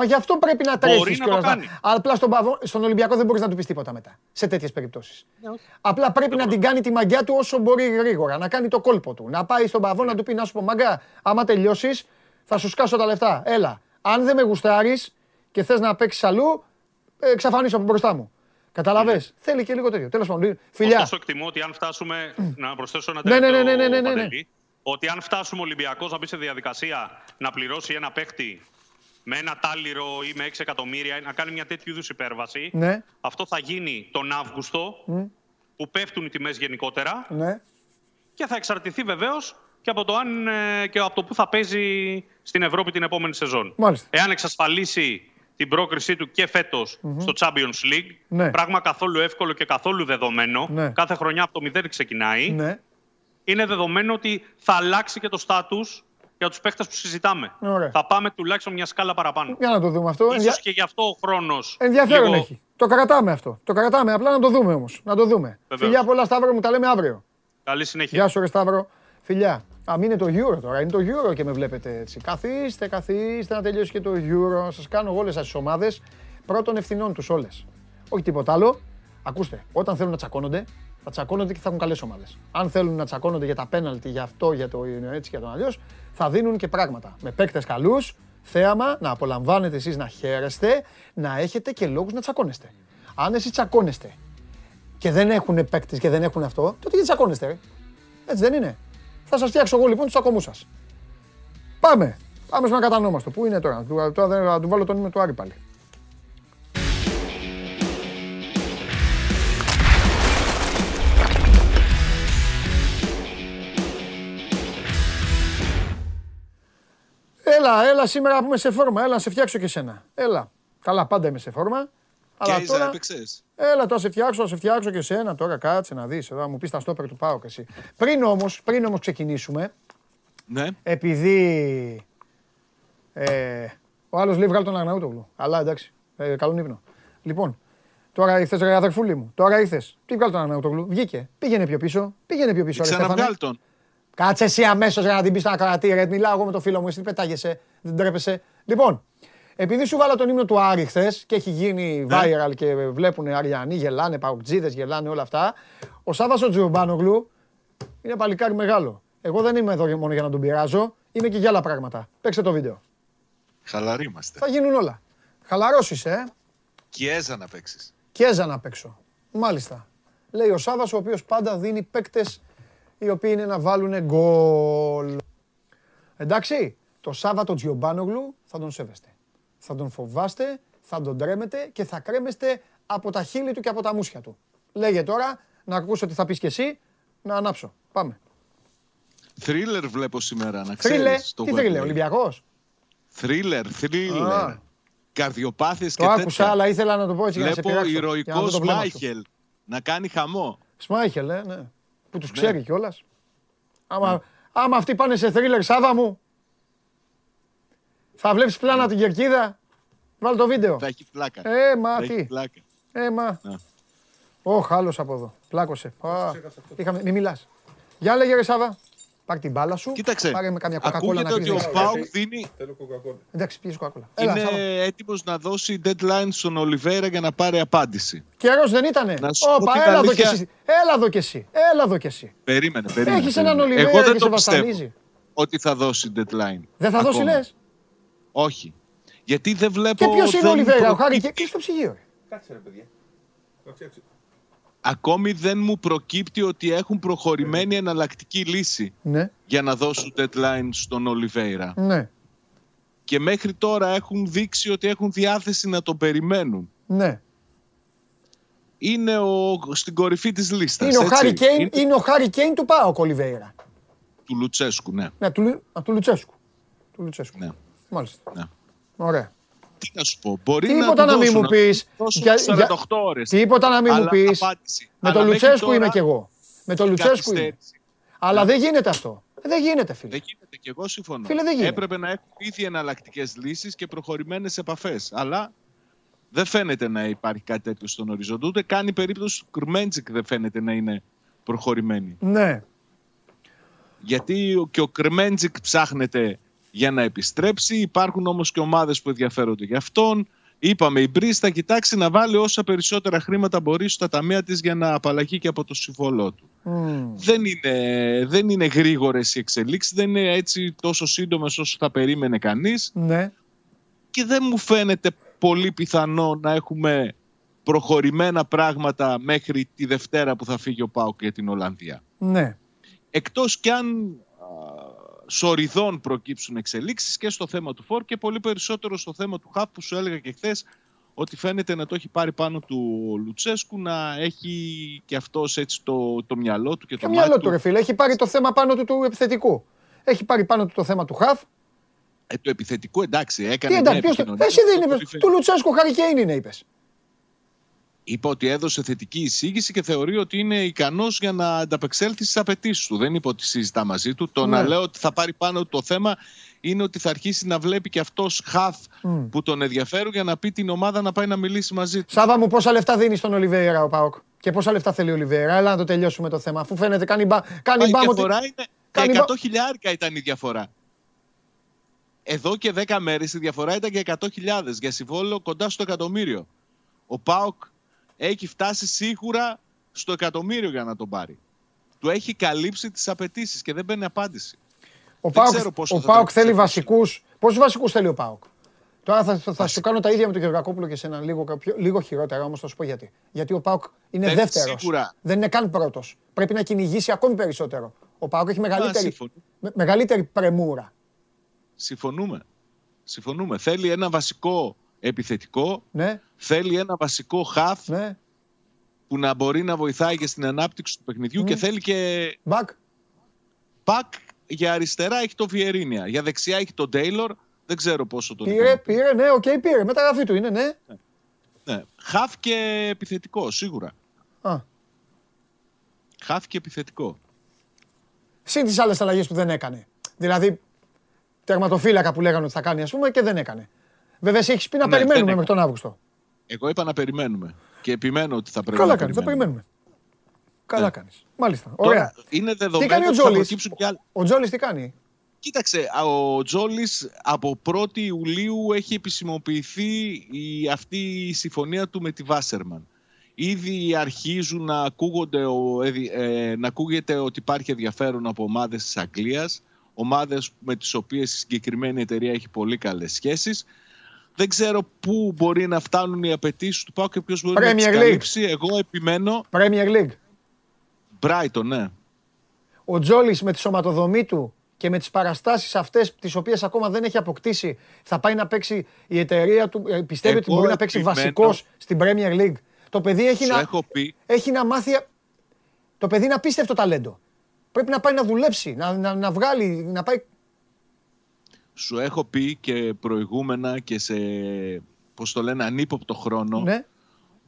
Μα γι' αυτό πρέπει να τρέχεις κιόλα. Απλά στον, Παβό, στον Ολυμπιακό δεν μπορείς να του πεις τίποτα μετά. Σε τέτοιες περιπτώσεις. Ναι, Απλά πρέπει να την κάνει τη μαγιά του όσο μπορεί γρήγορα. Να κάνει το κόλπο του. Να πάει στον Παβό να του πει να σου πω μαγκά, άμα τελειώσεις, θα σου σκάσω τα λεφτά. Έλα. Αν δεν με γουστάρεις, και θες να παίξεις αλλού, ε, εξαφανίσω από μπροστά μου. Καταλαβέ. Ναι. Θέλει και λίγο τέτοιο. Τέλος πάντων. Φιλιά. Ωστόσο, εκτιμώ ότι αν φτάσουμε. να προσθέσω ένα ναι, ναι, τελευταίο. Ναι, ναι, ναι, ναι, ναι, ναι. Ότι αν φτάσουμε ο Ολυμπιακός να μπει σε διαδικασία να πληρώσει ένα παίχτη με ένα τάλιρο ή με 6 εκατομμύρια, να κάνει μια τέτοιου είδους υπέρβαση, ναι. αυτό θα γίνει τον Αύγουστο, mm. που πέφτουν οι τιμές γενικότερα. Ναι. Και θα εξαρτηθεί βεβαίως και από το, αν, ε, και από το που θα παίζει στην Ευρώπη την επόμενη σεζόν. Μάλιστα. Εάν εξασφαλίσει την πρόκρισή του και φετο στο Champions League. Ναι. Πράγμα καθόλου εύκολο και καθόλου δεδομένο. Ναι. Κάθε χρονιά από το μηδέν ξεκινάει. Ναι. Είναι δεδομένο ότι θα αλλάξει και το στάτου για τους παίχτε που συζητάμε. Ωραία. Θα πάμε τουλάχιστον μια σκάλα παραπάνω. Για να το δούμε αυτό. Ίσως και γι' αυτό ο χρόνος. Ενδιαφέρον λίγο... έχει. Το κρατάμε αυτό. Το κρατάμε. Απλά να το δούμε όμως. Να το δούμε. Βεβαίως. Φιλιά πολλά, Σταύρο μου, τα λέμε αύριο. Καλή συνέχεια. Γεια σου, ρε Σταύρο. Φιλιά. Α, μην είναι το Euro τώρα. Είναι το Euro και με βλέπετε έτσι. Καθίστε, καθίστε να τελειώσει και το Euro. Σας κάνω όλες τις ομάδες πρώτων ευθυνών τους όλες. Όχι τίποτα άλλο. Ακούστε, όταν θέλουν να τσακώνονται, θα τσακώνονται και θα έχουν καλές ομάδες. Αν θέλουν να τσακώνονται για τα πέναλτι, για αυτό, για το έτσι και για τον αλλιώς, θα δίνουν και πράγματα. Με παίκτες καλούς, θέαμα, να απολαμβάνετε εσείς να χαίρεστε, να έχετε και λόγους να τσακώνεστε. Αν εσείς τσακώνεστε και δεν έχουν παίκτες και δεν έχουν αυτό, τότε γιατί τσακώνεστε, ρε; Έτσι δεν είναι. Θα σας φτιάξω εγώ λοιπόν τους τσακωμούς σας. Πάμε. Πάμε στον ακατανόμαστο. Πού είναι τώρα, τώρα θα του βάλω τον ύμνο του Άρη πάλι. Έλα, έλα σήμερα που είμαι σε φόρμα. Έλα, να σε φτιάξω και σένα. Έλα. Καλά, πάντα είμαι σε φόρμα. Αλλά τώρα... έπαιξες. Έλα, τώρα σε φτιάξω, να σε φτιάξω και σένα. Τώρα κάτσε να δεις. Εδώ μου πεις τα στόπερ του πάω και εσύ. Πριν όμως, πριν όμως ξεκινήσουμε, ναι. επειδή ε, ο άλλος λέει βγάλει τον Αγναούτογλου. Αλλά εντάξει, ε, καλόν ύπνο. Λοιπόν, τώρα ήρθες ρε αδερφούλη μου, τώρα ήρθες. Τι βγάλει τον Αγναούτογλου, βγήκε. Πήγαινε πιο πίσω, πήγαινε πιο πίσω. Ξαναβγάλει τον. Κάτσε εσύ αμέσως για να την πεις στον ακροατή. Ρε, μιλάω εγώ με το φίλο μου, εσύ πετάγεσαι, δεν τρέπεσαι. Λοιπόν, επειδή σου βάλα τον ύμνο του Άρη χθες και έχει γίνει ναι. viral και βλέπουν Αριανοί, γελάνε, παουκτζίδε, γελάνε όλα αυτά. Ο Σάβα ο Τζιομπάνογλου είναι παλικάρι μεγάλο. Εγώ δεν είμαι εδώ μόνο για να τον πειράζω, είμαι και για άλλα πράγματα. Παίξτε το βίντεο. Χαλαροί είμαστε. Θα γίνουν όλα. Χαλαρός είσαι, ε. Κιέζα να παίξεις. Κιέζα να παίξω. Μάλιστα. Λέει ο Σάβα, ο οποίος πάντα δίνει παίκτες οι οποίοι είναι να βάλουν γκολ. Εντάξει, το Σάββατο Τζιομπάνογλου θα τον σέβεστε. Θα τον φοβάστε, θα τον τρέμετε και θα κρέμεστε από τα χείλη του και από τα μουσια του. Λέγε τώρα, να ακούσω τι θα πεις και εσύ, να ανάψω. Πάμε. Θρίλερ βλέπω σήμερα, να ξέρεις. Τι θρίλερ, Ολυμπιακός; Θρίλερ, θρίλερ. Καρδιοπάθειες και τέτοια. Το άκουσα, αλλά ήθελα να το πω έτσι για να σε πειράξω. Βλέπω ηρωικό Σμάιχελ να κάνει χαμό. Σμάιχελ, ε, ναι που τους ξέρει ναι. κιόλας. Άμα, ναι. άμα αυτοί πάνε σε θρίλερ Σάβα μου, θα βλέπεις πλάνα την κερκίδα. Βάλ το βίντεο. Θα έχει πλάκα. Ε, μα τι. Ε, μα. Όχι, άλλος από εδώ. Πλάκωσε. Είχαμε... Μη μιλάς. Γεια λέγε ρε Σάβα. Πάρ την μπάλα σου. Κοίταξε. Πάρε με καμιά κοκακόλα να ότι ο Πάουκ δίνει. Θέλω κοκακόλα. Εντάξει, πιέζει κοκακόλα. Είναι έτοιμος να δώσει deadline στον Ολιβέρα για να πάρει απάντηση. Καιρός δεν ήτανε. Όπα, έλα εδώ κι εσύ. Έλα εδώ κι εσύ. Έλα εδώ κι εσύ. Περίμενε, περίμενε. Έχεις έναν Ολιβέρα Εγώ δεν το πιστεύω ότι θα δώσει deadline. Δεν θα δώσει λες; Όχι. Γιατί δεν βλέπω. Και ποιος είναι ο Ολιβέρα, ο Χάρη και στο ψυγείο. Κάτσε ρε παιδιά ακόμη δεν μου προκύπτει ότι έχουν προχωρημένη εναλλακτική λύση ναι. για να δώσουν deadline στον Ολιβέηρα. Ναι. Και μέχρι τώρα έχουν δείξει ότι έχουν διάθεση να το περιμένουν. Ναι. Είναι ο, στην κορυφή της λίστας. Είναι, ο Χάρη Κέιν, είναι... ο Χάρη Κέιν του Πάοκ Ολιβέηρα. Του Λουτσέσκου, ναι. Ναι, του, του Λουτσέσκου. Του Λουτσέσκου. Ναι. Μάλιστα. Ναι. Ωραία. Τι να σου πω, μπορεί Τίποτα να, να μην μου πεις. Για, 48 ώρες. Τίποτα να μην μου πεις. Με τον Λουτσέσκου είμαι κι εγώ. Με τον Λουτσέσκου είμαι. Αλλά δεν γίνεται αυτό. Δεν γίνεται, φίλε. Δεν γίνεται και εγώ συμφωνώ. Φίλε, δεν γίνεται. Έπρεπε να έχουν ήδη εναλλακτικές λύσεις και προχωρημένες επαφές. Αλλά δεν φαίνεται να υπάρχει κάτι τέτοιο στον οριζόντα. Ούτε καν η περίπτωση του Κρμέντζικ δεν φαίνεται να είναι προχωρημένη. Ναι. Γιατί και ο Κρμέντζικ ψάχνεται για να επιστρέψει. Υπάρχουν όμως και ομάδες που ενδιαφέρονται για αυτόν. Είπαμε η Μπρίζ θα κοιτάξει να βάλει όσα περισσότερα χρήματα μπορεί στα ταμεία της για να απαλλαγεί και από το συμβολό του. Δεν, είναι, δεν είναι γρήγορες οι εξελίξεις, δεν είναι έτσι τόσο σύντομες όσο θα περίμενε κανείς. Ναι. Και δεν μου φαίνεται πολύ πιθανό να έχουμε προχωρημένα πράγματα μέχρι τη Δευτέρα που θα φύγει ο Πάουκ για την Ολλανδία. Ναι. Εκτός κι αν σοριδών προκύψουν εξελίξεις και στο θέμα του Φόρ και πολύ περισσότερο στο θέμα του Χαφ που σου έλεγα και χθες ότι φαίνεται να το έχει πάρει πάνω του Λουτσέσκου, να έχει και αυτός έτσι το, το μυαλό του και το, το μυαλό του. ρε φίλε, έχει πάρει το θέμα πάνω του του επιθετικού. Έχει πάρει πάνω του το θέμα του Χαφ. Ε, το επιθετικό εντάξει, έκανε Τι εντάξει, ποιος, Εσύ δεν είπες, του Λουτσέσκου Χαρικέιν είναι είπες. Είπε ότι έδωσε θετική εισήγηση και θεωρεί ότι είναι ικανός για να ανταπεξέλθει στις απαιτήσεις του. Δεν είπε ότι συζητά μαζί του. Το να ναι. λέω ότι θα πάρει πάνω το θέμα είναι ότι θα αρχίσει να βλέπει και αυτός χαφ που τον ενδιαφέρουν για να πει την ομάδα να πάει να μιλήσει μαζί του. Σάβα μου, πόσα λεφτά δίνεις στον Ολιβέηρα ο Πάοκ; Και πόσα λεφτά θέλει ο Λιβέρα, έλα να το τελειώσουμε το θέμα. Αφού φαίνεται κάνει, μπα, κάνει Η μπάμ ότι... διαφορά είναι. κάνει 100 μπα- χιλιάρικα ήταν η διαφορά. Εδώ και 10 μέρες η διαφορά ήταν και 100.000 για συμβόλαιο κοντά στο εκατομμύριο. Ο Πάοκ έχει φτάσει σίγουρα στο εκατομμύριο για να τον πάρει. Του έχει καλύψει τις απαιτήσεις και δεν παίρνει απάντηση. Ο Δεν Πάοκ, ξέρω πόσο ο θα Πάοκ τρέξει θέλει αυτό. βασικού. Πόσους βασικούς θέλει ο Πάοκ; Τώρα θα, θα, θα σου κάνω τα ίδια με τον Γεωργακόπουλο και σε ένα λίγο, κάποιο- λίγο χειρότερα όμως θα σου πω γιατί. Γιατί ο Πάοκ είναι Θέλει δεύτερος. σίγουρα. Δεν είναι καν πρώτος. Πρέπει να κυνηγήσει ακόμη περισσότερο. Ο Πάοκ έχει μεγαλύτερη, συμφωνώ. με- μεγαλύτερη πρεμούρα. Συμφωνούμε. Συμφωνούμε. Θέλει ένα βασικό επιθετικό, Ναι, θέλει ένα βασικό χαφ ναι. που να μπορεί να βοηθάει και στην ανάπτυξη του παιχνιδιού και θέλει και μπακ. Μπακ για αριστερά έχει το Βιερίνια. Για δεξιά έχει τον Τέιλορ. Δεν ξέρω πόσο τον Πήρε, ικανοποιεί. πήρε, ναι, οκ, πήρε. Μεταγραφή του είναι, ναι. Ναι. Χαφ και επιθετικό, σίγουρα. Α. Χαφ και επιθετικό. Συν τις άλλες αλλαγές που δεν έκανε. Δηλαδή, τερματοφύλακα που λέγανε ότι θα κάνει, ας πούμε, και δεν έκανε. Βέβαια, εσύ έχεις πει να Ναι, περιμένουμε δεν μέχρι τον Αύγουστο. Εγώ είπα να περιμένουμε. Και επιμένω ότι θα πρέπει Καλά να κάνεις, θα περιμένουμε. περιμένουμε. Καλά Ναι. κάνεις. Μάλιστα. Τώρα, Ωραία. είναι Τι δεδομένο κάνει ο ότι θα Τζόλης; προκύψουν και άλλα. Ο Τζόλης τι κάνει; Κοίταξε, α, ο Τζόλης από 1η Ιουλίου έχει επισημοποιηθεί η, αυτή η συμφωνία του με τη Βάσερμαν. Ήδη αρχίζουν να, ακούγονται, ο- ε, ε, να ακούγεται ότι υπάρχει ενδιαφέρον από ομάδες της Αγγλίας, ομάδες με τις οποίες η συγκεκριμένη εταιρεία έχει πολύ καλές σχέσεις. Δεν ξέρω πού μπορεί να φτάνουν οι απαιτήσεις του Πάου και ποιος μπορεί να τις Premier League. καλύψει. Εγώ επιμένω. Premier League. Brighton, ναι. Ο Τζόλης με τη σωματοδομή του και με τις παραστάσεις αυτές τις οποίες ακόμα δεν έχει αποκτήσει θα πάει να παίξει η εταιρεία του, ε, πιστεύει ότι Εγώ μπορεί να παίξει επιμένω- βασικός στην Premier League. Το παιδί έχει Σου να, έχω πει έχει να μάθει, το παιδί είναι απίστευτο ταλέντο. Πρέπει να πάει να δουλέψει, να, να, να βγάλει, να πάει... Σου έχω πει και προηγούμενα και σε, πώς το λένε, ανύποπτο χρόνο Ναι.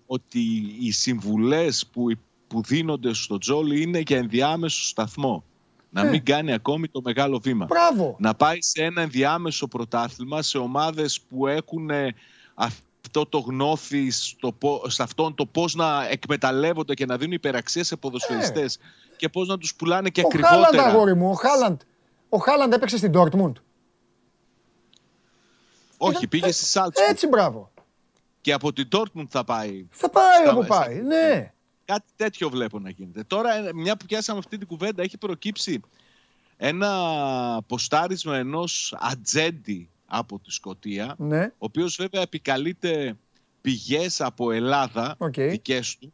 ότι οι συμβουλές που, που δίνονται στο Τζόλι είναι για ενδιάμεσο σταθμό. Να Ναι. μην κάνει ακόμη το μεγάλο βήμα. Μπράβο. Να πάει σε ένα ενδιάμεσο πρωτάθλημα σε ομάδες που έχουν ε, αυτό το γνώθι στο, πο- σε αυτόν το πώς να εκμεταλλεύονται και να δίνουν υπεραξία σε ποδοσφαιριστές και πώς να τους πουλάνε και Ο Χάλαντ, ακριβότερα. αγόρι μου, ο Χάλαντ. Ο Χάλαντ έπαιξε στην Dortmund. Όχι, πήγε στη Σάλτσμπουργκ. Έτσι, μπράβο. Και από την Dortmund θα πάει. Θα πάει Στα- όπου στα- πάει, ναι. Κάτι τέτοιο βλέπω να γίνεται. Τώρα, ε, μια που πιάσαμε αυτή την κουβέντα, έχει προκύψει ένα ποστάρισμα ενός ατζέντη από τη Σκωτία, Ναι. ο οποίος βέβαια επικαλείται πηγές από Ελλάδα, Οκ. δικές του,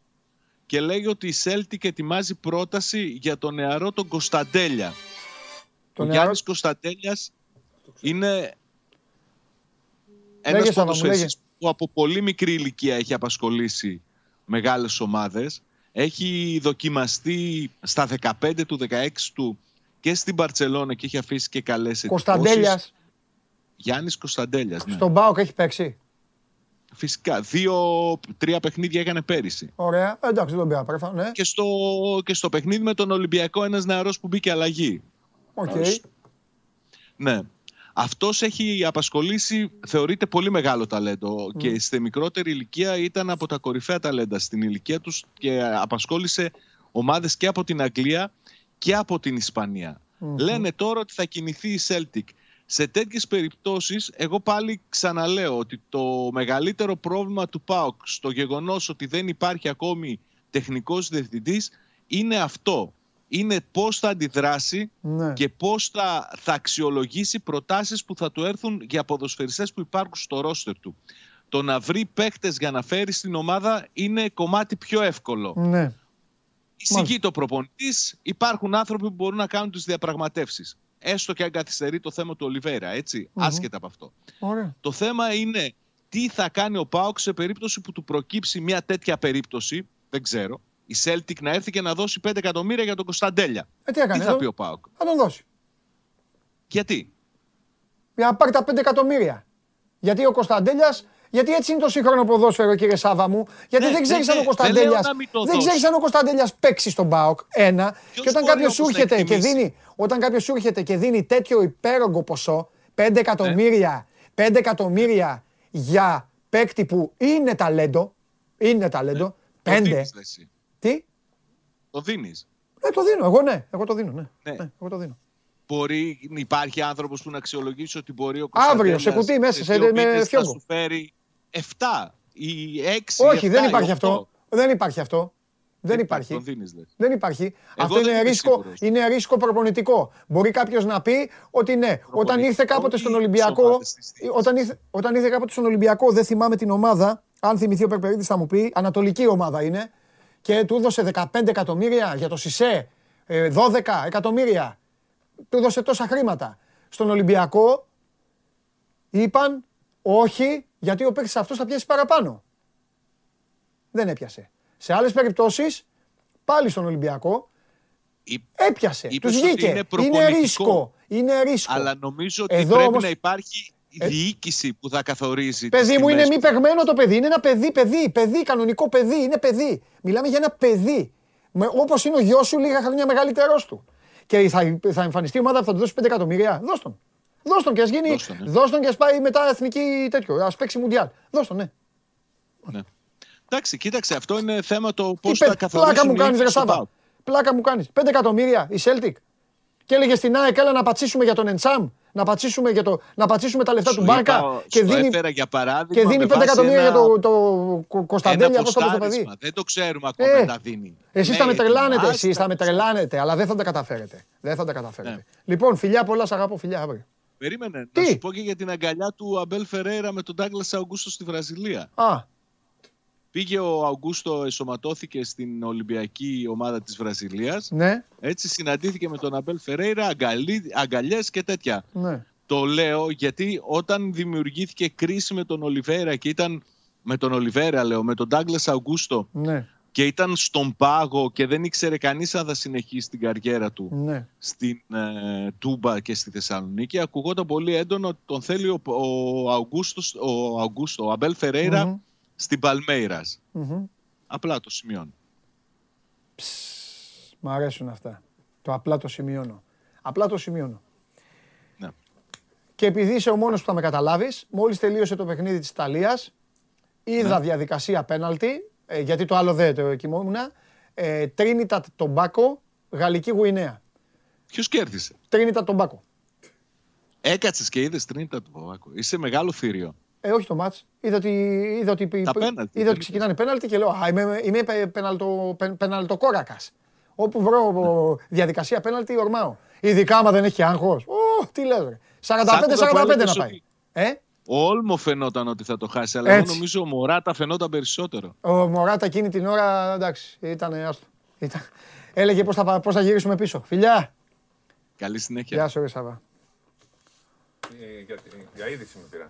και λέει ότι η Celtic ετοιμάζει πρόταση για τον νεαρό τον Κωνσταντέλια. Τον ο νεαρό- Γιάννης Κωνσταντέλιας είναι Λέγες, ένας Σάβα μου, ποδοσφαιριστής που από πολύ μικρή ηλικία έχει απασχολήσει μεγάλες ομάδες. Έχει δοκιμαστεί στα 15 του, 16 του και στην Μπαρτσελώνα και έχει αφήσει και καλές εντυπώσεις. Κωνσταντέλιας Γιάννης Κωνσταντέλιας, ναι. στον Μπάουκ έχει παίξει. Φυσικά. Δύο-τρία παιχνίδια έκανε πέρυσι. Ωραία. Ε, Εντάξει, δεν τον πήρα πρέφα, ναι. Και στο, και στο παιχνίδι με τον Ολυμπιακό ένας νεαρός που μπήκε αλλαγή. Οκ. Ναι. Αυτός έχει απασχολήσει, θεωρείται πολύ μεγάλο ταλέντο και στη μικρότερη ηλικία ήταν από τα κορυφαία ταλέντα στην ηλικία τους και απασχόλησε ομάδες και από την Αγγλία και από την Ισπανία Λένε τώρα ότι θα κινηθεί η Celtic. Σε τέτοιες περιπτώσεις, εγώ πάλι ξαναλέω ότι το μεγαλύτερο πρόβλημα του ΠΑΟΚ στο γεγονός ότι δεν υπάρχει ακόμη τεχνικός διευθυντής είναι αυτό. Είναι πώς θα αντιδράσει Ναι. και πώς θα, θα αξιολογήσει προτάσεις που θα του έρθουν για ποδοσφαιριστές που υπάρχουν στο ρόστερ του. Το να βρει παίχτες για να φέρει στην ομάδα είναι κομμάτι πιο εύκολο. Ναι. Εισηγεί το προπονητής, υπάρχουν άνθρωποι που μπορούν να κάνουν τις διαπραγματεύσεις. Έστω και αν καθυστερεί το θέμα του Ολιβέρα, έτσι, άσχετα από αυτό. Ωραία. Το θέμα είναι τι θα κάνει ο Πάοξ σε περίπτωση που του προκύψει μια τέτοια περίπτωση, δεν ξέρω, η Celtic να έρθει και να δώσει 5 εκατομμύρια για τον Κωνσταντέλια. Ε, τι έκανε. Τι θα εδώ; πει ο Πάοκ; Θα τον δώσει. Γιατί; Για να πάρει τα 5 εκατομμύρια. Γιατί ο Κωνσταντέλιας, γιατί έτσι είναι το σύγχρονο ποδόσφαιρο, κύριε Σάβα μου. Γιατί Ναι, δεν ξέρεις ναι, αν ο ναι, Κωνσταντέλιας δεν λέω να μην το δεν δώσει. ξέρεις αν ο Κωνσταντέλιας παίξει στον Μπάοκ. Ένα. Ποιος και όταν μπορεί κάποιος σου όμως να έρχεται και εκτιμήσει; δίνει, όταν κάποιος σου έρχεται και δίνει τέτοιο υπέρογκο ποσό, 5 εκατομμύρια, 5 εκατομμύρια για παίκτη που είναι ταλέντο, είναι ταλέντο, Το 5, δίνεις, λε εσύ. Τι; Το δίνεις. Ε, το δίνω. Εγώ ναι. Εγώ το δίνω. Ναι. Ναι. ναι εγώ το δίνω. Μπορεί, υπάρχει άνθρωπος που να αξιολογήσει ότι μπορεί ο Αύριο, σε κουτί μέσα, σε, με Θα φιόγκο. σου φέρει 7 ή 6. Όχι, δεν υπάρχει αυτό. Δεν υπάρχει αυτό. Δεν υπάρχει. Τον δίνεις, λες. Δεν υπάρχει. Εγώ Αυτό δεν είναι είμαι ρίσκο, σίγουρος. είναι ρίσκο προπονητικό. Μπορεί κάποιος να πει ότι ναι, όταν Προπονητικό ήρθε κάποτε ή στον τις Ολυμπιακό. ομάδες της θήκης. Όταν ήρθε, όταν ήρθε κάποτε στον Ολυμπιακό, δεν θυμάμαι την ομάδα. Αν θυμηθεί ο Περπερίδης θα μου πει, Ανατολική ομάδα είναι. Και του έδωσε 15 εκατομμύρια για το Σισε, ε, 12 εκατομμύρια. Του έδωσε τόσα χρήματα. Στον Ολυμπιακό είπαν όχι, γιατί ο παίκτης αυτός θα πιάσει παραπάνω. Δεν έπιασε. Σε άλλες περιπτώσεις, πάλι στον Ολυμπιακό, Είπε- έπιασε. είπες Τους ότι βγήκε. είναι Είναι, προπονητικό. ρίσκο. Είναι ρίσκο. Αλλά νομίζω ότι Εδώ πρέπει όμως- να υπάρχει διοίκηση που θα καθορίζει. τις Παιδί μου είναι τιμές μη που- παιγμένο το παιδί. Είναι ένα παιδί, παιδί, παιδί, κανονικό παιδί. Είναι παιδί. Μιλάμε για ένα παιδί. Όπως είναι ο γιος σου, λίγα χρόνια μεγαλύτερό του. Και θα, θα εμφανιστεί η ομάδα που θα του δώσει 5 εκατομμύρια. Δώσ' τον. Δώσ' τον και ας γίνει. Δώσ' τον, ναι. Δώσ' τον και ας πάει μετά εθνική τέτοιο. Α παίξει μουντιάλ. Δώσ' τον, ναι. Ναι. Εντάξει, κοίταξε, αυτό είναι θέμα το Τι πώς πε- θα καθορίσουν. πλάκα μου οι κάνεις, ρε ίδιοι στο Σάβα. ΠΑΟΚ. Πλάκα μου κάνεις. 5 εκατομμύρια η Celtic. Και έλεγε στην ΑΕΚ, έλα να πατσίσουμε για τον Εντσάμ. Να πατσίσουμε, για το, να πατσίσουμε τα λεφτά Σου του Μπάρκα. είπα, Και στο δίνει, έφερα για παράδειγμα. και δίνει με 5 βάση εκατομμύρια για ένα- το, το Κο- Κωνσταντέλια. Ένα Πώ το πει το παιδί. ποστάρισμα. Δεν το ξέρουμε ακόμα Ε, αν τα δίνει. Εσείς Ναι, θα με τρελάνετε, ετοιμάστε. εσείς θα με τρελάνετε, αλλά δεν θα τα καταφέρετε. Δεν θα τα καταφέρετε. Ναι. Λοιπόν, φιλιά πολλά, σ' αγαπώ, φιλιά αύριο. Περίμενε. Τι; Να σου πω και για την αγκαλιά του Αμπέλ Φεραίρα με τον Ντάγκλα Αουγκούστο στη Βραζιλία. Α, Πήγε ο Αουγκούστο, εσωματώθηκε στην Ολυμπιακή ομάδα της Βραζιλίας. ναι, Έτσι συναντήθηκε με τον Αμπέλ Φερέιρα, αγκαλιές και τέτοια. ναι. Το λέω γιατί όταν δημιουργήθηκε κρίση με τον Ολιβέρα και ήταν με τον Ολιβέρα λέω, με τον Ντάγκλας Αουγκούστο Ναι, και ήταν στον πάγο και δεν ήξερε κανείς αν θα συνεχίσει την καριέρα του ναι. στην ε, Τούμπα και στη Θεσσαλονίκη ακουγόταν πολύ έντονο ότι τον θέλει ο, ο, Αουγκούστος, ο, Αουγκούστο, ο Αμπέλ Φερέιρα Μμμ. Στην Παλμέιρας. Μμμ. Απλά το σημειώνω. Μ' αρέσουν αυτά. Το απλά το σημειώνω. Απλά το σημειώνω. Ναι. Και επειδή είσαι ο μόνος που θα με καταλάβεις, μόλις τελείωσε το παιχνίδι της Ιταλίας, είδα Ναι. διαδικασία πέναλτι, ε, γιατί το άλλο δεν το κοιμόμουν, ε, Τρίνιτα Τομπάκο, Γαλλική Γουινέα. Ποιος κέρδισε. Τρίνιτα Τομπάκο. Έκατσε και είδε τρίτα του Παπάκου. Είσαι μεγάλο θύριο. Ε, όχι το μάτς. Είδα ότι, είδα ότι, Τα πέναλτι, είδα δεν ότι ξεκινάνε πέναλτι και λέω «Α, είμαι, είμαι πε- πεναλτο, πεν- πεναλτοκόρακας». Όπου βρω ο, διαδικασία πέναλτι, ορμάω. Ειδικά άμα δεν έχει άγχος. Ω, τι λες ρε. 45-45 να πάει. Ε, Ο Όλμο φαινόταν ότι θα το χάσει, αλλά Έτσι. εγώ νομίζω ο Μωράτα φαινόταν περισσότερο. ο Μωράτα εκείνη την ώρα, εντάξει, ήταν άστο. Ήταν... Έλεγε πώς θα, πα- πώς θα γυρίσουμε πίσω. Φιλιά. Καλή συνέχεια. Γεια σου, ρε Σάβα. Ε, Για, για είδηση με πήραν.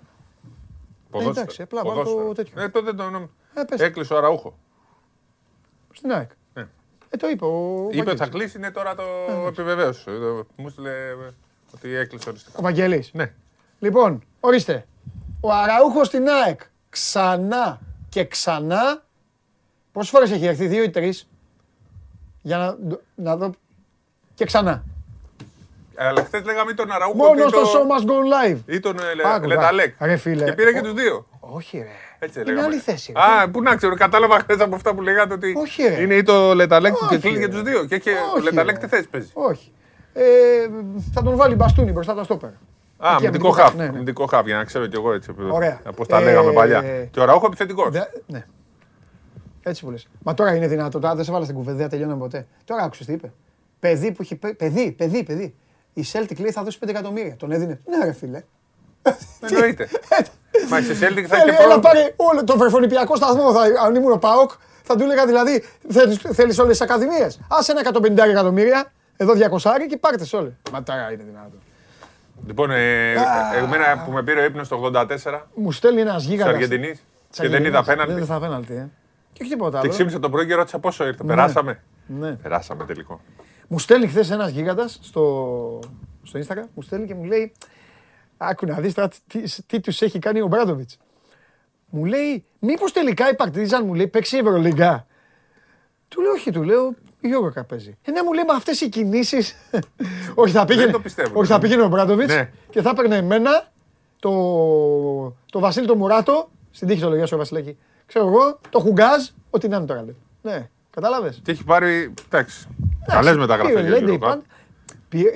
Εντάξει, απλά βάλω το Ποδόσφαιρο. τέτοιο. Ε, τότε το Ε, πες. Έκλεισε ο Αραούχο. Στην ΑΕΚ. Ναι. Ε, το είπε ο Είπε ότι θα Βαγγέλης. κλείσει, ναι, τώρα το ναι. επιβεβαίωσε. Ε, Μου στείλε ε, ότι έκλεισε Ο οριστικά. Βαγγέλης. Ναι. Λοιπόν, ορίστε. Ο Αραούχος στην ΑΕΚ ξανά και ξανά. Πόσες φορές έχει έρθει, δύο ή τρεις. Για να, να δω. Και ξανά. Ε, Αλλά χθες λέγαμε ή τον Αραούχο Μόνο ή στο τον- show must go live. ή τον ε, Λε- Άκου, Λεταλέκ. Ρε φίλε. Και πήρε και τους δύο. Όχι ρε. Έτσι Είναι λέγαμε. άλλη θέση. ρε. Α, πού να ξέρω, κατάλαβα χθες από αυτά που λέγατε ότι Όχι, ρε. είναι ή το Λεταλέκ Όχι, και κλείνει και ρε. τους δύο. Και έχει ο Όχι, Λεταλέκ ρε. τι θέση παίζει. Όχι. Ε, θα τον βάλει μπαστούνι μπροστά τα στόπερ. Α, Εκεί, αμυντικό αμυντικό, χαφ. ναι, ναι. Αμυντικό χαφ, για να ξέρω κι εγώ έτσι. Ωραία. Πώ τα Ε, λέγαμε παλιά. Και ο Ραούχο επιθετικός. Δε- ναι. Έτσι που λες. Μα τώρα είναι δυνατό. Τώρα δεν σε βάλα στην κουβέντα, δεν τελειώναμε ποτέ. Τώρα άκουσες τι είπε. Παιδί που έχει. παι- Παιδί, παιδί, παιδί. Η Celtic λέει θα δώσει 5 εκατομμύρια. Τον έδινε. Ναι, ρε φίλε. Εννοείται. Μα η Celtic θα Θέλει, έχει έλα πρόβλημα. πάρε όλο το βρεφονιπιακό σταθμό. Θα, αν ήμουν ο Πάοκ, θα του έλεγα δηλαδή θέλεις όλες τις ακαδημίες. Άσε ένα 150 εκατομμύρια, εδώ 200 και πάρτε σε όλες. Μα τώρα είναι δυνατό. Λοιπόν, ε, εμένα που με πήρε ο ύπνος το 84 Μου στέλνει ένας της γίγαντα. Αργεντινή και δεν είδα Δεν πέναλτι. θα πέναλτι, ε. Και όχι τίποτα Και άλλο. ξύπνησα το πρωί και ρώτησα πόσο ήρθε. Περάσαμε. Ναι. Περάσαμε τελικό. Μου στέλνει χθες ένας γίγαντας στο, στο Instagram, μου στέλνει και μου λέει: Άκου να δεις τι, τι τους έχει κάνει ο Μπράντοβιτς. Μου λέει: Μήπως τελικά η Παρτίζαν μου λέει παίξει Ευρωλίγκα. Του λέω: Όχι, του λέω: Η Γιώργο παίζει. Ε, ναι, μου λέει: Μα αυτές οι κινήσεις. <laughs> όχι, θα πήγαινε, το πιστεύω, όχι, ναι. θα πήγαινε ο Μπράντοβιτς Ναι. και θα έπαιρνε εμένα, το, το Βασίλη το Μουράτο, στην τύχη το λογιά σου, Βασιλέκη. Ξέρω εγώ, το Χουγκάζ, ό,τι να είναι τώρα λέει. Ναι, Κατάλαβες. Και έχει πάρει. Εντάξει. Καλέ μεταγραφέ.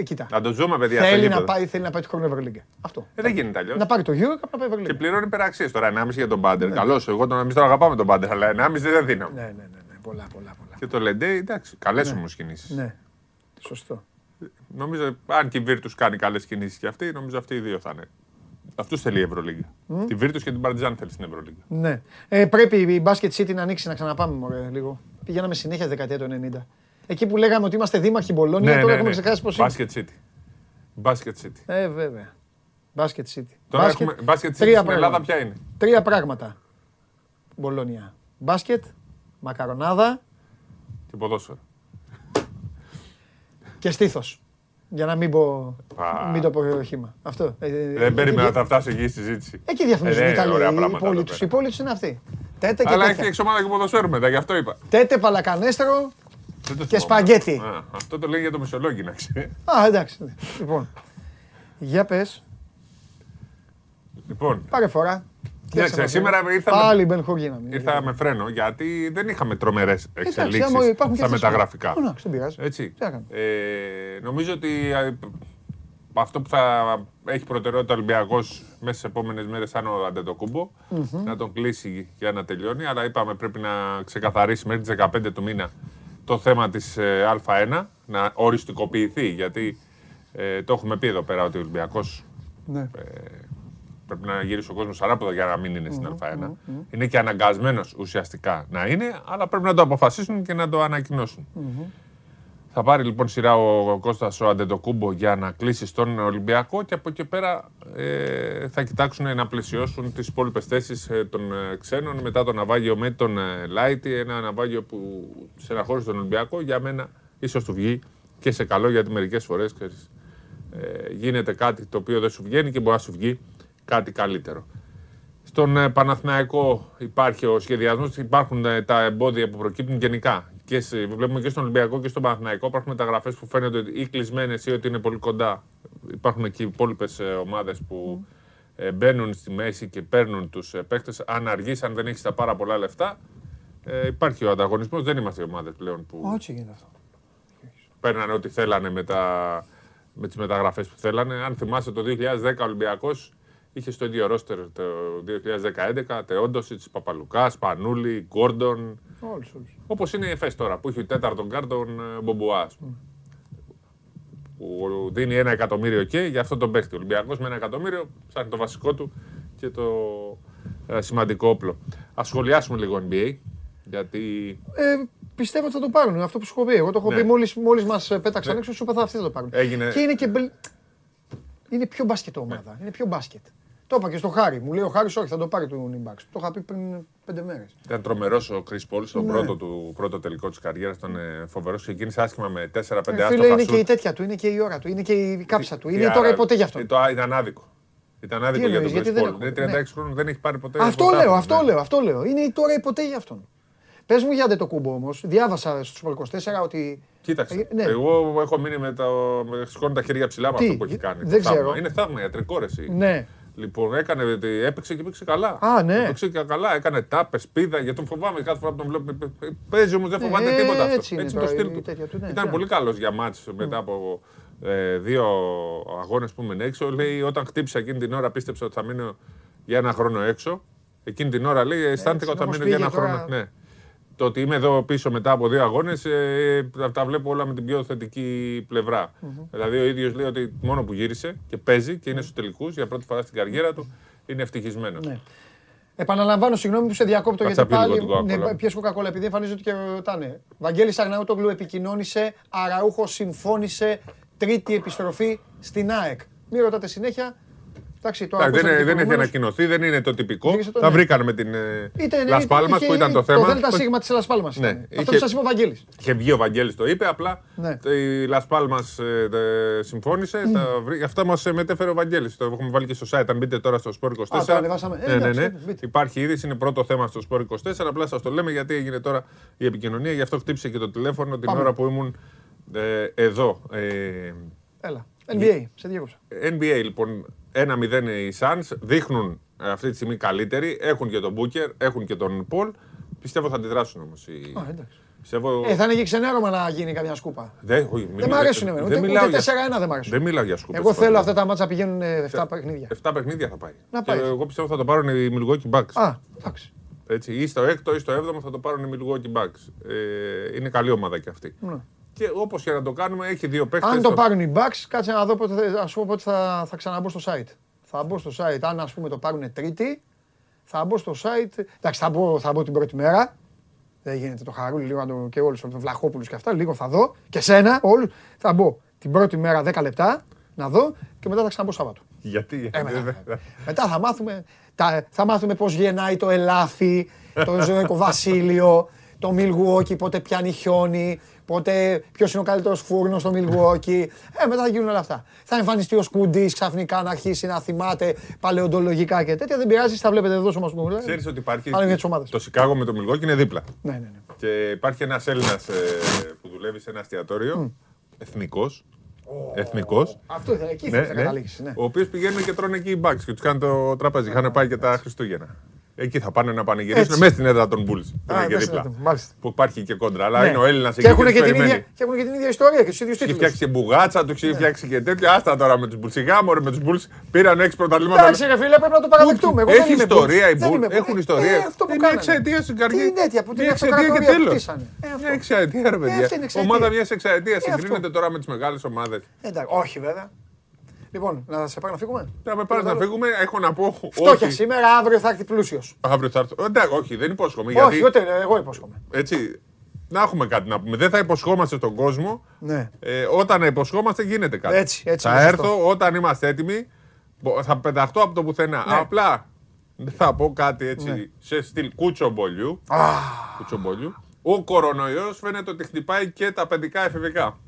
Κοίτα. Να το ζούμε, παιδιά. Θέλει να, πάει, θέλει να πάει το χρόνο Ευρωλίγκα. Αυτό. Ε, δεν γίνεται αλλιώς. Να πάρει το γύρο και να πάει Ευρωλίγκα. Και πληρώνει υπεραξίες τώρα 1,5 για τον Πάντερ. Ναι. Καλώς. Εγώ τον εμείς τον αγαπάμε τον Πάντερ, αλλά 1,5 δεν δίνω. Ναι, ναι, ναι, ναι. Πολλά, πολλά, πολλά. Και το Λεντέ, εντάξει. Καλές ναι. όμως κινήσεις. Ναι. Σωστό. Νομίζω, αν και η Βίρτου κάνει καλές κινήσεις και αυτή, νομίζω αυτοί οι δύο θα είναι. Αυτούς θέλει η Ευρωλίγα. Mm. Τη Βίρτου και την Παρτιζάν θέλει στην Ευρωλίγα. Ναι. Ε, πρέπει η Basket City να ανοίξει να ξαναπάμε μωρέ, λίγο. Πηγαίναμε συνέχεια δεκαετία του 90. Εκεί που λέγαμε ότι είμαστε δήμαρχοι Μπολόνια, ναι, τώρα ναι, έχουμε ναι. ξεχάσει πώς είναι. Basket City. Basket City. Ε, βέβαια. Basket City. Τώρα basket, έχουμε, basket City στην Ελλάδα ποια είναι; Τρία πράγματα. Μπολόνια. Μπάσκετ, μακαρονάδα. Και ποδόσφαιρο. Και στήθος. Για να μην, πω, μην το πω χήμα. Αυτό. Ε, ε, δεν περίμενα να τα φτάσει εκεί στη συζήτηση. Εκεί διαφημίζουν οι Ιταλοί. Οι πόλοι του. Οι πόλοι του είναι αυτοί. Τέτε και Αλλά έχει εξωμάδα και ποδοσφαίρου μετά, γι' αυτό είπα. Τέτε παλακανέστρο και σπαγκέτι. Αυτό το λέει για το μισολόγι, να ξέρει. Α, εντάξει. Λοιπόν. Για πες. Λοιπόν. Πάρε φορά. Κοίταξε, σήμερα ήρθα, Πάλι με, ήρθα με φρένο γιατί δεν είχαμε τρομερές εξελίξεις στα μεταγραφικά. Έτσι. Ε, νομίζω ότι αυτό που θα έχει προτεραιότητα ο Ολυμπιακός μέσα στις επόμενες μέρες, αν ο αντετοκουμπο να τον κλείσει για να τελειώνει. Αλλά είπαμε πρέπει να ξεκαθαρίσει μέχρι τις 15 του μήνα το θέμα της ε, Α1, να οριστικοποιηθεί. Γιατί ε, το έχουμε πει εδώ πέρα ότι ο Ολυμπιακός ναι. ε, Πρέπει να γυρίσει ο κόσμος αράποδο για να μην είναι στην Α1. Είναι και αναγκασμένος ουσιαστικά να είναι, αλλά πρέπει να το αποφασίσουν και να το ανακοινώσουν. Θα πάρει λοιπόν σειρά ο Κώστας ο Αντετοκούμπο για να κλείσει στον Ολυμπιακό και από εκεί πέρα ε, θα κοιτάξουν να πλαισιώσουν τις υπόλοιπες θέσεις ε, των ε, ξένων μετά το ναυάγιο με τον ε, Λάιτι. Ένα ναυάγιο που στεναχώρησε τον Ολυμπιακό. Για μένα ίσως του βγει και σε καλό γιατί μερικές φορές ε, γίνεται κάτι το οποίο δεν σου βγαίνει και μπορεί να σου βγει κάτι καλύτερο. Στον ε, Παναθηναϊκό υπάρχει ο σχεδιασμός, υπάρχουν ε, τα εμπόδια που προκύπτουν γενικά. Και σε, βλέπουμε και στον Ολυμπιακό και στον Παναθηναϊκό υπάρχουν μεταγραφές που φαίνονται ή κλεισμένες ή ότι είναι πολύ κοντά. Υπάρχουν εκεί υπόλοιπες ομάδες που mm. μπαίνουν στη μέση και παίρνουν τους παίχτε. Αν αργείς, αν δεν έχεις τα πάρα πολλά λεφτά, ε, υπάρχει ο ανταγωνισμός. Δεν είμαστε οι ομάδες πλέον που. Όχι γίνεται αυτό. Παίρνανε ό,τι θέλανε με, τα, με τις μεταγραφές που θέλανε. Αν θυμάστε το 2010 ο Ολυμπιακός Είχε στο ίδιο ρόστερ το 2011 Τεόντοσιτς, Παπαλουκάς, Πανούλη, Γκόρντον. Όπως είναι η ΕΦΕΣ τώρα που έχει ο τέταρτον κάρτον ε, Μπομπουάς. Που δίνει ένα εκατομμύριο και για αυτό τον παίχτη. Ο Ολυμπιακός με ένα εκατομμύριο ψάχνει το βασικό του και το ε, σημαντικό όπλο. Α σχολιάσουμε λίγο NBA. Γιατί... Ε, πιστεύω ότι θα το πάρουν. Αυτό που σου έχω πει. Εγώ το έχω ναι. πει μόλις μόλις μας πέταξαν ναι. έξω, σου είπα θα αυτοί θα το πάρουν. Έγινε... Και είναι και. Είναι πιο μπάσκετ ομάδα. Ναι. Είναι πιο μπάσκετ. Το είπα και στο Χάρη. Μου λέει ο Χάρης, όχι, θα το πάρει του Νιμπάξ. Το είχα πει πριν πέντε μέρες. Ήταν τρομερός ο Κρι Πόλ στον ναι. πρώτο, του, πρώτο τελικό της καριέρας. Ήταν ε, φοβερός. Ξεκίνησε άσχημα με 4-5 άστοχα. Φίλε, είναι και η τέτοια του, είναι και η ώρα του, είναι και η κάψα του. Είναι τώρα ποτέ γι' αυτό. Ήταν άδικο. Ήταν άδικο για τον Κρι Πόλ. Είναι 36 χρόνων, δεν έχει πάρει ποτέ. Αυτό λέω, αυτό λέω, αυτό λέω. Είναι η τώρα ή ποτέ γι' αυτόν. Πες μου για το κούμπο όμως. Διάβασα στους 24 ότι. Κοίταξε. Ε, ναι. Εγώ έχω μείνει με τα. Σηκώνει τα χέρια ψηλά με αυτό που έχει κάνει. Δεν ξέρω. Είναι θαύμα ιατρικό εσύ. Ναι. Λοιπόν, έκανε, έπαιξε και έπαιξε καλά. Α, ναι. Έπαιξε και καλά. Έκανε τάπες, πήδα, γιατί τον φοβάμαι κάθε φορά που τον βλέπω. Παίζει όμως, δεν ναι, φοβάται τίποτα αυτό. Έτσι, έτσι το στυλ του. Ναι, Ήταν ναι. πολύ καλός για μάτς μετά από ε, δύο αγώνες που ήμουν έξω. Λέει, όταν χτύπησα εκείνη την ώρα, πίστεψα ότι θα μείνω για ένα χρόνο έξω. Εκείνη την ώρα λέει, αισθάνθηκα ότι θα μείνω για ένα χρόνο. Ναι το ότι είμαι εδώ πίσω μετά από δύο αγώνες, ε, τα βλέπω όλα με την πιο θετική πλευρά. Mm-hmm. Δηλαδή, ο ίδιος λέει ότι μόνο που γύρισε και παίζει και είναι στους τελικούς για πρώτη φορά στην καριέρα του, είναι ευτυχισμένος. Ναι. Επαναλαμβάνω, συγγνώμη που σε διακόπτω γιατί πάλι. Ναι, Πιέσαι κοκακόλα, επειδή εμφανίζονται και ρωτάνε. Βαγγέλης Αγναούτογλου επικοινώνησε, Αραούχο συμφώνησε, τρίτη επιστροφή στην ΑΕΚ. Μην ρωτάτε συνέχεια, Εντάξει, το δεν, δεν έχει ανακοινωθεί, δεν είναι το τυπικό. Το, Τα ναι. βρήκαν με την Λασπάλμα που ήταν το θέμα. Το Δέλτα Σίγμα της Λασπάλμα. Ναι. Αυτό που σα είπε ο Βαγγέλης. Είχε βγει ο Βαγγέλης το είπε, απλά ναι. η Λασπάλμα ε, συμφώνησε. Mm. αυτά μας μετέφερε ο Βαγγέλης. Το έχουμε βάλει και στο site. Αν μπείτε τώρα στο Sport 24. Α, ναι, ναι, ναι. Υπάρχει είδηση, είναι πρώτο θέμα στο Sport 24. Απλά σας το λέμε γιατί έγινε τώρα η επικοινωνία. Γι' αυτό χτύπησε και το τηλέφωνο την ώρα που ήμουν ε, εδώ. Ε, Έλα. NBA, σε διέκοψα. NBA λοιπόν 1-0 οι Suns δείχνουν ε, αυτή τη στιγμή καλύτεροι. Έχουν και τον Booker, έχουν και τον Paul. Πιστεύω θα αντιδράσουν όμως οι, Πιστεύω... Ε, θα είναι και ξενέρωμα να γίνει καμιά σκούπα. Δεν, όχι, δεν μ' αρέσουν εμένα. Ούτε, ούτε 4-1 δεν μ' αρέσουν. Δεν μιλάω για σκούπα. Εγώ θέλω αυτά τα μάτσα να πηγαίνουν 7 παιχνίδια. 7 παιχνίδια θα πάει. Να πάει. Και εγώ πιστεύω θα το πάρουν οι Milwaukee Bucks. Α, εντάξει. Έτσι, ή στο 6ο ή στο 7ο θα το πάρουν οι Milwaukee Bucks. Ε, είναι καλή ομάδα και αυτή. Ναι. Και όπως και να το κάνουμε, έχει δύο παίχτε. Αν το πάρουν οι Bucks, κάτσε να δω πότε, ας πω πότε θα, θα ξαναμπω στο site. Θα μπω στο site, αν ας πούμε το πάρουν Τρίτη, θα μπω στο site. Εντάξει, θα μπω, θα μπω την πρώτη μέρα. Δεν γίνεται το χαρούλι λίγο το, και όλους του Βλαχόπουλου και αυτά. Λίγο θα δω. Και σένα, όλους. Θα μπω την πρώτη μέρα 10 λεπτά να δω και μετά θα ξαναμπω Σάββατο. Γιατί, ε, μετά, μετά θα μάθουμε, τα, θα μάθουμε πώς γεννάει το ελάφι, το ζωικό βασίλειο, το Μιλγουόκι, πότε πιάνει χιόνι, πότε ποιος είναι ο καλύτερος φούρνος στο Μιλγουόκι. Ε, μετά θα γίνουν όλα αυτά. Θα εμφανιστεί ο Σκουντής ξαφνικά να αρχίσει να θυμάται παλαιοντολογικά και τέτοια. Δεν πειράζει, θα βλέπετε εδώ όμω που Ξέρεις ότι υπάρχει. Το Σικάγο με το Μιλγουόκι είναι δίπλα. Ναι, ναι, ναι. Και υπάρχει ένας Έλληνας ε, που δουλεύει σε ένα εστιατόριο, εθνικός, Εθνικός. Αυτό ήθελα, εκεί ναι, θα ναι. καταλήξεις. Ναι. Ο οποίος πηγαίνουν και τρώνε εκεί οι μπακς και τους κάνει το τραπέζι. Είχαν πάει και τα Χριστούγεννα. Εκεί θα πάνε να πανηγυρίσουν μέσα στην έδρα των Bulls. Που υπάρχει και κόντρα. Αλλά ναι. είναι ο Έλληνας εκεί. Και έχουν και, την ίδια, και έχουν και την ίδια ιστορία και του ίδιου τίτλους. Έχει φτιάξει και μπουγάτσα, τους έχει ναι. φτιάξει και τέτοια. Άστα τώρα με τους Bulls. Σιγά μωρέ με τους Bulls πήραν έξι πρωταλήματα. Εντάξει, ρε φίλε, πρέπει να το παραδεχτούμε. Έχει ιστορία οι Bulls. Έχουν ιστορία. Ε, μια εξαετία στην καρδιά. Είναι τέτοια που την εξαετία και τέλο. Μια εξαετία, ρε παιδιά. Ομάδα μιας εξαετία συγκρίνεται τώρα με τις μεγάλες ομάδες. Όχι βέβαια. Λοιπόν, να σε πάρει να φύγουμε; Να με πάρεις να φύγουμε, έχω να πω. Φτώχεια σήμερα, αύριο θα έρθει πλούσιος. Αύριο θα έρθει. Εντάξει, όχι, δεν υπόσχομαι. Όχι, γιατί... ούτε εγώ υπόσχομαι. Έτσι, να έχουμε κάτι να πούμε. Δεν θα υποσχόμαστε στον κόσμο. Ναι. Ε, όταν υποσχόμαστε γίνεται κάτι. Έτσι, έτσι, θα έρθω όταν είμαστε έτοιμοι. Θα πεταχτώ από το πουθενά. Ναι. Απλά θα πω κάτι έτσι ναι. σε στυλ κούτσομπολιού. κούτσομπολιού. Ο κορονοϊός φαίνεται ότι χτυπάει και τα παιδικά εφηβικά.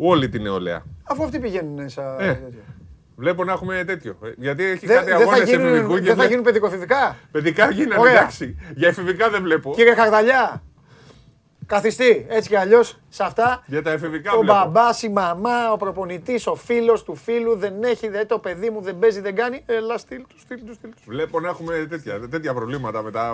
Όλη την νεολαία. Αφού αυτοί πηγαίνουν σαν. Ε. Βλέπω να έχουμε τέτοιο. Ε, γιατί έχει δε, κάτι αγώνες εφηβικού. Δεν θα γίνουν παιδικοεφηβικά. Παιδικά γίνανε, εντάξει. Για εφηβικά δεν βλέπω. Κύριε Χαρδαλιά, καθιστή έτσι κι αλλιώς σε αυτά. Για τα εφηβικά Ο μπαμπάς, η μαμά, ο προπονητής, ο φίλος του φίλου δεν έχει, δεν, το παιδί μου δεν παίζει, δεν κάνει. Ελά, στείλ του, στείλ του, στείλ του. Βλέπω να έχουμε τέτοια, τέτοια προβλήματα με τα.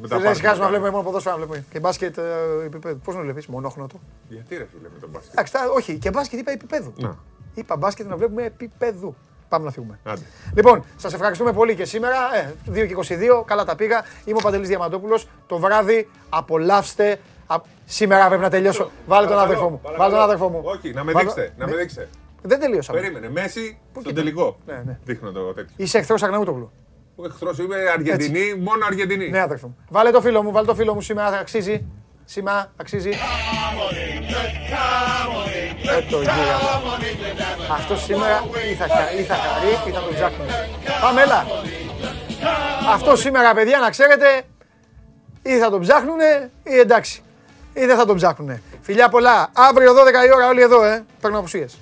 Με τα δεν σκάζουμε να βλέπουμε μόνο ποδόσφαιρα να βλέπουμε. Και μπάσκετ ε, επίπεδο. Πώς να βλέπεις, μονόχνοτο. Γιατί ρε φίλε με τον μπάσκετ; Εντάξει, όχι, και μπάσκετ είπα επίπεδο. Να. Είπα μπάσκετ να βλέπουμε επίπεδου. Πάμε να φύγουμε. Άντε. Λοιπόν, σας ευχαριστούμε πολύ και σήμερα. Ε, 2 και 22, καλά τα πήγα. Είμαι ο Παντελής Διαμαντόπουλος. Το βράδυ απολαύστε. Σήμερα πρέπει να τελειώσω. Βάλε τον αδερφό μου. Βάλε τον αδερφό μου. Όχι, να με δείξετε. Να με δείξετε. Δεν τελείωσα. Περίμενε. Μέση στο τελικό. Ναι, ναι. Δείχνω το τέτοιο. Είσαι εχθρός Αγναούτογλου. Ο εχθρός είμαι Αργεντινή, μόνο Αργεντινή. Ναι, αδερφό μου. Βάλε το φίλο μου, βάλε το φίλο μου σήμερα, αξίζει. Σήμα, αξίζει. Αυτό σήμερα ή θα, ή θα χαρεί ή θα τον ψάχνει. Πάμε, έλα. Αυτό σήμερα, παιδιά, να ξέρετε, ή θα τον ψάχνουνε ή εντάξει. Ή δεν θα τον ψάχνουνε. Φιλιά πολλά. Αύριο 12 η ώρα όλοι εδώ, ε. Παίρνω απουσίες.